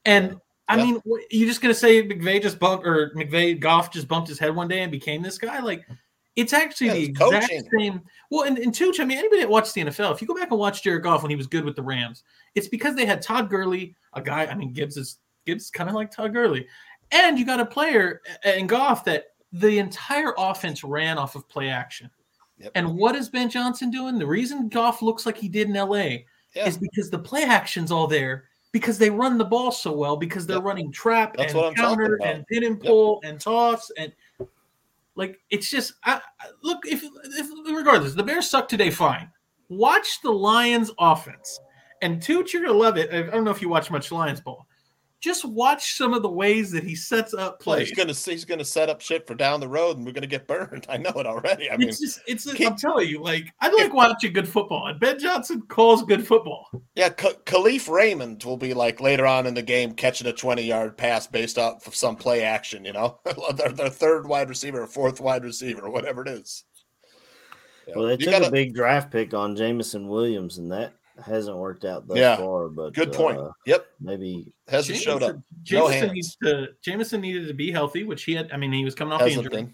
[SPEAKER 4] And I
[SPEAKER 3] Yeah.
[SPEAKER 4] mean, what, you just gonna say McVay just bumped or McVay Goff just bumped his head one day and became this guy? Like, it's actually
[SPEAKER 3] Yeah,
[SPEAKER 4] the exact
[SPEAKER 3] coaching.
[SPEAKER 4] same. Well, and, and Tooch, I mean, anybody that watched the NFL, if you go back and watch Jared Goff when he was good with the Rams, it's because they had Todd Gurley, a guy. I mean, Gibbs is Gibbs kind of like Todd Gurley, and you got a player in Goff that the entire offense ran off of play action.
[SPEAKER 3] Yep.
[SPEAKER 4] And what is Ben Johnson doing? The reason Goff looks like he did in LA
[SPEAKER 3] Yeah.
[SPEAKER 4] is because the play action's all there because they run the ball so well because they're
[SPEAKER 3] Yep.
[SPEAKER 4] running trap
[SPEAKER 3] That's
[SPEAKER 4] and
[SPEAKER 3] what I'm talking
[SPEAKER 4] counter and pin and pull and toss and like it's just I, I- look if, if regardless the Bears suck today fine. Watch the Lions offense and Tooch you're gonna love it. I don't know if you watch much Lions ball. Just watch some of the ways that he sets up plays.
[SPEAKER 3] he's gonna he's gonna set up shit for down the road, and we're gonna get burned. [laughs] I know it already. I mean,
[SPEAKER 4] it's just it's
[SPEAKER 3] keep-
[SPEAKER 4] I'm telling you like I like watching good football and Ben Johnson calls good football.
[SPEAKER 3] yeah, K- Kalif Raymond will be like later on in the game catching a twenty yard pass based off of some play action. You know, [laughs] their, their third wide receiver, or fourth wide receiver, or whatever it is. Yeah.
[SPEAKER 2] Well, they
[SPEAKER 3] You
[SPEAKER 2] took
[SPEAKER 3] gotta-
[SPEAKER 2] a big draft pick on Jameson Williams, and that hasn't worked out thus
[SPEAKER 3] Yeah.
[SPEAKER 2] far. But
[SPEAKER 3] good point.
[SPEAKER 2] uh,
[SPEAKER 3] yep,
[SPEAKER 2] maybe
[SPEAKER 3] hasn't showed up.
[SPEAKER 4] Jameson
[SPEAKER 3] hands.
[SPEAKER 4] needs to Jameson needed to be healthy, which he had. I mean, he was coming off
[SPEAKER 3] Hasn't
[SPEAKER 4] injury,
[SPEAKER 3] been.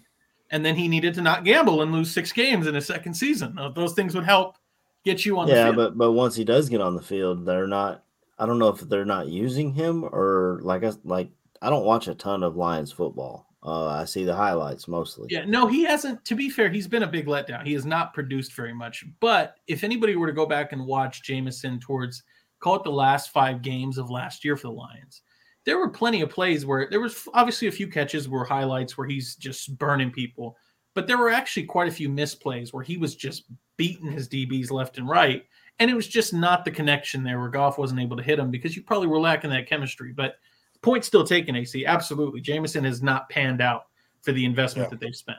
[SPEAKER 4] and then he needed to not gamble and lose six games in his second season. Uh, Those things would help get you on the
[SPEAKER 2] yeah,
[SPEAKER 4] field.
[SPEAKER 2] but but once he does get on the field, they're not. I don't know if they're not using him or like I like. I don't watch a ton of Lions football. Uh, I see the highlights mostly.
[SPEAKER 4] Yeah, no, he hasn't. To be fair, he's been a big letdown. He has not produced very much. But if anybody were to go back and watch Jameson towards call it the last five games of last year for the Lions, there were plenty of plays where there was obviously a few catches were highlights where he's just burning people, but there were actually quite a few misplays where he was just beating his DBs left and right. And it was just not the connection there where Goff wasn't able to hit him because you probably were lacking that chemistry. But point still taken, AC. Absolutely. Jameson has not panned out for the investment
[SPEAKER 3] Yeah.
[SPEAKER 4] that they've spent.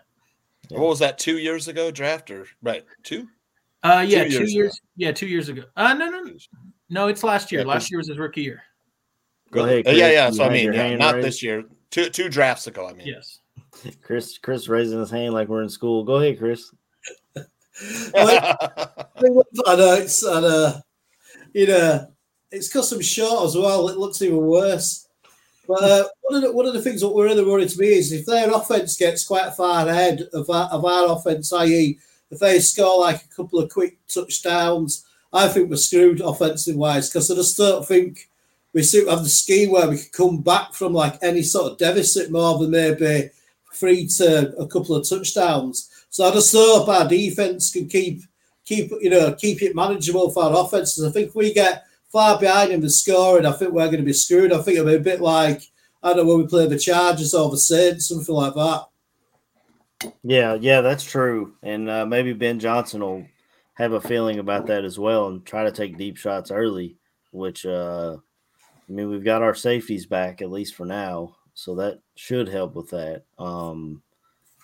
[SPEAKER 2] Yeah.
[SPEAKER 3] What was that? Two years ago, draft or right? Two.
[SPEAKER 4] Uh, yeah,
[SPEAKER 3] Two
[SPEAKER 4] two
[SPEAKER 3] years
[SPEAKER 4] years.
[SPEAKER 3] ago.
[SPEAKER 4] Yeah, two years ago. Uh, no, no, no, no. It's last year.
[SPEAKER 3] Yeah,
[SPEAKER 4] last year was his rookie year.
[SPEAKER 2] Go ahead,
[SPEAKER 3] Uh, yeah, yeah. So I mean, yeah, not
[SPEAKER 2] raised?
[SPEAKER 3] this year. Two two drafts ago. I mean,
[SPEAKER 4] Yes. [laughs]
[SPEAKER 2] Chris Chris raising his hand like we're in school. Go ahead, Chris.
[SPEAKER 5] I know it's and uh, you know it's got some short as well. It looks even worse. But uh, one of the one of the things that we're in the really worries me is if their offense gets quite far ahead of our, of our offense, i.e., if they score like a couple of quick touchdowns, I think we're screwed offensive wise because I just don't think we to have the scheme where we can come back from like any sort of deficit more than maybe three to a couple of touchdowns. So I just hope our defense can keep keep you know keep it manageable for our offense. I think we get far behind in the scoring, I think we're going to be screwed. I think it'll be a bit like I don't know when we play the Chargers or the Saints, something like that.
[SPEAKER 2] Yeah, yeah, that's true. And uh, maybe Ben Johnson will have a feeling about that as well and try to take deep shots early, which uh I mean we've got our safeties back at least for now, so that should help with that. Um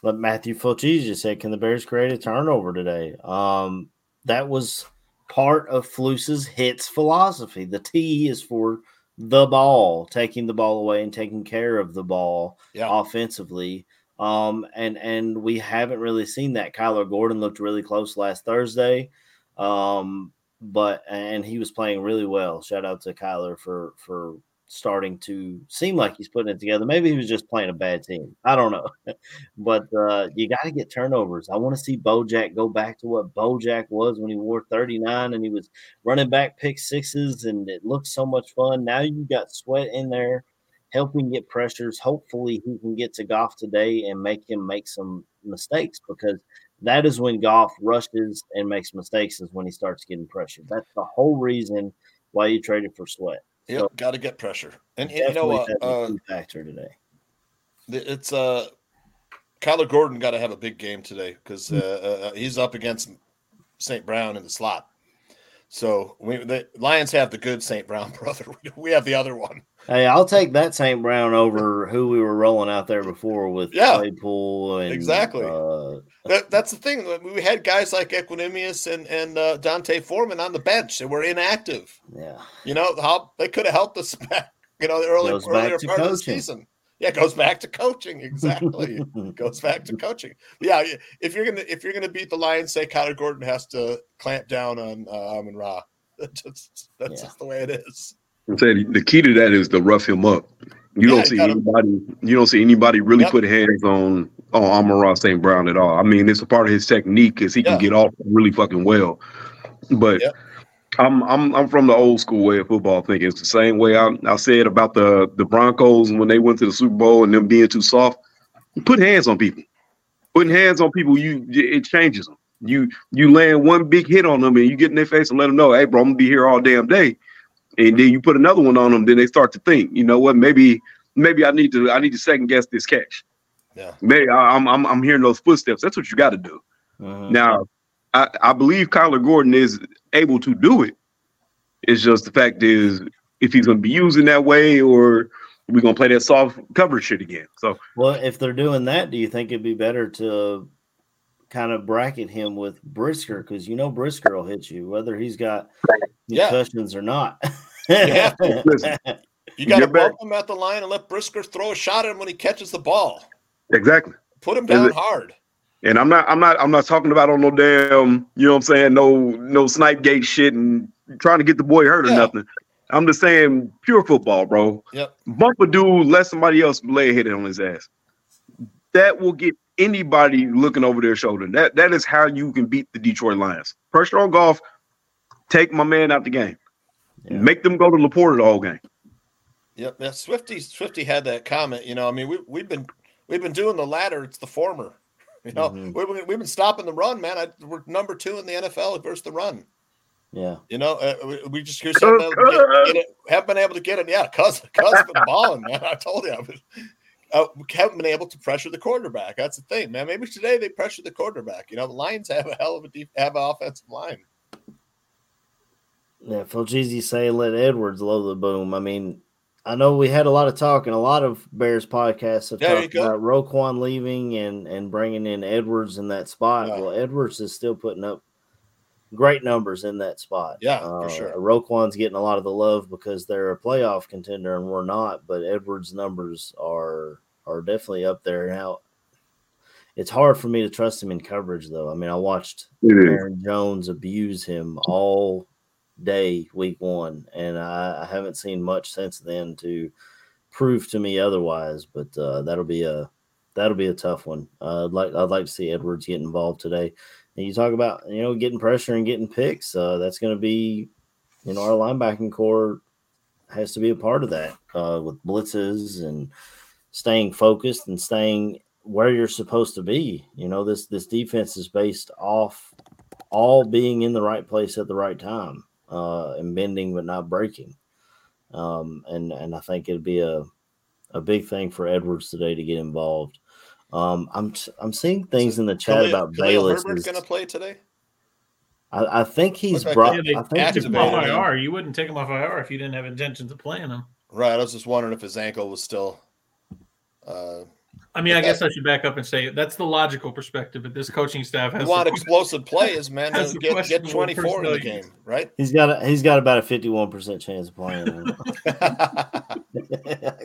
[SPEAKER 2] but Matthew Fulci just said, Can the Bears create a turnover today? Um that was part of Flus's hits philosophy. The T is for the ball, taking the ball away and taking care of the ball
[SPEAKER 3] yeah.
[SPEAKER 2] offensively. Um, and and we haven't really seen that. Kyler Gordon looked really close last Thursday, um, but and he was playing really well. Shout out to Kyler for for starting to seem like he's putting it together. Maybe he was just playing a bad team. I don't know, [laughs] but uh, you got to get turnovers. I want to see Bojack go back to what Bojack was when he wore 39 and he was running back pick sixes, and it looked so much fun. Now you got Sweat in there helping get pressures. Hopefully, he can get to Goff today and make him make some mistakes because that is when Goff rushes and makes mistakes, is when he starts getting pressured. That's the whole reason why you traded for Sweat.
[SPEAKER 3] Yep, got to get pressure. And, you know what? Uh,
[SPEAKER 2] factor today.
[SPEAKER 3] it's uh, Kyler Gordon got to have a big game today because uh, uh, he's up against St. Brown in the slot. So we the Lions have the good St. Brown [laughs] brother. We have the other one.
[SPEAKER 2] Hey, I'll take that St. Brown over who we were rolling out there before with
[SPEAKER 3] Yeah,
[SPEAKER 2] Claypool and
[SPEAKER 3] exactly.
[SPEAKER 2] Uh,
[SPEAKER 3] That, that's the thing. We had guys like Equanimeous and and uh, D'Onta Foreman on the bench that were inactive.
[SPEAKER 2] yeah,
[SPEAKER 3] You know how they could have helped us [laughs] back. You know, the early
[SPEAKER 2] Goes
[SPEAKER 3] earlier part of the season. Yeah, it goes back to coaching. Exactly. [laughs] goes back to coaching. Yeah, if you're gonna if you're gonna beat the Lions, say Kyler Gordon has to clamp down on uh, Amon Ra. [laughs] That's just, that's
[SPEAKER 2] Yeah.
[SPEAKER 3] just the way it is.
[SPEAKER 6] I'm saying the key to that is to rough him up. You
[SPEAKER 3] Yeah,
[SPEAKER 6] don't see
[SPEAKER 3] gotta-
[SPEAKER 6] anybody. You don't see anybody really
[SPEAKER 3] Yep.
[SPEAKER 6] put hands on on Amon St. Brown at all. I mean, it's a part of his technique is he can get off really fucking well. But
[SPEAKER 3] Yep.
[SPEAKER 6] I'm I'm I'm from the old school way of football thinking. It's the same way I, I said about the the Broncos when they went to the Super Bowl and them being too soft. Put hands on people. Putting hands on people, you it changes them. You you land one big hit on them and you get in their face and let them know, hey, bro, I'm gonna be here all damn day. And then you put another one on them, then they start to think, you know what, maybe maybe I need to I need to second guess this catch.
[SPEAKER 3] Yeah.
[SPEAKER 6] Maybe I- I'm I'm I'm hearing those footsteps. That's what you got to do.
[SPEAKER 2] Mhm.
[SPEAKER 6] Now, I, I believe Kyler Gordon is able to do it. It's just the fact is if he's going to be using that way or we're going to play that soft coverage shit again. So
[SPEAKER 2] Well, if they're doing that, do you think it'd be better to kind of bracket him with Brisker? Because you know Brisker will hit you, whether he's got
[SPEAKER 3] Yeah.
[SPEAKER 2] concussions or not. [laughs]
[SPEAKER 3] to. [laughs]
[SPEAKER 6] Listen.
[SPEAKER 3] You got to bump him at the line and let Brisker throw a shot at him when he catches the ball.
[SPEAKER 6] exactly.
[SPEAKER 3] Put him down
[SPEAKER 6] it-
[SPEAKER 3] hard.
[SPEAKER 6] And I'm not I'm not I'm not talking about on no damn, you know what I'm saying, no no snipe gate shit and trying to get the boy hurt or nothing. I'm just saying pure football, bro.
[SPEAKER 3] Yep.
[SPEAKER 6] Bump a dude, let somebody else lay a hit on his ass. That will get anybody looking over their shoulder. That that is how you can beat the Detroit Lions. Pressure on Goff, take my man out the game.
[SPEAKER 2] Yeah.
[SPEAKER 6] Make them go to Laporta the whole game.
[SPEAKER 3] Yep. Yeah, Swifty Swifty had that comment. You know, I mean, we we've been we've been doing the latter. It's the former. [laughs] You know,
[SPEAKER 2] Mhm.
[SPEAKER 3] we've, been- we've been stopping the run, man. I, we're number two in the NFL versus the run.
[SPEAKER 2] yeah.
[SPEAKER 3] You know, uh, we, we just here's haven't, been able to get, get it, haven't been able to get it. Yeah, cuz cuz been balling, man. I told you, I was, uh, we haven't been able to pressure the quarterback. That's the thing, man. Maybe today they pressure the quarterback. You know, the Lions have a hell of a deep, have an offensive line.
[SPEAKER 2] Yeah, Phil Jeezy say let Edwards low the boom. I mean, I know we had a lot of talk and a lot of Bears podcasts have
[SPEAKER 3] There
[SPEAKER 2] talked about Roquan leaving and and bringing in Edwards in that spot.
[SPEAKER 3] Yeah.
[SPEAKER 2] Well, Edwards is still putting up great numbers in that spot.
[SPEAKER 3] Yeah, for uh, sure.
[SPEAKER 2] Roquan's getting a lot of the love because they're a playoff contender and we're not, but Edwards' numbers are are definitely up there. Now, it's hard for me to trust him in coverage though. I mean, I watched Aaron Jones abuse him all day week one, and I, I haven't seen much since then to prove to me otherwise. But uh, that'll be a that'll be a tough one. Uh, I'd like I'd like to see Edwards get involved today. And you talk about you know getting pressure and getting picks. Uh, that's going to be you know our linebacking core has to be a part of that uh, with blitzes and staying focused and staying where you're supposed to be. You know this this defense is based off all being in the right place at the right time uh, and bending but not breaking. Um, and and I think it'd be a a big thing for Edwards today to get involved. Um, I'm I'm seeing things in the chat
[SPEAKER 3] Khalil-
[SPEAKER 2] about
[SPEAKER 3] Khalil
[SPEAKER 2] Bayless.
[SPEAKER 3] Herbert's
[SPEAKER 2] is-
[SPEAKER 3] going to play today.
[SPEAKER 2] I, I think he's
[SPEAKER 3] Looks like
[SPEAKER 2] brought.
[SPEAKER 3] they-
[SPEAKER 2] I think he's
[SPEAKER 4] took him off
[SPEAKER 2] brought
[SPEAKER 3] man.
[SPEAKER 2] in-
[SPEAKER 4] IR. You wouldn't take him off IR if you didn't have intentions of playing him.
[SPEAKER 3] Right. I was just wondering if his ankle was still. Uh,
[SPEAKER 4] I mean, I guess I should back up and say that's the logical perspective, but this coaching staff
[SPEAKER 3] we
[SPEAKER 4] has
[SPEAKER 3] want
[SPEAKER 4] to-
[SPEAKER 3] explosive plays, man. To get, get 24 in the game, right?
[SPEAKER 2] He's got a, he's got about a fifty one percent chance of playing. [laughs] [laughs] I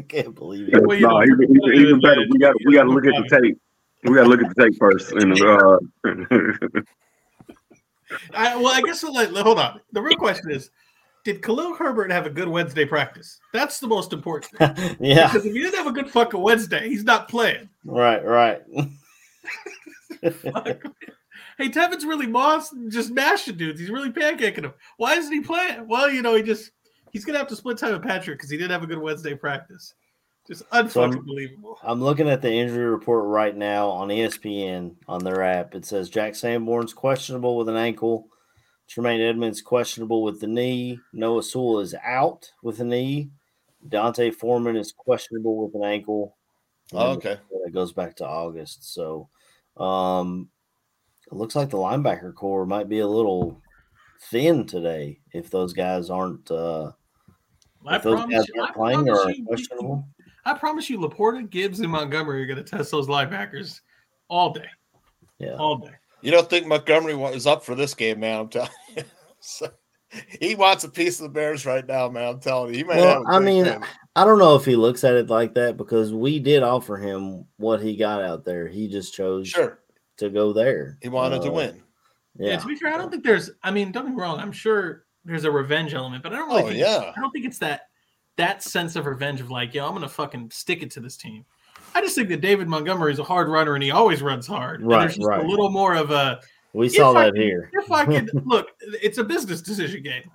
[SPEAKER 2] can't believe it.
[SPEAKER 4] Well,
[SPEAKER 6] no,
[SPEAKER 4] know,
[SPEAKER 6] even, even, even
[SPEAKER 4] it
[SPEAKER 6] better. We got we got to look at the tape. We got to look at the tape first. And uh, [laughs]
[SPEAKER 4] I, well, I guess like, hold on. The real question is, did Khalil Herbert have a good Wednesday practice? That's the most important thing. [laughs]
[SPEAKER 2] yeah,
[SPEAKER 4] Because if he didn't have a good fucking Wednesday, he's not playing.
[SPEAKER 2] right, right. [laughs]
[SPEAKER 4] Hey, Tevin's really moss just mashing dudes. He's really pancaking them. Why isn't he playing? Well, you know, he just he's gonna have to split time with Patrick because he didn't have a good Wednesday practice. Just unfucking believable.
[SPEAKER 2] I'm looking at the injury report right now on ESPN on their app. It says Jack Sanborn's questionable with an ankle. Tremaine Edmunds questionable with the knee. Noah Sewell is out with a knee. D'Onta Foreman is questionable with an ankle.
[SPEAKER 3] Oh, okay.
[SPEAKER 2] That goes back to August. So um it looks like the linebacker core might be a little thin today if those guys aren't uh
[SPEAKER 4] I
[SPEAKER 2] those
[SPEAKER 4] promise,
[SPEAKER 2] guys
[SPEAKER 4] you, I,
[SPEAKER 2] aren't playing or
[SPEAKER 4] promise
[SPEAKER 2] are
[SPEAKER 4] you,
[SPEAKER 2] questionable.
[SPEAKER 4] I promise you, Laporta, Gibbs, and Montgomery are going to test those linebackers all day,
[SPEAKER 2] Yeah.
[SPEAKER 4] all day.
[SPEAKER 3] You don't think Montgomery wa- is up for this game, man? I'm telling [laughs] you. So, he wants a piece of the Bears right now, man. I'm telling you. He might have
[SPEAKER 2] Well,
[SPEAKER 3] a
[SPEAKER 2] I mean,
[SPEAKER 3] game.
[SPEAKER 2] I don't know if he looks at it like that because we did offer him what he got out there. He just chose
[SPEAKER 3] sure.
[SPEAKER 2] to go there.
[SPEAKER 3] He wanted to
[SPEAKER 2] Uh,
[SPEAKER 3] win.
[SPEAKER 4] Yeah.
[SPEAKER 2] Yeah.
[SPEAKER 4] to be fair, I don't think there's. I mean, don't get me wrong. I'm sure there's a revenge element, but I don't really.
[SPEAKER 3] Oh,
[SPEAKER 4] think
[SPEAKER 3] yeah.
[SPEAKER 4] I don't think it's that that sense of revenge of like, yo, I'm gonna fucking stick it to this team. I just think that David Montgomery is a hard runner and he always runs hard. And
[SPEAKER 2] Right,
[SPEAKER 4] there's just
[SPEAKER 2] right.
[SPEAKER 4] a little more of a
[SPEAKER 2] We saw that here.
[SPEAKER 4] if I could [laughs] look, it's a business decision game.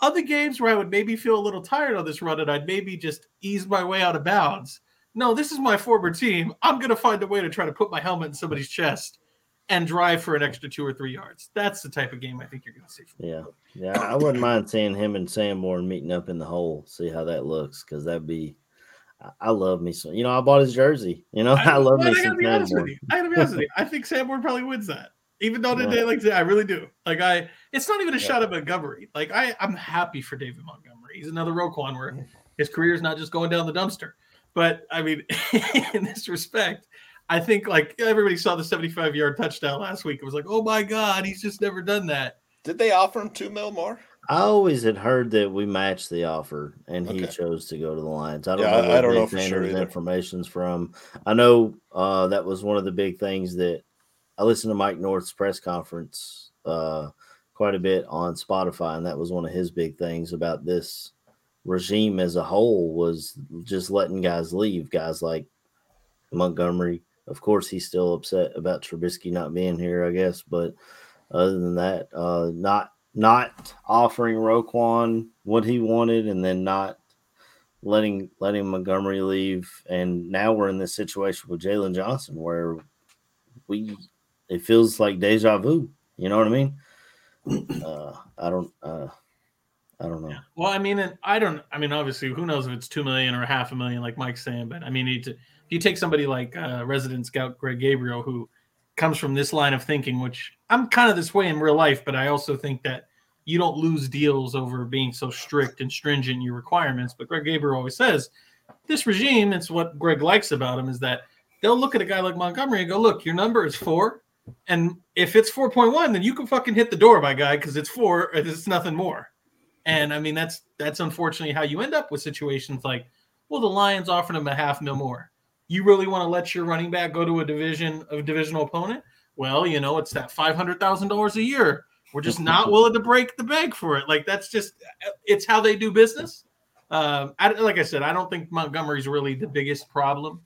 [SPEAKER 4] Other games where I would maybe feel a little tired on this run and I'd maybe just ease my way out of bounds. No, this is my former team. I'm gonna find a way to try to put my helmet in somebody's chest and drive for an extra two or three yards. That's the type of game I think you're going to see.
[SPEAKER 2] Yeah, yeah. I wouldn't mind seeing him and Sanborn meeting up in the hole, see how that looks, because that'd be. I love me some. You know, I bought his jersey. You know, [laughs] I, I love me some Sanborn.
[SPEAKER 4] I gotta be honest with you. I think Sanborn probably wins that. Even though today, like I really do. Like I, it's not even a yeah. shot at Montgomery. Like I, I'm happy for David Montgomery. He's another Roquan where his career is not just going down the dumpster. But I mean, [laughs] in this respect, I think like everybody saw the 75 yard touchdown last week. It was like, oh my god, he's just never done that.
[SPEAKER 3] Did they offer him two mil more?
[SPEAKER 2] I always had heard that we matched the offer, and okay. he chose to go to the Lions. I don't
[SPEAKER 3] yeah,
[SPEAKER 2] know. Where
[SPEAKER 3] I don't know for sure.
[SPEAKER 2] Information's from. I know uh, that was one of the big things that I listened to Mike North's press conference uh, quite a bit on Spotify, and that was one of his big things about this regime as a whole was just letting guys leave. Guys like Montgomery, of course, he's still upset about Trubisky not being here, I guess. But other than that, uh, not not offering Roquan what he wanted, and then not letting letting Montgomery leave, and now we're in this situation with Jaylon Johnson where we it feels like deja vu. You know what I mean? [clears throat] Uh, I don't. Uh, I don't know.
[SPEAKER 4] Well, I mean, I don't. I mean, obviously, who knows if it's two million or half a million, like Mike's saying. But I mean, you to if you take somebody like uh, resident scout Greg Gabriel, who comes from this line of thinking, which I'm kind of this way in real life, but I also think that you don't lose deals over being so strict and stringent in your requirements. But Greg Gabriel always says this regime. It's what Greg likes about him is that they'll look at a guy like Montgomery and go, "Look, your number is four. And if it's 4.1, then you can fucking hit the door, my guy, because it's four, it's nothing more. And I mean, that's that's unfortunately how you end up with situations like, well, the Lions offered him a half mil more. You really want to let your running back go to a division a divisional opponent? Well, you know, it's that five hundred thousand dollars a year. We're just not [laughs] willing to break the bank for it. Like that's just it's how they do business. Um, I, like I said, I don't think Montgomery's really the biggest problem.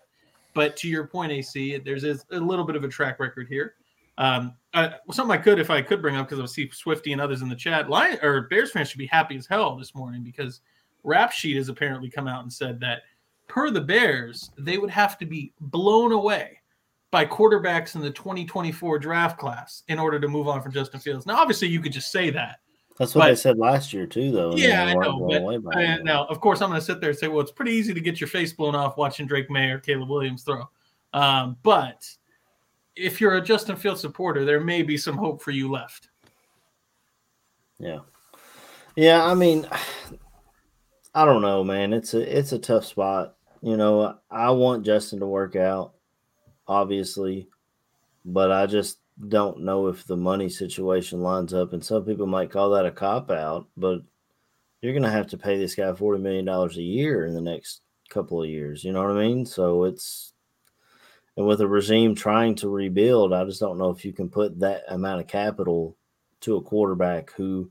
[SPEAKER 4] But to your point, AC, there's a little bit of a track record here. Um, uh, something I could, if I could bring up, because I see Swifty and others in the chat, Lion or Bears fans should be happy as hell this morning because Rap Sheet has apparently come out and said that per the Bears, they would have to be blown away by quarterbacks in the 2024 draft class in order to move on from Justin Fields. Now, obviously, you could just say that.
[SPEAKER 2] That's what but, they said last year too, though.
[SPEAKER 4] Yeah, I know. But, I, now, of course, I'm going to sit there and say, well, it's pretty easy to get your face blown off watching Drake Maye or Caleb Williams throw. Um, but if you're a Justin Fields supporter, there may be some hope for you left.
[SPEAKER 2] Yeah. Yeah, I mean [sighs] I don't know, man. It's a it's a tough spot. You know, I want Justin to work out, obviously, but I just don't know if the money situation lines up. And some people might call that a cop out, but you're going to have to pay this guy $40 million a year in the next couple of years. You know what I mean? So it's, and with a regime trying to rebuild, I just don't know if you can put that amount of capital to a quarterback who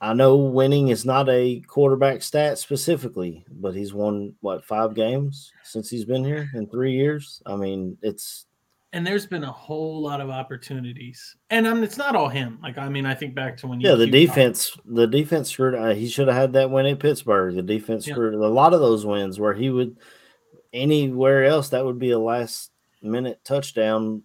[SPEAKER 2] I know winning is not a quarterback stat specifically, but he's won what five games since he's been here in three years. I mean, it's
[SPEAKER 4] and there's been a whole lot of opportunities, and I mean, it's not all him. Like I mean, I think back to when
[SPEAKER 2] yeah, the defense, the defense screwed. Uh, he should have had that win in Pittsburgh. The defense yeah. screwed a lot of those wins where he would anywhere else, that would be a last minute touchdown.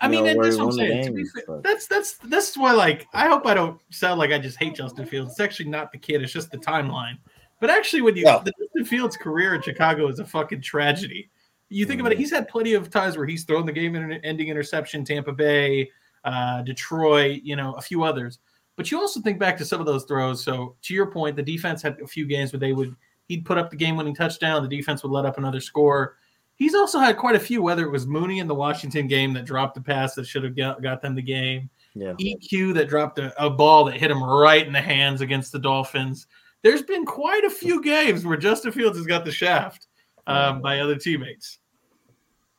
[SPEAKER 4] I mean, know, that's what I'm saying. Games, that's that's that's why, like, I hope I don't sound like I just hate Justin Fields. It's actually not the kid; it's just the timeline. But actually, when you yeah. the Justin Fields' career in Chicago is a fucking tragedy. You think mm about it; mm-hmm. he's had plenty of times where he's thrown the game-ending interception, Tampa Bay, uh, Detroit, you know, a few others. But you also think back to some of those throws. So to your point, the defense had a few games where they would he'd put up the game-winning touchdown. The defense would let up another score. He's also had quite a few, whether it was Mooney in the Washington game that dropped the pass that should have got, got them the game, yeah. EQ that dropped a, a, ball that hit him right in the hands against the Dolphins. There's been quite a few games where Justin Fields has got the shaft um, by other teammates.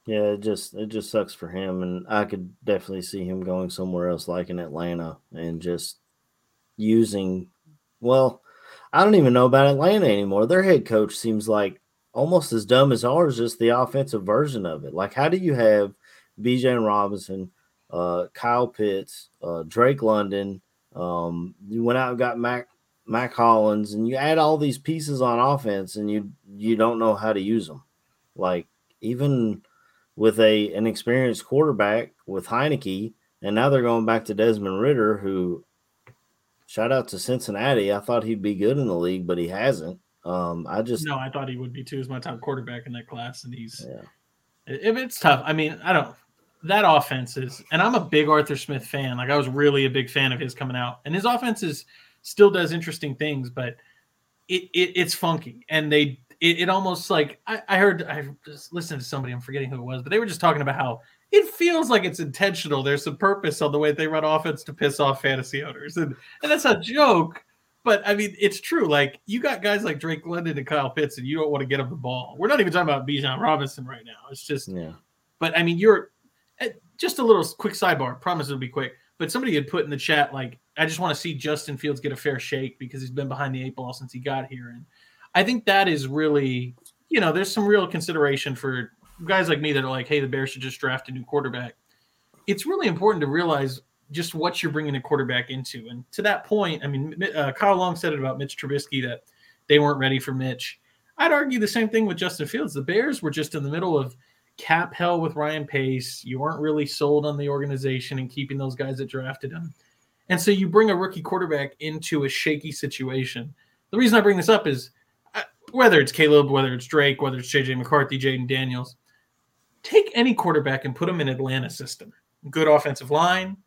[SPEAKER 2] Yeah, it just it just sucks for him, and I could definitely see him going somewhere else, like in Atlanta, and just using well I don't even know about Atlanta anymore. Their head coach seems like almost as dumb as ours, just the offensive version of it. Like, how do you have Bijan Robinson, uh, Kyle Pitts, uh, Drake London? Um, you went out and got Mac Mack Hollins, and you add all these pieces on offense, and you you don't know how to use them. Like even with a an experienced quarterback with Heinicke, and now they're going back to Desmond Ridder, who shout out to Cincinnati. I thought he'd be good in the league, but he hasn't. Um, I just
[SPEAKER 4] No, I thought he would be too. He's my top quarterback in that class, and he's
[SPEAKER 2] yeah.
[SPEAKER 4] if it's tough. I mean, I don't that offense is, and I'm a big Arthur Smith fan. Like I was really a big fan of his coming out, and his offense is still does interesting things, but it, it it's funky, and they it, it almost like I, I heard I just listened to somebody I'm forgetting who it was, but they were just talking about how it feels like it's intentional. There's some purpose on the way they run offense to piss off fantasy owners, and and that's a joke. But I mean, it's true. Like you got guys like Drake London and Kyle Pitts, and you don't want to get them the ball. We're not even talking about Bijan Robinson right now. It's just,
[SPEAKER 2] Yeah.
[SPEAKER 4] but I mean, you're eh, just a little quick sidebar. Promise it'll be quick. But somebody had put in the chat like, I just want to see Justin Fields get a fair shake because he's been behind the eight ball since he got here, and I think that is really, you know, there's some real consideration for guys like me that are like, hey, the Bears should just draft a new quarterback. It's really important to realize just what you're bringing a quarterback into. And to that point, I mean, uh, Kyle Long said it about Mitch Trubisky that they weren't ready for Mitch. I'd argue the same thing with Justin Fields. The Bears were just in the middle of cap hell with Ryan Pace. You weren't really sold on the organization and keeping those guys that drafted him. And so you bring a rookie quarterback into a shaky situation. The reason I bring this up is uh, whether it's Caleb, whether it's Drake, whether it's JJ McCarthy, Jayden Daniels, take any quarterback and put them in Atlanta system. Good offensive line,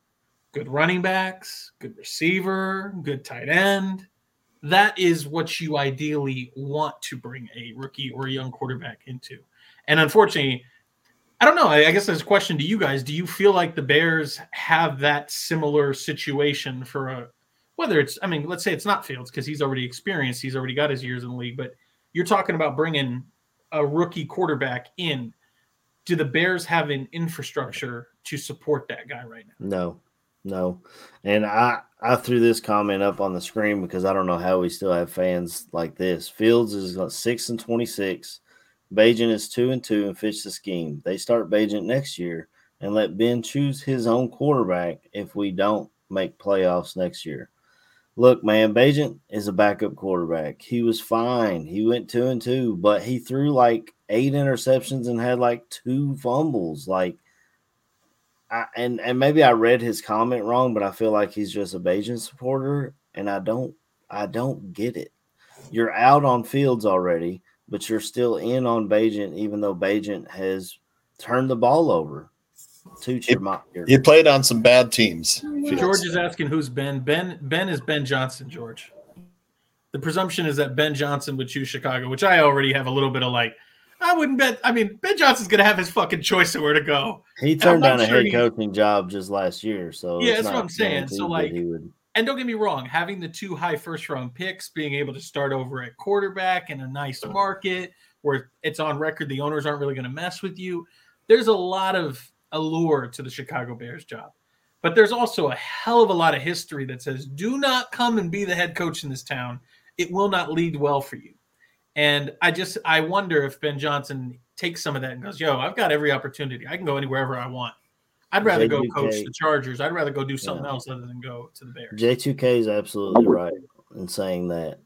[SPEAKER 4] good running backs, good receiver, good tight end. That is what you ideally want to bring a rookie or a young quarterback into. And unfortunately, I don't know. I guess there's a question to you guys. Do you feel like the Bears have that similar situation for a whether it's I mean, let's say it's not Fields because he's already experienced, he's already got his years in the league, but you're talking about bringing a rookie quarterback in. Do the Bears have an infrastructure to support that guy right now?
[SPEAKER 2] No, no. And I I threw this comment up on the screen because I don't know how we still have fans like this. Fields is got six and twenty six. Bagent is two and two and fits the scheme. They start Bagent next year and let Ben choose his own quarterback if we don't make playoffs next year. Look, man, Bagent is a backup quarterback. He was fine. He went two and two, but he threw like eight interceptions and had like two fumbles. Like I, and and maybe I read his comment wrong, but I feel like he's just a Bagent supporter, and I don't I don't get it. You're out on Fields already, but you're still in on Bagent, even though Bagent has turned the ball over. Toot your, mo- your
[SPEAKER 3] He played on some bad teams.
[SPEAKER 4] Oh, George is asking who's Ben. Ben Ben is Ben Johnson, George. The presumption is that Ben Johnson would choose Chicago, which I already have a little bit of like, I wouldn't bet. I mean, Ben Johnson's gonna have his fucking choice of where to go.
[SPEAKER 2] he turned down a
[SPEAKER 4] sure
[SPEAKER 2] head
[SPEAKER 4] he-
[SPEAKER 2] coaching job just last year, so
[SPEAKER 4] Yeah, that's what I'm saying. So, like,
[SPEAKER 2] would.
[SPEAKER 4] And don't get me wrong, having the two high first round picks, being able to start over at quarterback in a nice market where it's on record the owners aren't really going to mess with you. There's a lot of allure to the Chicago Bears job. But there's also a hell of a lot of history that says do not come and be the head coach in this town. It will not lead well for you. And I just I wonder if Ben Johnson takes some of that and goes, "Yo, I've got every opportunity. I can go anywherever I want. I'd rather go coach the Chargers. I'd rather go do something
[SPEAKER 2] Yeah.
[SPEAKER 4] else other than go to the Bears."
[SPEAKER 2] J2K is absolutely right in saying that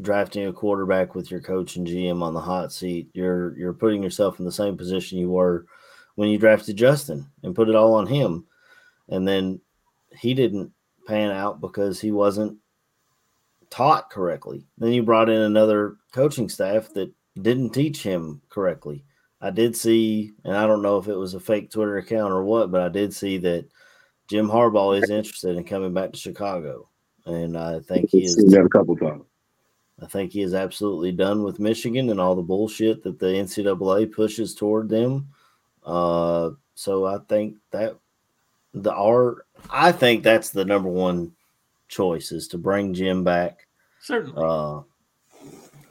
[SPEAKER 2] drafting a quarterback with your coach and GM on the hot seat, you're you're putting yourself in the same position you were when you drafted Justin and put it all on him. And then he didn't pan out because he wasn't taught correctly. Then you brought in another coaching staff that didn't teach him correctly. I did see, and I don't know if it was a fake Twitter account or what, but I did see that Jim Harbaugh is interested in coming back to Chicago, and I think he is.
[SPEAKER 6] that a couple times.
[SPEAKER 2] I think he is absolutely done with Michigan and all the bullshit that the NCAA pushes toward them. Uh, so I think that the R, I think that's the number one choice is to bring Jim back.
[SPEAKER 4] Certainly.
[SPEAKER 2] Uh,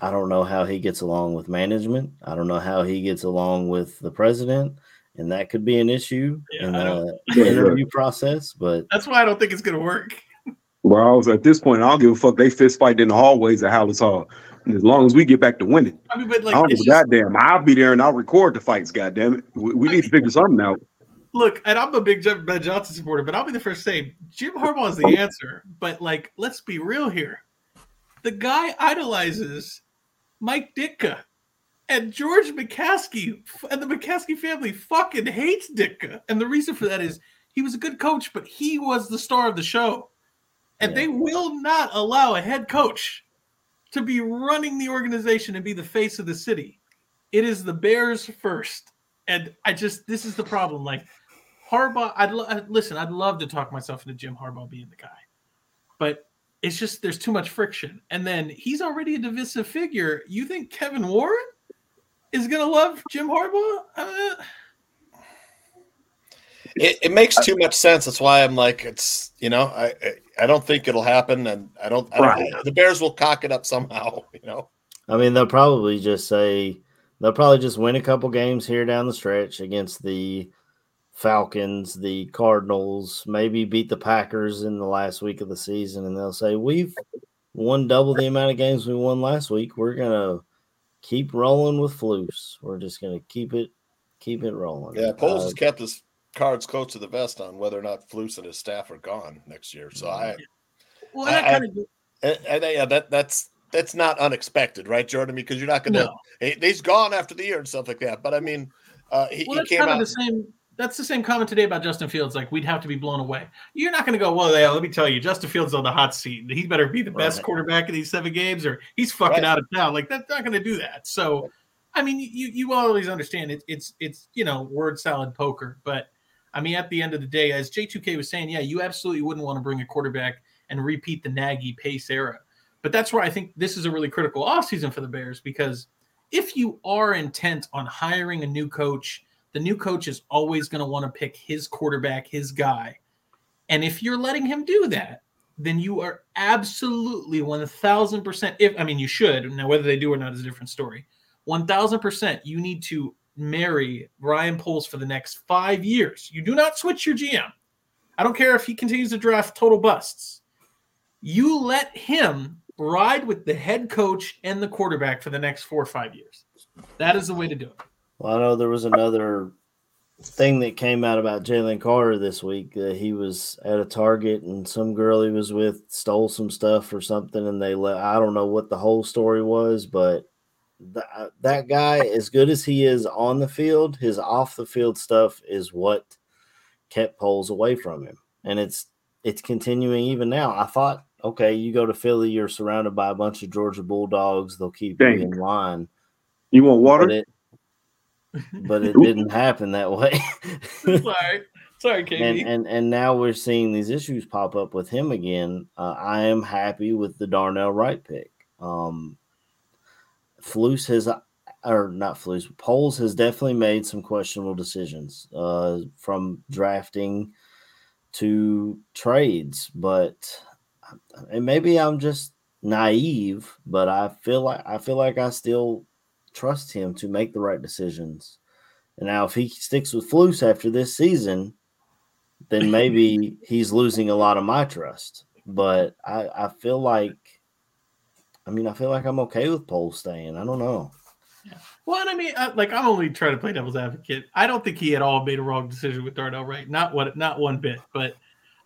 [SPEAKER 2] I don't know how he gets along with management. I don't know how he gets along with the president, and that could be an issue
[SPEAKER 4] Yeah,
[SPEAKER 2] in the [laughs] interview process. But
[SPEAKER 4] That's why I don't think it's going to work.
[SPEAKER 6] Well, I was at this point, I don't give a fuck. They fist fight in the hallways at Halas Hall. And as long as we get back to winning,
[SPEAKER 4] I mean, but like,
[SPEAKER 6] I don't give a goddamn. I'll be there and I'll record the fights. Goddamn it, we, we need to figure something out.
[SPEAKER 4] Look, and I'm a big Ben Johnson supporter, but I'll be the first to say Jim Harbaugh is the [laughs] answer. But like, let's be real here. The guy idolizes Mike Ditka. And George McCaskey and the McCaskey family fucking hates Ditka. And the reason for that is he was a good coach, but he was the star of the show. And
[SPEAKER 2] Yeah.
[SPEAKER 4] they will not allow a head coach to be running the organization and be the face of the city. It is the Bears first. And I just, this is the problem. Like, Harbaugh, I'd lo- uh, listen, I'd love to talk myself into Jim Harbaugh being the guy, but it's just there's too much friction. And then he's already a divisive figure. You think Kevin Warren is going to love Jim Harbaugh? Uh,
[SPEAKER 3] It, it makes too much sense. That's why I'm like, it's you know, I I, I don't think it'll happen, and I don't. I don't
[SPEAKER 6] Right.
[SPEAKER 3] the Bears will cock it up somehow. [laughs] You know,
[SPEAKER 2] I mean, they'll probably just say they'll probably just win a couple games here down the stretch against the Falcons, the Cardinals, maybe beat the Packers in the last week of the season, and they'll say we've won double the amount of games we won last week. We're gonna keep rolling with Flus. We're just gonna keep it keep it rolling.
[SPEAKER 3] yeah. Poles
[SPEAKER 2] Uh,
[SPEAKER 3] has kept his cards close to the vest on whether or not Flus and his staff are gone next year. So I,
[SPEAKER 4] well, that
[SPEAKER 3] I-
[SPEAKER 4] kind of
[SPEAKER 3] and, and yeah, that that's that's not unexpected, right, Jordan? Because you're not going to.
[SPEAKER 4] no.
[SPEAKER 3] He, he's gone after the year and stuff like that. But I mean, uh, he,
[SPEAKER 4] Well,
[SPEAKER 3] he came
[SPEAKER 4] kind
[SPEAKER 3] out.
[SPEAKER 4] of the same. That's the same comment today about Justin Fields. Like we'd have to be blown away. You're not going to go. Well, yeah, let me tell you, Justin Fields on the hot seat. He better be the best
[SPEAKER 2] Right.
[SPEAKER 4] quarterback in these seven games, or he's fucking
[SPEAKER 3] Right.
[SPEAKER 4] out of town. Like that's not going to do that. So, I mean, you you always understand it, it's it's you know word salad poker. But I mean, at the end of the day, as J2K was saying, yeah, you absolutely wouldn't want to bring a quarterback and repeat the Nagy Pace era. But that's where I think this is a really critical offseason for the Bears because if you are intent on hiring a new coach, the new coach is always going to want to pick his quarterback, his guy. And if you're letting him do that, then you are absolutely 1000% if I mean you should. Now whether they do or not is a different story. 1000% you need to marry Ryan Poles for the next 5 years. You do not switch your GM. I don't care if he continues to draft total busts. You let him ride with the head coach and the quarterback for the next 4 or 5 years. That is the way to do it.
[SPEAKER 2] Well, I know there was another thing that came out about Jalen Carter this week. Uh, he was at a Target and some girl he was with stole some stuff or something, and they let. I don't know what the whole story was, but th- uh, that guy, as good as he is on the field, his off the field stuff is what kept Poles away from him, and it's it's continuing even now. I thought, okay, you go to Philly, you're surrounded by a bunch of Georgia Bulldogs, they'll keep
[SPEAKER 6] Dang.
[SPEAKER 2] you in line,
[SPEAKER 6] You want water?
[SPEAKER 2] it but it didn't happen that way.
[SPEAKER 4] Sorry. Sorry, KB.
[SPEAKER 2] and and and now we're seeing these issues pop up with him again. Uh, I am happy with the Darnell Wright pick. Um, Flus has, or not Flus, Poles has definitely made some questionable decisions uh, from drafting to trades, but and maybe I'm just naive, but I feel like I feel like I still trust him to make the right decisions. And now, if he sticks with Flus after this season, then [clears throat] maybe he's losing a lot of my trust. But I, I feel like, I mean, I feel like I'm okay with Pole staying. I don't know.
[SPEAKER 4] Well, and I mean, I, like I'm only trying to play devil's advocate. I don't think he at all made a wrong decision with Darnell Wright. Not what, not one bit. But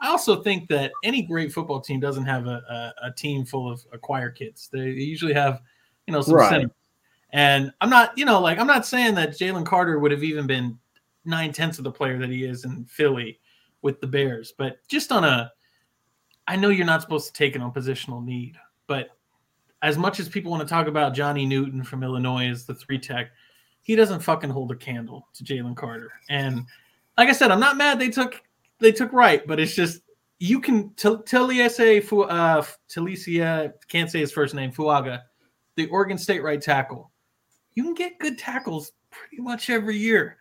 [SPEAKER 4] I also think that any great football team doesn't have a, a, a team full of acquire kids. They usually have, you know, some
[SPEAKER 2] Right.
[SPEAKER 4] center. And I'm not, you know, like I'm not saying that Jalen Carter would have even been nine tenths of the player that he is in Philly with the Bears, but just on a, I know you're not supposed to take it on positional need, but as much as people want to talk about Johnny Newton from Illinois as the three tech, he doesn't fucking hold a candle to Jalen Carter. And like I said, I'm not mad they took they took Wright, but it's just you can Taliese Fu uh Talicia can't say his first name Fuaga, the Oregon State right tackle. You can get good tackles pretty much every year.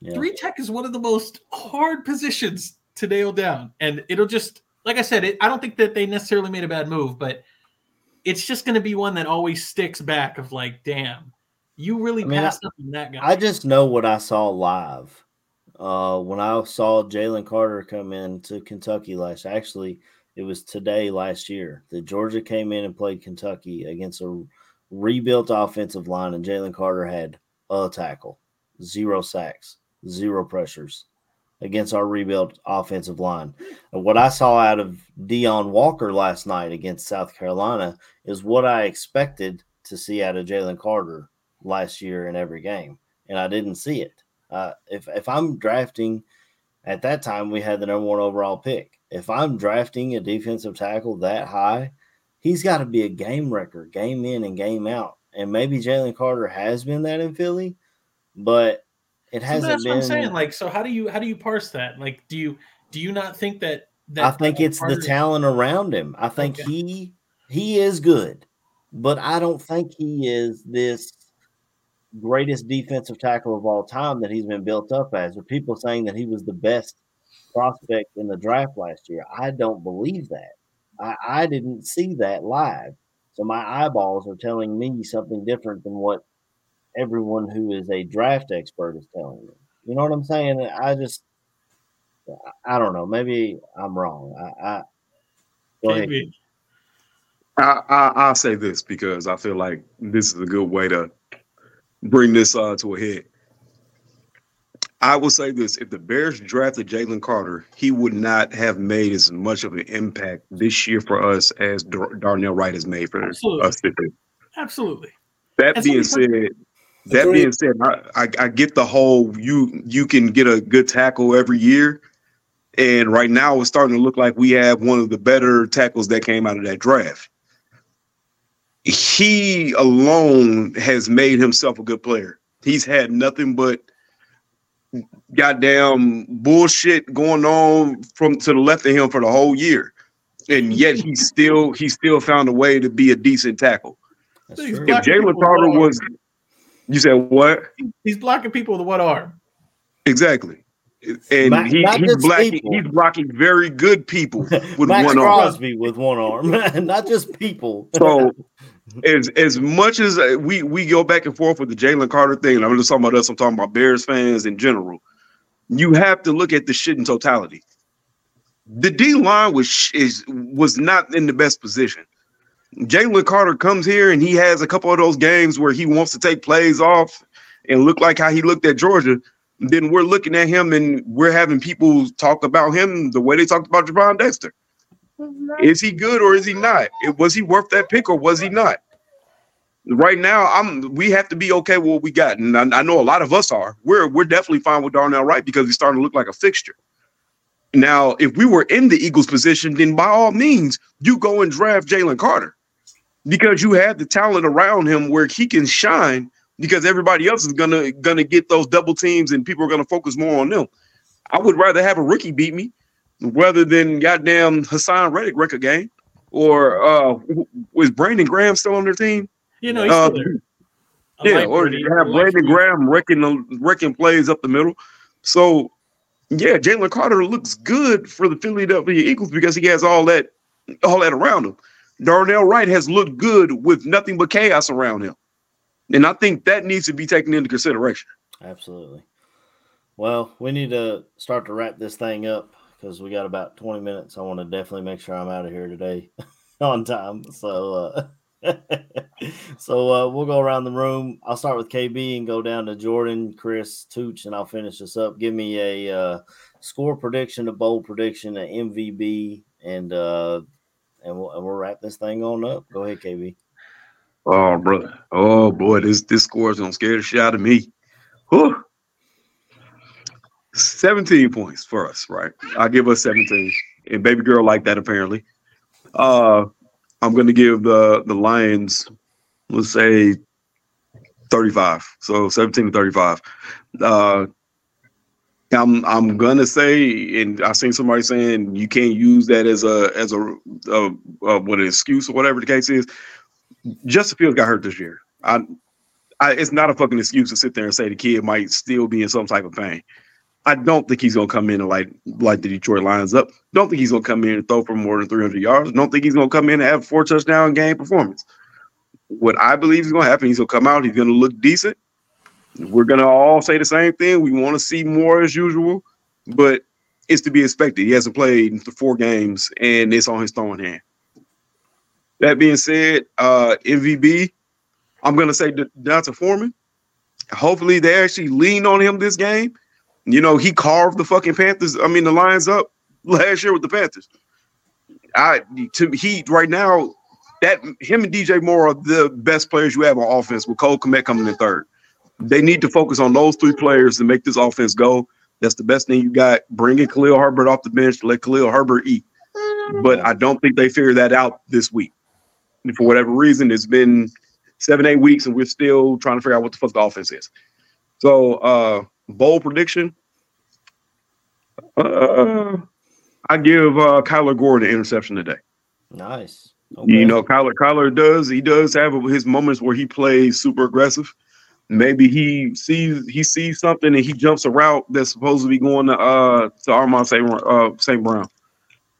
[SPEAKER 2] Yeah.
[SPEAKER 4] Three tech is one of the most hard positions to nail down, and it'll just like I said, it, I don't think that they necessarily made a bad move, but it's just going to be one that always sticks back of like, damn, you really
[SPEAKER 2] I mean,
[SPEAKER 4] passed up on that guy.
[SPEAKER 2] I just know what I saw live. Uh, when I saw Jalen Carter come in to Kentucky last, actually, it was today last year that Georgia came in and played Kentucky against a rebuilt offensive line, and Jalen Carter had a tackle, zero sacks, zero pressures against our rebuilt offensive line. And what I saw out of Deone Walker last night against South Carolina is what I expected to see out of Jalen Carter last year in every game, and I didn't see it. Uh, if if I'm drafting at that time, we had the number one overall pick. If I'm drafting a defensive tackle that high, he's got to be a game wrecker, game in and game out. And maybe Jalen Carter has been that in Philly, but it hasn't
[SPEAKER 4] so that's
[SPEAKER 2] been.
[SPEAKER 4] what I'm saying. Like, so how do you how do you parse that? Like, do you do you not think that? that
[SPEAKER 2] I think it's the talent around him. I think
[SPEAKER 4] Okay.
[SPEAKER 2] he he is good, but I don't think he is this greatest defensive tackle of all time that he's been built up as. With people saying that he was the best prospect in the draft last year, I don't believe that. I, I didn't see that live, so my eyeballs are telling me something different than what everyone who is a draft expert is telling me. You know what I'm saying? I just I don't know. Maybe I'm wrong. I, I go ahead.
[SPEAKER 6] I, I I'll say this because I feel like this is a good way to bring this uh, to a head. I will say this: if the Bears drafted Jalen Carter, he would not have made as much of an impact this year for us as Dar- Darnell Wright has made for
[SPEAKER 4] Absolutely.
[SPEAKER 6] us. this.
[SPEAKER 4] Absolutely.
[SPEAKER 6] That
[SPEAKER 4] And
[SPEAKER 6] being said, that being said, I, I, I get the whole you you can get a good tackle every year, and right now it's starting to look like we have one of the better tackles that came out of that draft. He alone has made himself a good player. He's had nothing but goddamn bullshit going on from to the left of him for the whole year, and yet he [laughs] still he still found a way to be a decent tackle.
[SPEAKER 2] That's
[SPEAKER 6] If
[SPEAKER 4] black.
[SPEAKER 6] Jalen Carter was, you said what?
[SPEAKER 4] He's blocking people with one arm.
[SPEAKER 6] Exactly. And he, he's blocking
[SPEAKER 2] people.
[SPEAKER 6] he's blocking very good people [laughs] with
[SPEAKER 2] Max
[SPEAKER 6] one arm.
[SPEAKER 2] Crosby with one arm, [laughs] not just people.
[SPEAKER 6] So as as much as uh, we we go back and forth with the Jalen Carter thing, and I'm just talking about us, I'm talking about Bears fans in general. You have to look at the shit in totality. The D line was is was not in the best position. Jalen Carter comes here and he has a couple of those games where he wants to take plays off and look like how he looked at Georgia. Then we're looking at him and we're having people talk about him the way they talked about Gervon Dexter. Is he good or is he not? Was he worth that pick or was he not? Right now, I'm. We have to be okay with what we got, and I, I know a lot of us are. We're we're definitely fine with Darnell Wright because he's starting to look like a fixture. Now, if we were in the Eagles' position, then by all means, you go and draft Jalen Carter because you have the talent around him where he can shine. Because everybody else is gonna gonna get those double teams, and people are gonna focus more on them. I would rather have a rookie beat me rather than goddamn Haason Reddick wreck a game. Or uh was Brandon Graham still on their team?
[SPEAKER 4] You know, he's
[SPEAKER 6] Uh,
[SPEAKER 4] still there.
[SPEAKER 6] Yeah, or you have Brandon. Graham wrecking the wrecking plays up the middle. So yeah, Jalen Carter looks good for the Philadelphia Eagles because he has all that all that around him. Darnell Wright has looked good with nothing but chaos around him. And I think that needs to be taken into consideration.
[SPEAKER 2] Absolutely. Well, we need to start to wrap this thing up because we got about 20 minutes. I want to definitely make sure I'm out of here today [laughs] on time. So, uh, [laughs] so uh, we'll go around the room. I'll start with KB and go down to Jordan, Chris, Tooch, and I'll finish this up. Give me a uh, score prediction, a bowl prediction, an MVB, and uh, and we'll, and we'll wrap this thing on up. Go ahead, KB.
[SPEAKER 6] Oh, brother. Oh boy, this this score is gonna scare the shit out of me. Whew. 17 points for us, right? I give us 17. And baby girl like that apparently. Uh I'm gonna give the the Lions, let's say 35. So 17 to 35. Uh I'm I'm gonna say, and I seen somebody saying you can't use that as a as a, a, a what an excuse or whatever the case is. Justin Fields got hurt this year. I, I, it's not a fucking excuse to sit there and say the kid might still be in some type of pain. I don't think he's gonna come in and like like the Detroit lines up. Don't think he's gonna come in and throw for more than 300 yards. Don't think he's gonna come in and have four touchdown game performance. What I believe is gonna happen, he's gonna come out. He's gonna look decent. We're gonna all say the same thing. We want to see more as usual, but it's to be expected. He hasn't played the four games, and it's on his throwing hand. That being said, uh, MVB, I'm gonna say D'Onta Foreman. Hopefully, they actually lean on him this game. You know, he carved the fucking Panthers. I mean, the Lions up [laughs] last year with the Panthers. I to he right now, that him and DJ Moore are the best players you have on offense with Cole Kmet coming in third. They need to focus on those three players to make this offense go. That's the best thing you got. Bringing Khalil Herbert off the bench let Khalil Herbert eat. But I don't think they figured that out this week. And for whatever reason, it's been seven, eight weeks, and we're still trying to figure out what the fuck the offense is. So, uh, bold prediction. Uh, I give uh, Kyler Gordon an interception today.
[SPEAKER 2] Nice.
[SPEAKER 6] You know, Kyler Kyler does he does have his moments where he plays super aggressive. Maybe he sees he sees something and he jumps a route that's supposed to be going to uh to Amon Ra St. Uh, St. Brown.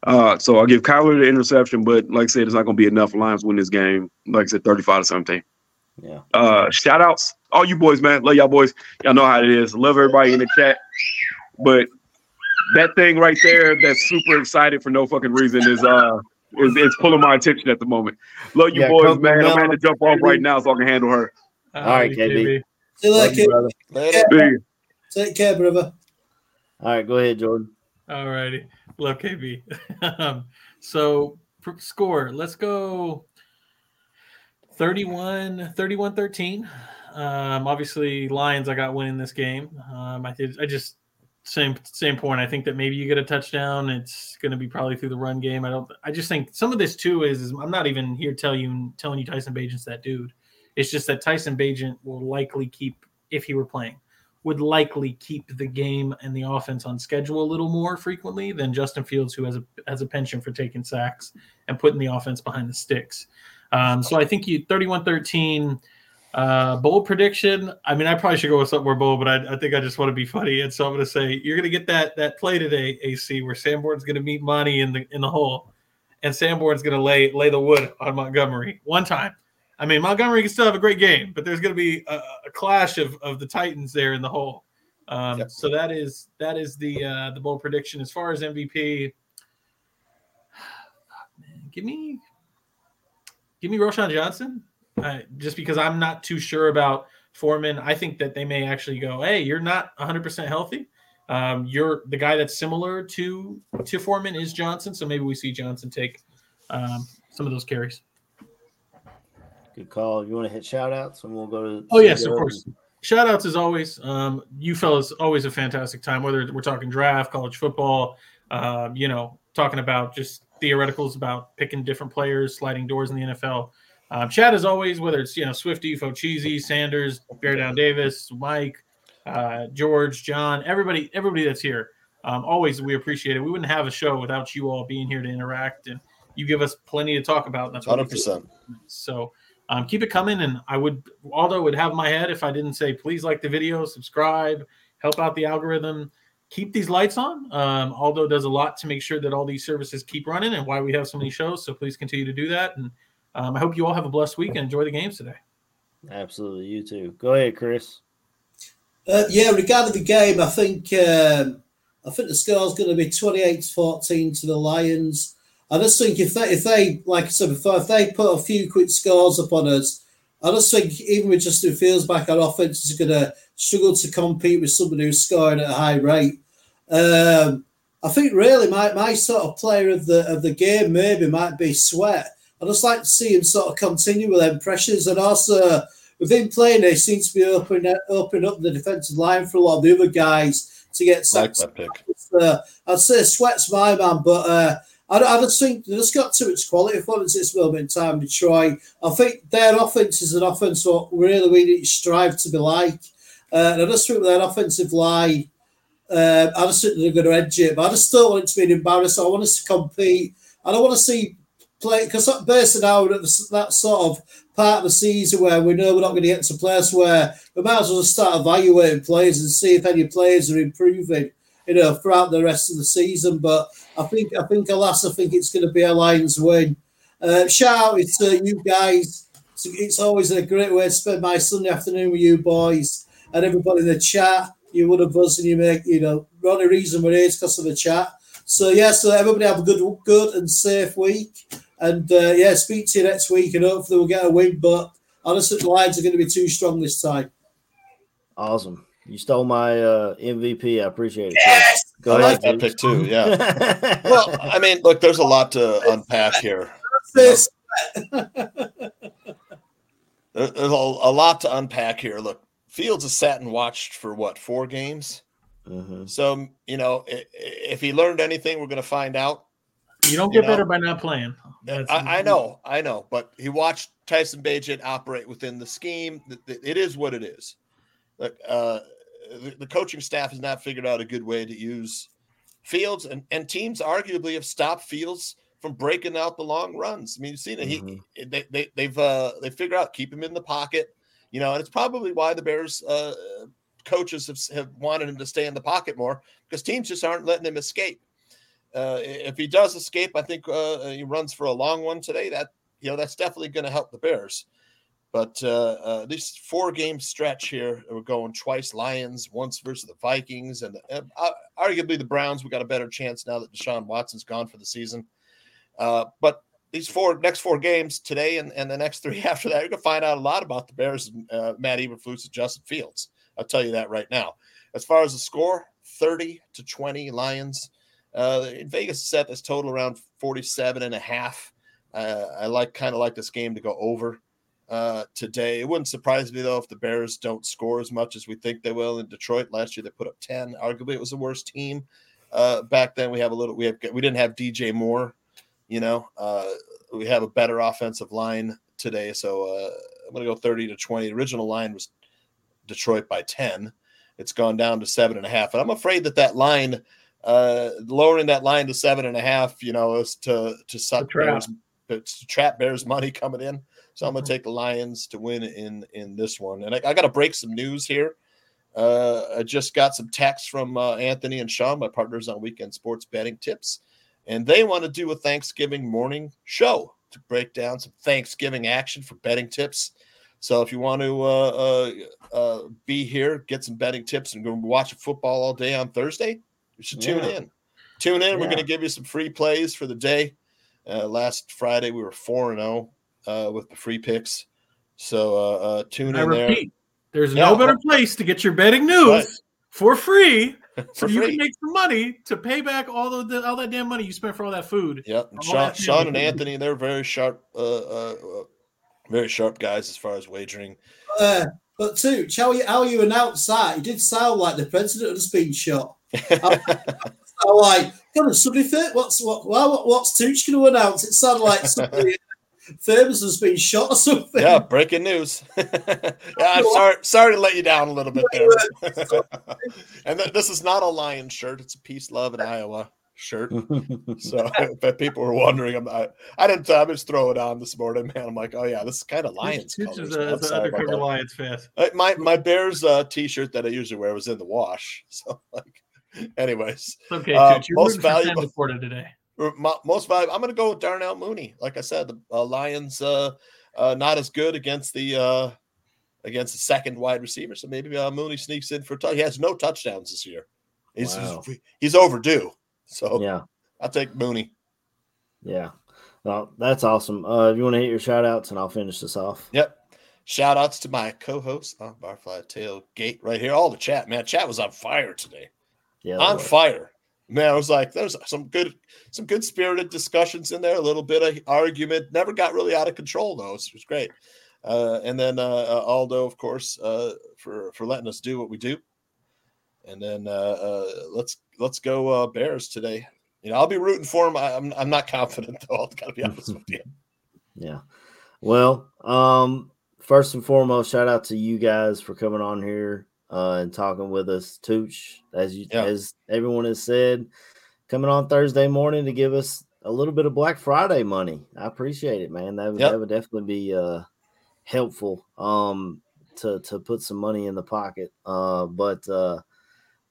[SPEAKER 6] Uh, so I'll give Kyler the interception, but like I said, it's not going to be enough. Lions win this game. Like I said, 35 to 17.
[SPEAKER 2] Yeah.
[SPEAKER 6] Uh, shout outs, all you boys, man. Love y'all boys. Y'all know how it is. Love everybody in the chat. But that thing right there that's super excited for no fucking reason is uh is, is pulling my attention at the moment. Love you
[SPEAKER 2] Yeah,
[SPEAKER 6] boys,
[SPEAKER 2] Coco
[SPEAKER 6] man. I'm
[SPEAKER 2] Melon,
[SPEAKER 6] gonna jump off right now so I can handle her.
[SPEAKER 4] All
[SPEAKER 2] right, KB.
[SPEAKER 5] See you
[SPEAKER 2] Love you, brother.
[SPEAKER 3] Later.
[SPEAKER 5] Take care, brother.
[SPEAKER 2] All right, go ahead, Jordan.
[SPEAKER 4] All righty. Love KB. [laughs] um, so score, let's go 31 31 13. Um, obviously, Lions, I got winning this game. Um, I did, I just, same same point. I think that maybe you get a touchdown. It's going to be probably through the run game. I don't. I just think some of this too is, is I'm not even here tell you telling you Tyson Bagent's that dude. It's just that Tyson Bagent will likely keep if he were playing would likely keep the game and the offense on schedule a little more frequently than Justin Fields, who has a has a penchant for taking sacks and putting the offense behind the sticks. Um, so I think you 31-13. Uh, bold prediction. I mean, I probably should go with something more bold, but I, I think I just want to be funny, and so I'm going to say you're going to get that that play today, AC, where Sanborn's going to meet Monty in the in the hole, and Sanborn's going to lay lay the wood on Montgomery one time. I mean, Montgomery can still have a great game, but there's going to be a, a clash of, of the Titans there in the hole. Um,
[SPEAKER 3] Yep.
[SPEAKER 4] So that is that is the uh, the bold prediction as far as MVP. Man, [sighs] give me give me Roschon Johnson, uh, just because I'm not too sure about Foreman. I think that they may actually go, "Hey, you're not 100 percent healthy. Um, you're the guy that's similar to to Foreman is Johnson, so maybe we see Johnson take um, some of those carries."
[SPEAKER 2] Good call. You want to hit shout outs and we'll go to.
[SPEAKER 4] Oh yes, of course. Shout outs as always. Um, you fellas always a fantastic time, whether we're talking draft, college football, um, you know, talking about just theoreticals about picking different players, sliding doors in the NFL. Um, chat as always, whether it's you know Swifty, Focheesy, Sanders, Bear Down Davis, Mike, uh, George, John, everybody, everybody that's here. Um, always we appreciate it. We wouldn't have a show without you all being here to interact, and you give us plenty to talk about. And that's
[SPEAKER 3] Hundred percent.
[SPEAKER 4] so um, keep it coming. And I would, Aldo would have my head if I didn't say, please like the video, subscribe, help out the algorithm, keep these lights on. Um, Aldo does a lot to make sure that all these services keep running and why we have so many shows. So please continue to do that. And um, I hope you all have a blessed week and enjoy the games today.
[SPEAKER 2] Absolutely. You too. Go ahead, Chris.
[SPEAKER 5] Uh, yeah, regarding the game, I think um, I think the score is going to be 28-14 to the Lions. I just think if they, if they, like I said before, if they put a few quick scores upon us, I just think even with Justin Fields back, our offense is going to struggle to compete with somebody who's scoring at a high rate. Um, I think really my, my sort of player of the of the game maybe might be Sweat. I just like to see him sort of continue with them pressures and also with him playing, he seems to be opening opening up the defensive line for a lot of the other guys to get
[SPEAKER 3] Like
[SPEAKER 5] sacks.
[SPEAKER 3] pick.
[SPEAKER 5] Uh, I'd say Sweat's my man, but uh, I, don't- I just think they just got too much quality for us at this moment in time. Detroit, I think their offense is an offense what really we need to strive to be like. Uh, and I just think their offensive line, uh, I just think they're going to edge it. But I just don't want it to be an embarrassment. I want us to compete. I don't want to see play because based now at that sort of part of the season where we know we're not going to get to a place where we might as well start evaluating players and see if any players are improving, you know, throughout the rest of the season. But I think I think alas, I think it's going to be a Lions win. Uh, shout out to you guys. It's, always a great way to spend my Sunday afternoon with you boys and everybody in the chat. You would have us and you make you know the only reason we're here is because of the chat. So yeah, so everybody have a good good and safe week. And uh, yeah, speak to you next week, and hopefully we'll get a win. But honestly, the Lions are going to be too strong this time.
[SPEAKER 2] Awesome. You stole my uh, MVP. I appreciate it. Chris. Go
[SPEAKER 3] I
[SPEAKER 2] ahead.
[SPEAKER 3] like that pick too. Yeah. [laughs] Well, I mean, look, there's a lot to [laughs] unpack here.
[SPEAKER 5] This [laughs]
[SPEAKER 3] There's a, a lot to unpack here. Look, Fields has sat and watched for what four games.
[SPEAKER 2] Mhm.
[SPEAKER 3] So you know, i- i- if he learned anything, we're going to find out.
[SPEAKER 4] You don't
[SPEAKER 3] You
[SPEAKER 4] get
[SPEAKER 3] know?
[SPEAKER 4] better by not playing.
[SPEAKER 3] I, I know, I know, but he watched Tyson Bagent operate within the scheme. Th- th- It is what it is. Look, uh, the, the coaching staff has not figured out a good way to use Fields, and, and teams arguably have stopped Fields from breaking out the long runs. I mean, you've seen it.
[SPEAKER 2] Mhm.
[SPEAKER 3] He they, they they've uh, they figured out keep him in the pocket, you know, and it's probably why the Bears uh, coaches have, have wanted him to stay in the pocket more because teams just aren't letting him escape. Uh, if he does escape, I think uh, he runs for a long one today. That you know that's definitely going to help the Bears. But uh, uh, this four game stretch here, we're going twice Lions, once versus the Vikings, and uh, uh, arguably the Browns. We got a better chance now that Deshaun Watson's gone for the season. Uh, but these four next four games today and, and the next three [laughs] after that, you're gonna find out a lot about the Bears and uh, Matt Eberflus and Justin Fields. I'll tell you that right now. As far as the score, 30 to 20 Lions. In Vegas set this total around 47 and a half. I like kind of like this game to go over uh, today. It wouldn't surprise me though if the Bears don't score as much as we think they will in Detroit. Last year they put up 10. Arguably it was the worst team. Uh, back then we have a little we have we didn't have DJ Moore, you know. Uh, we have a better offensive line today, so uh, I'm going to go 30 to 20. The original line was Detroit by 10. It's gone down to seven and a half, and I'm afraid that that line, uh, lowering that line to seven and a half, you know, is to to suck. Bears, to trap Bears money coming in. So I'm going to take the Lions to win in in this one, and I, I got to break some news here. Uh, I just got some texts from uh, Anthony and Sean, my partners on Weekend Sports Betting Tips, and they want to do a Thanksgiving morning show to break down some Thanksgiving action for betting tips. So if you want to uh, uh, uh, be here, get some betting tips, and go watch football all day on Thursday, you should tune
[SPEAKER 2] Yeah.
[SPEAKER 3] in. Tune in. We're going to give you some free plays for the day. Uh, last Friday we were four and zero uh, with the free picks. So uh, uh, tune
[SPEAKER 4] I
[SPEAKER 3] in there
[SPEAKER 4] repeat, there's
[SPEAKER 3] Yeah.
[SPEAKER 4] no better place to get your betting news
[SPEAKER 3] Right.
[SPEAKER 4] for free, [laughs] so
[SPEAKER 3] for
[SPEAKER 4] you can make some money to pay back all the, the all that damn money you spent for all that food.
[SPEAKER 3] Yep. And Sean, Sean and. Anthony, they're very sharp, uh, uh, uh, very sharp guys as far as wagering.
[SPEAKER 5] Uh, but too, how you, how you announced that, it did sound like the president has been shot. [laughs] I'm like, God, somebody fit? What's what? Well, what's Tooch going to announce? It sounded like somebody famous has been shot or something.
[SPEAKER 3] yeah, breaking news. [laughs] yeah, I'm sorry, sorry to let you down a little bit there. [laughs] and th- this is not a lion shirt; it's a peace, love, in Iowa shirt. [laughs] So if people were wondering, I'm not, I didn't. I just throw it on this morning, man. I'm like, oh yeah, this is kind of lions
[SPEAKER 4] Tooch
[SPEAKER 3] colors.
[SPEAKER 4] is
[SPEAKER 3] man.
[SPEAKER 4] a,
[SPEAKER 3] I'm
[SPEAKER 4] is an
[SPEAKER 3] sorry
[SPEAKER 4] undercover. Lions fan.
[SPEAKER 3] Uh, My my Bears uh, t-shirt that I usually wear was in the wash. So like, anyways,
[SPEAKER 4] It's okay,
[SPEAKER 3] Uh,
[SPEAKER 4] Tooch. You're
[SPEAKER 3] most
[SPEAKER 4] rooting for Sam today.
[SPEAKER 3] Mo- most valuable. I'm going to go with Darnell Mooney. Like I said, the uh, Lions uh, uh, not as good against the uh, against the second wide receiver. So maybe uh, Mooney sneaks in for a touch. He has no touchdowns this year. He's
[SPEAKER 2] Wow.
[SPEAKER 3] he's he's overdue. So
[SPEAKER 2] yeah,
[SPEAKER 3] I'll take Mooney.
[SPEAKER 2] yeah. Well, that's awesome. Uh, if you want to hit your shout outs, and I'll finish this off.
[SPEAKER 3] Yep. Shout outs to my co-host on Barfly Tailgate right here. All the chat, man. Chat was on fire today.
[SPEAKER 2] Yeah,
[SPEAKER 3] on
[SPEAKER 2] was-
[SPEAKER 3] fire. Man, I was like, there's some good, some good spirited discussions in there. A little bit of argument. Never got really out of control though. It was great. Uh, and then uh, uh, Aldo, of course, uh, for for letting us do what we do. And then uh, uh, let's let's go Bears today. You know, I'll be rooting for them. I, I'm I'm not confident [laughs] though. I've got to be honest with you. [laughs]
[SPEAKER 2] Yeah. Well, um, first and foremost, shout out to you guys for coming on here uh, and talking with us. Tooch, as you
[SPEAKER 3] Yeah.
[SPEAKER 2] as everyone has said, coming on Thursday morning to give us a little bit of Black Friday money. I appreciate it, man. That would
[SPEAKER 3] Yep.
[SPEAKER 2] that would definitely be uh helpful um to to put some money in the pocket. Uh, but uh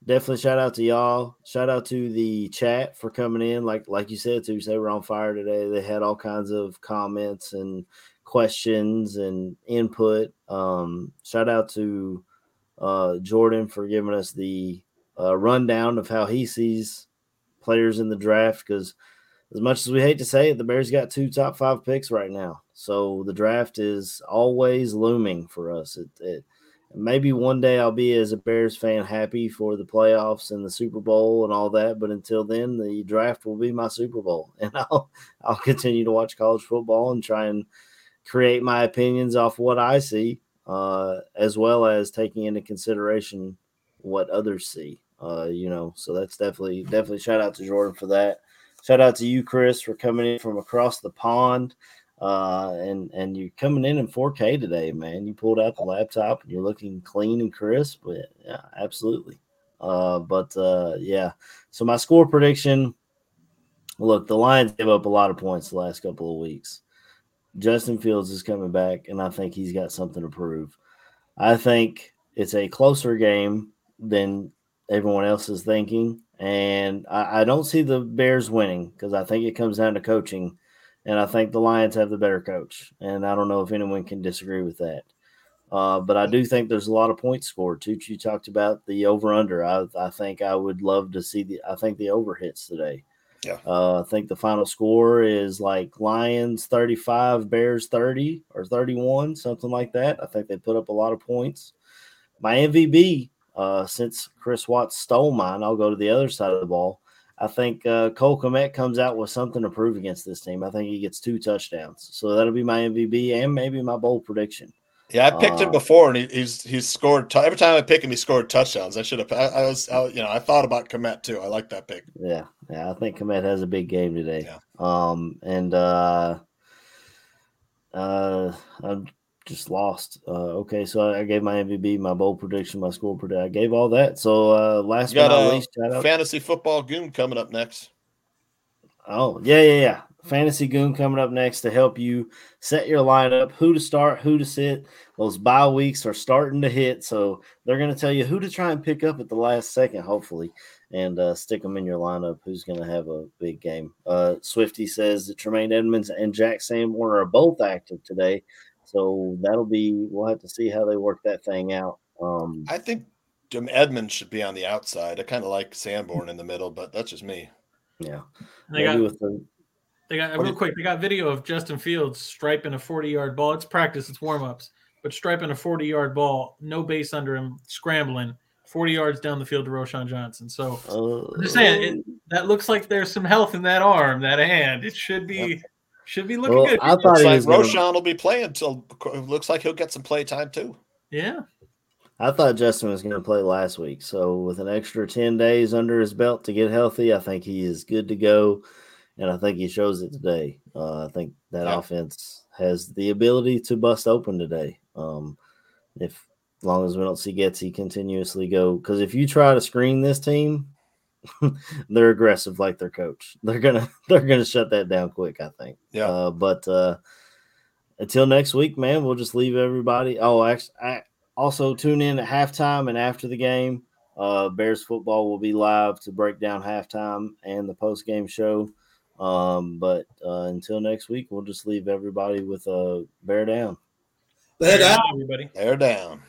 [SPEAKER 2] definitely shout out to y'all. Shout out to the chat for coming in. Like like you said, Tooch, they were on fire today. They had all kinds of comments and questions and input. Um, shout out to uh, Jordan for giving us the uh, rundown of how he sees players in the draft. Because as much as we hate to say it, the Bears got two top five picks right now. So the draft is always looming for us. It, it maybe one day I'll be as a Bears fan happy for the playoffs and the Super Bowl and all that. But until then, the draft will be my Super Bowl, [laughs] and I'll I'll continue to watch college football and try and create my opinions off what I see, uh, as well as taking into consideration what others see. Uh, you know, so that's definitely definitely shout out to Jordan for that. Shout out to you, Chris, for coming in from across the pond. Uh, and and you're coming in in 4K today, man. You pulled out the laptop and you're looking clean and crisp. But yeah, absolutely. Uh, but uh, yeah. So my score prediction. Look, the Lions gave up a lot of points the last couple of weeks. Justin Fields is coming back, and I think he's got something to prove. I think it's a closer game than everyone else is thinking, and I, I don't see the Bears winning because I think it comes down to coaching and I think the Lions have the better coach. And I don't know if anyone can disagree with that. Uh, but I do think there's a lot of points scored. Tucci talked about the over under. I, I think I would love to see the. I think the over hits today.
[SPEAKER 3] Yeah.
[SPEAKER 2] Uh, I think the final score is like Lions 35, Bears 30 or 31, something like that. I think they put up a lot of points. My MVP, uh, since Chris Watts stole mine, I'll go to the other side of the ball. I think uh, Cole Kmet comes out with something to prove against this team. I think he gets two touchdowns, so that'll be my MVP and maybe my bold prediction.
[SPEAKER 3] Yeah, I picked
[SPEAKER 2] Uh,
[SPEAKER 3] him before, and he, he's he's scored t- every time I pick him. He scored touchdowns. I should have. I, I was, I, you know, I thought about Kmet too. I like that pick.
[SPEAKER 2] Yeah, yeah, I think Kmet has a big game today.
[SPEAKER 3] Yeah.
[SPEAKER 2] Um, and uh, uh, I'm just lost. Uh, okay, so I gave my MVP, my bold prediction, my score prediction. I gave all that. So uh, last
[SPEAKER 3] You
[SPEAKER 2] but
[SPEAKER 3] got
[SPEAKER 2] not
[SPEAKER 3] a
[SPEAKER 2] least,
[SPEAKER 3] fantasy football goon coming up next.
[SPEAKER 2] Oh, yeah, yeah, yeah. Fantasy Goon coming up next to help you set your lineup, who to start, who to sit. Those bye weeks are starting to hit, so they're going to tell you who to try and pick up at the last second, hopefully, and uh, stick them in your lineup. Who's going to have a big game? Uh, Swifty says that Tremaine Edmunds and Jack Sam Sanborn are both active today, so that'll be. We'll have to see how they work that thing out. Um,
[SPEAKER 3] I think Jim Edmonds should be on the outside. I kind of like Sanborn in the middle, but that's just me.
[SPEAKER 2] yeah,
[SPEAKER 4] They
[SPEAKER 2] maybe
[SPEAKER 4] got
[SPEAKER 2] with the
[SPEAKER 4] They got
[SPEAKER 3] What
[SPEAKER 4] real
[SPEAKER 3] do-
[SPEAKER 4] quick. They got video of Justin Fields striping a forty-yard ball. It's practice. It's warm-ups, but striping a forty-yard ball, no base under him, scrambling forty yards down the field to Roschon Johnson. So
[SPEAKER 2] uh,
[SPEAKER 4] I'm just saying it, that looks like there's some health in that arm, that hand. It should be should be looking
[SPEAKER 2] Well,
[SPEAKER 4] good.
[SPEAKER 2] I thought
[SPEAKER 3] Looks like
[SPEAKER 2] was gonna-
[SPEAKER 3] will be playing till. Looks like he'll get some play time too.
[SPEAKER 4] yeah,
[SPEAKER 2] I thought Justin was going to play last week. So, with an extra 10 days under his belt to get healthy, I think he is good to go. And I think he shows it today. Uh, I think that
[SPEAKER 3] Yeah.
[SPEAKER 2] offense has the ability to bust open today. Um, if as long as we don't see Getsy continuously go, because if you try to screen this team, [laughs] they're aggressive like their coach. [laughs] They're gonna they're gonna shut that down quick. I think.
[SPEAKER 3] Yeah.
[SPEAKER 2] Uh, but uh, until next week, man, we'll just leave everybody. Oh, actually, I also tune in at halftime and after the game. Uh, Bears football will be live to break down halftime and the post game show. Um, but uh, until next week, we'll just leave everybody with a bear down.
[SPEAKER 5] Bear down.
[SPEAKER 4] everybody.
[SPEAKER 3] They're down.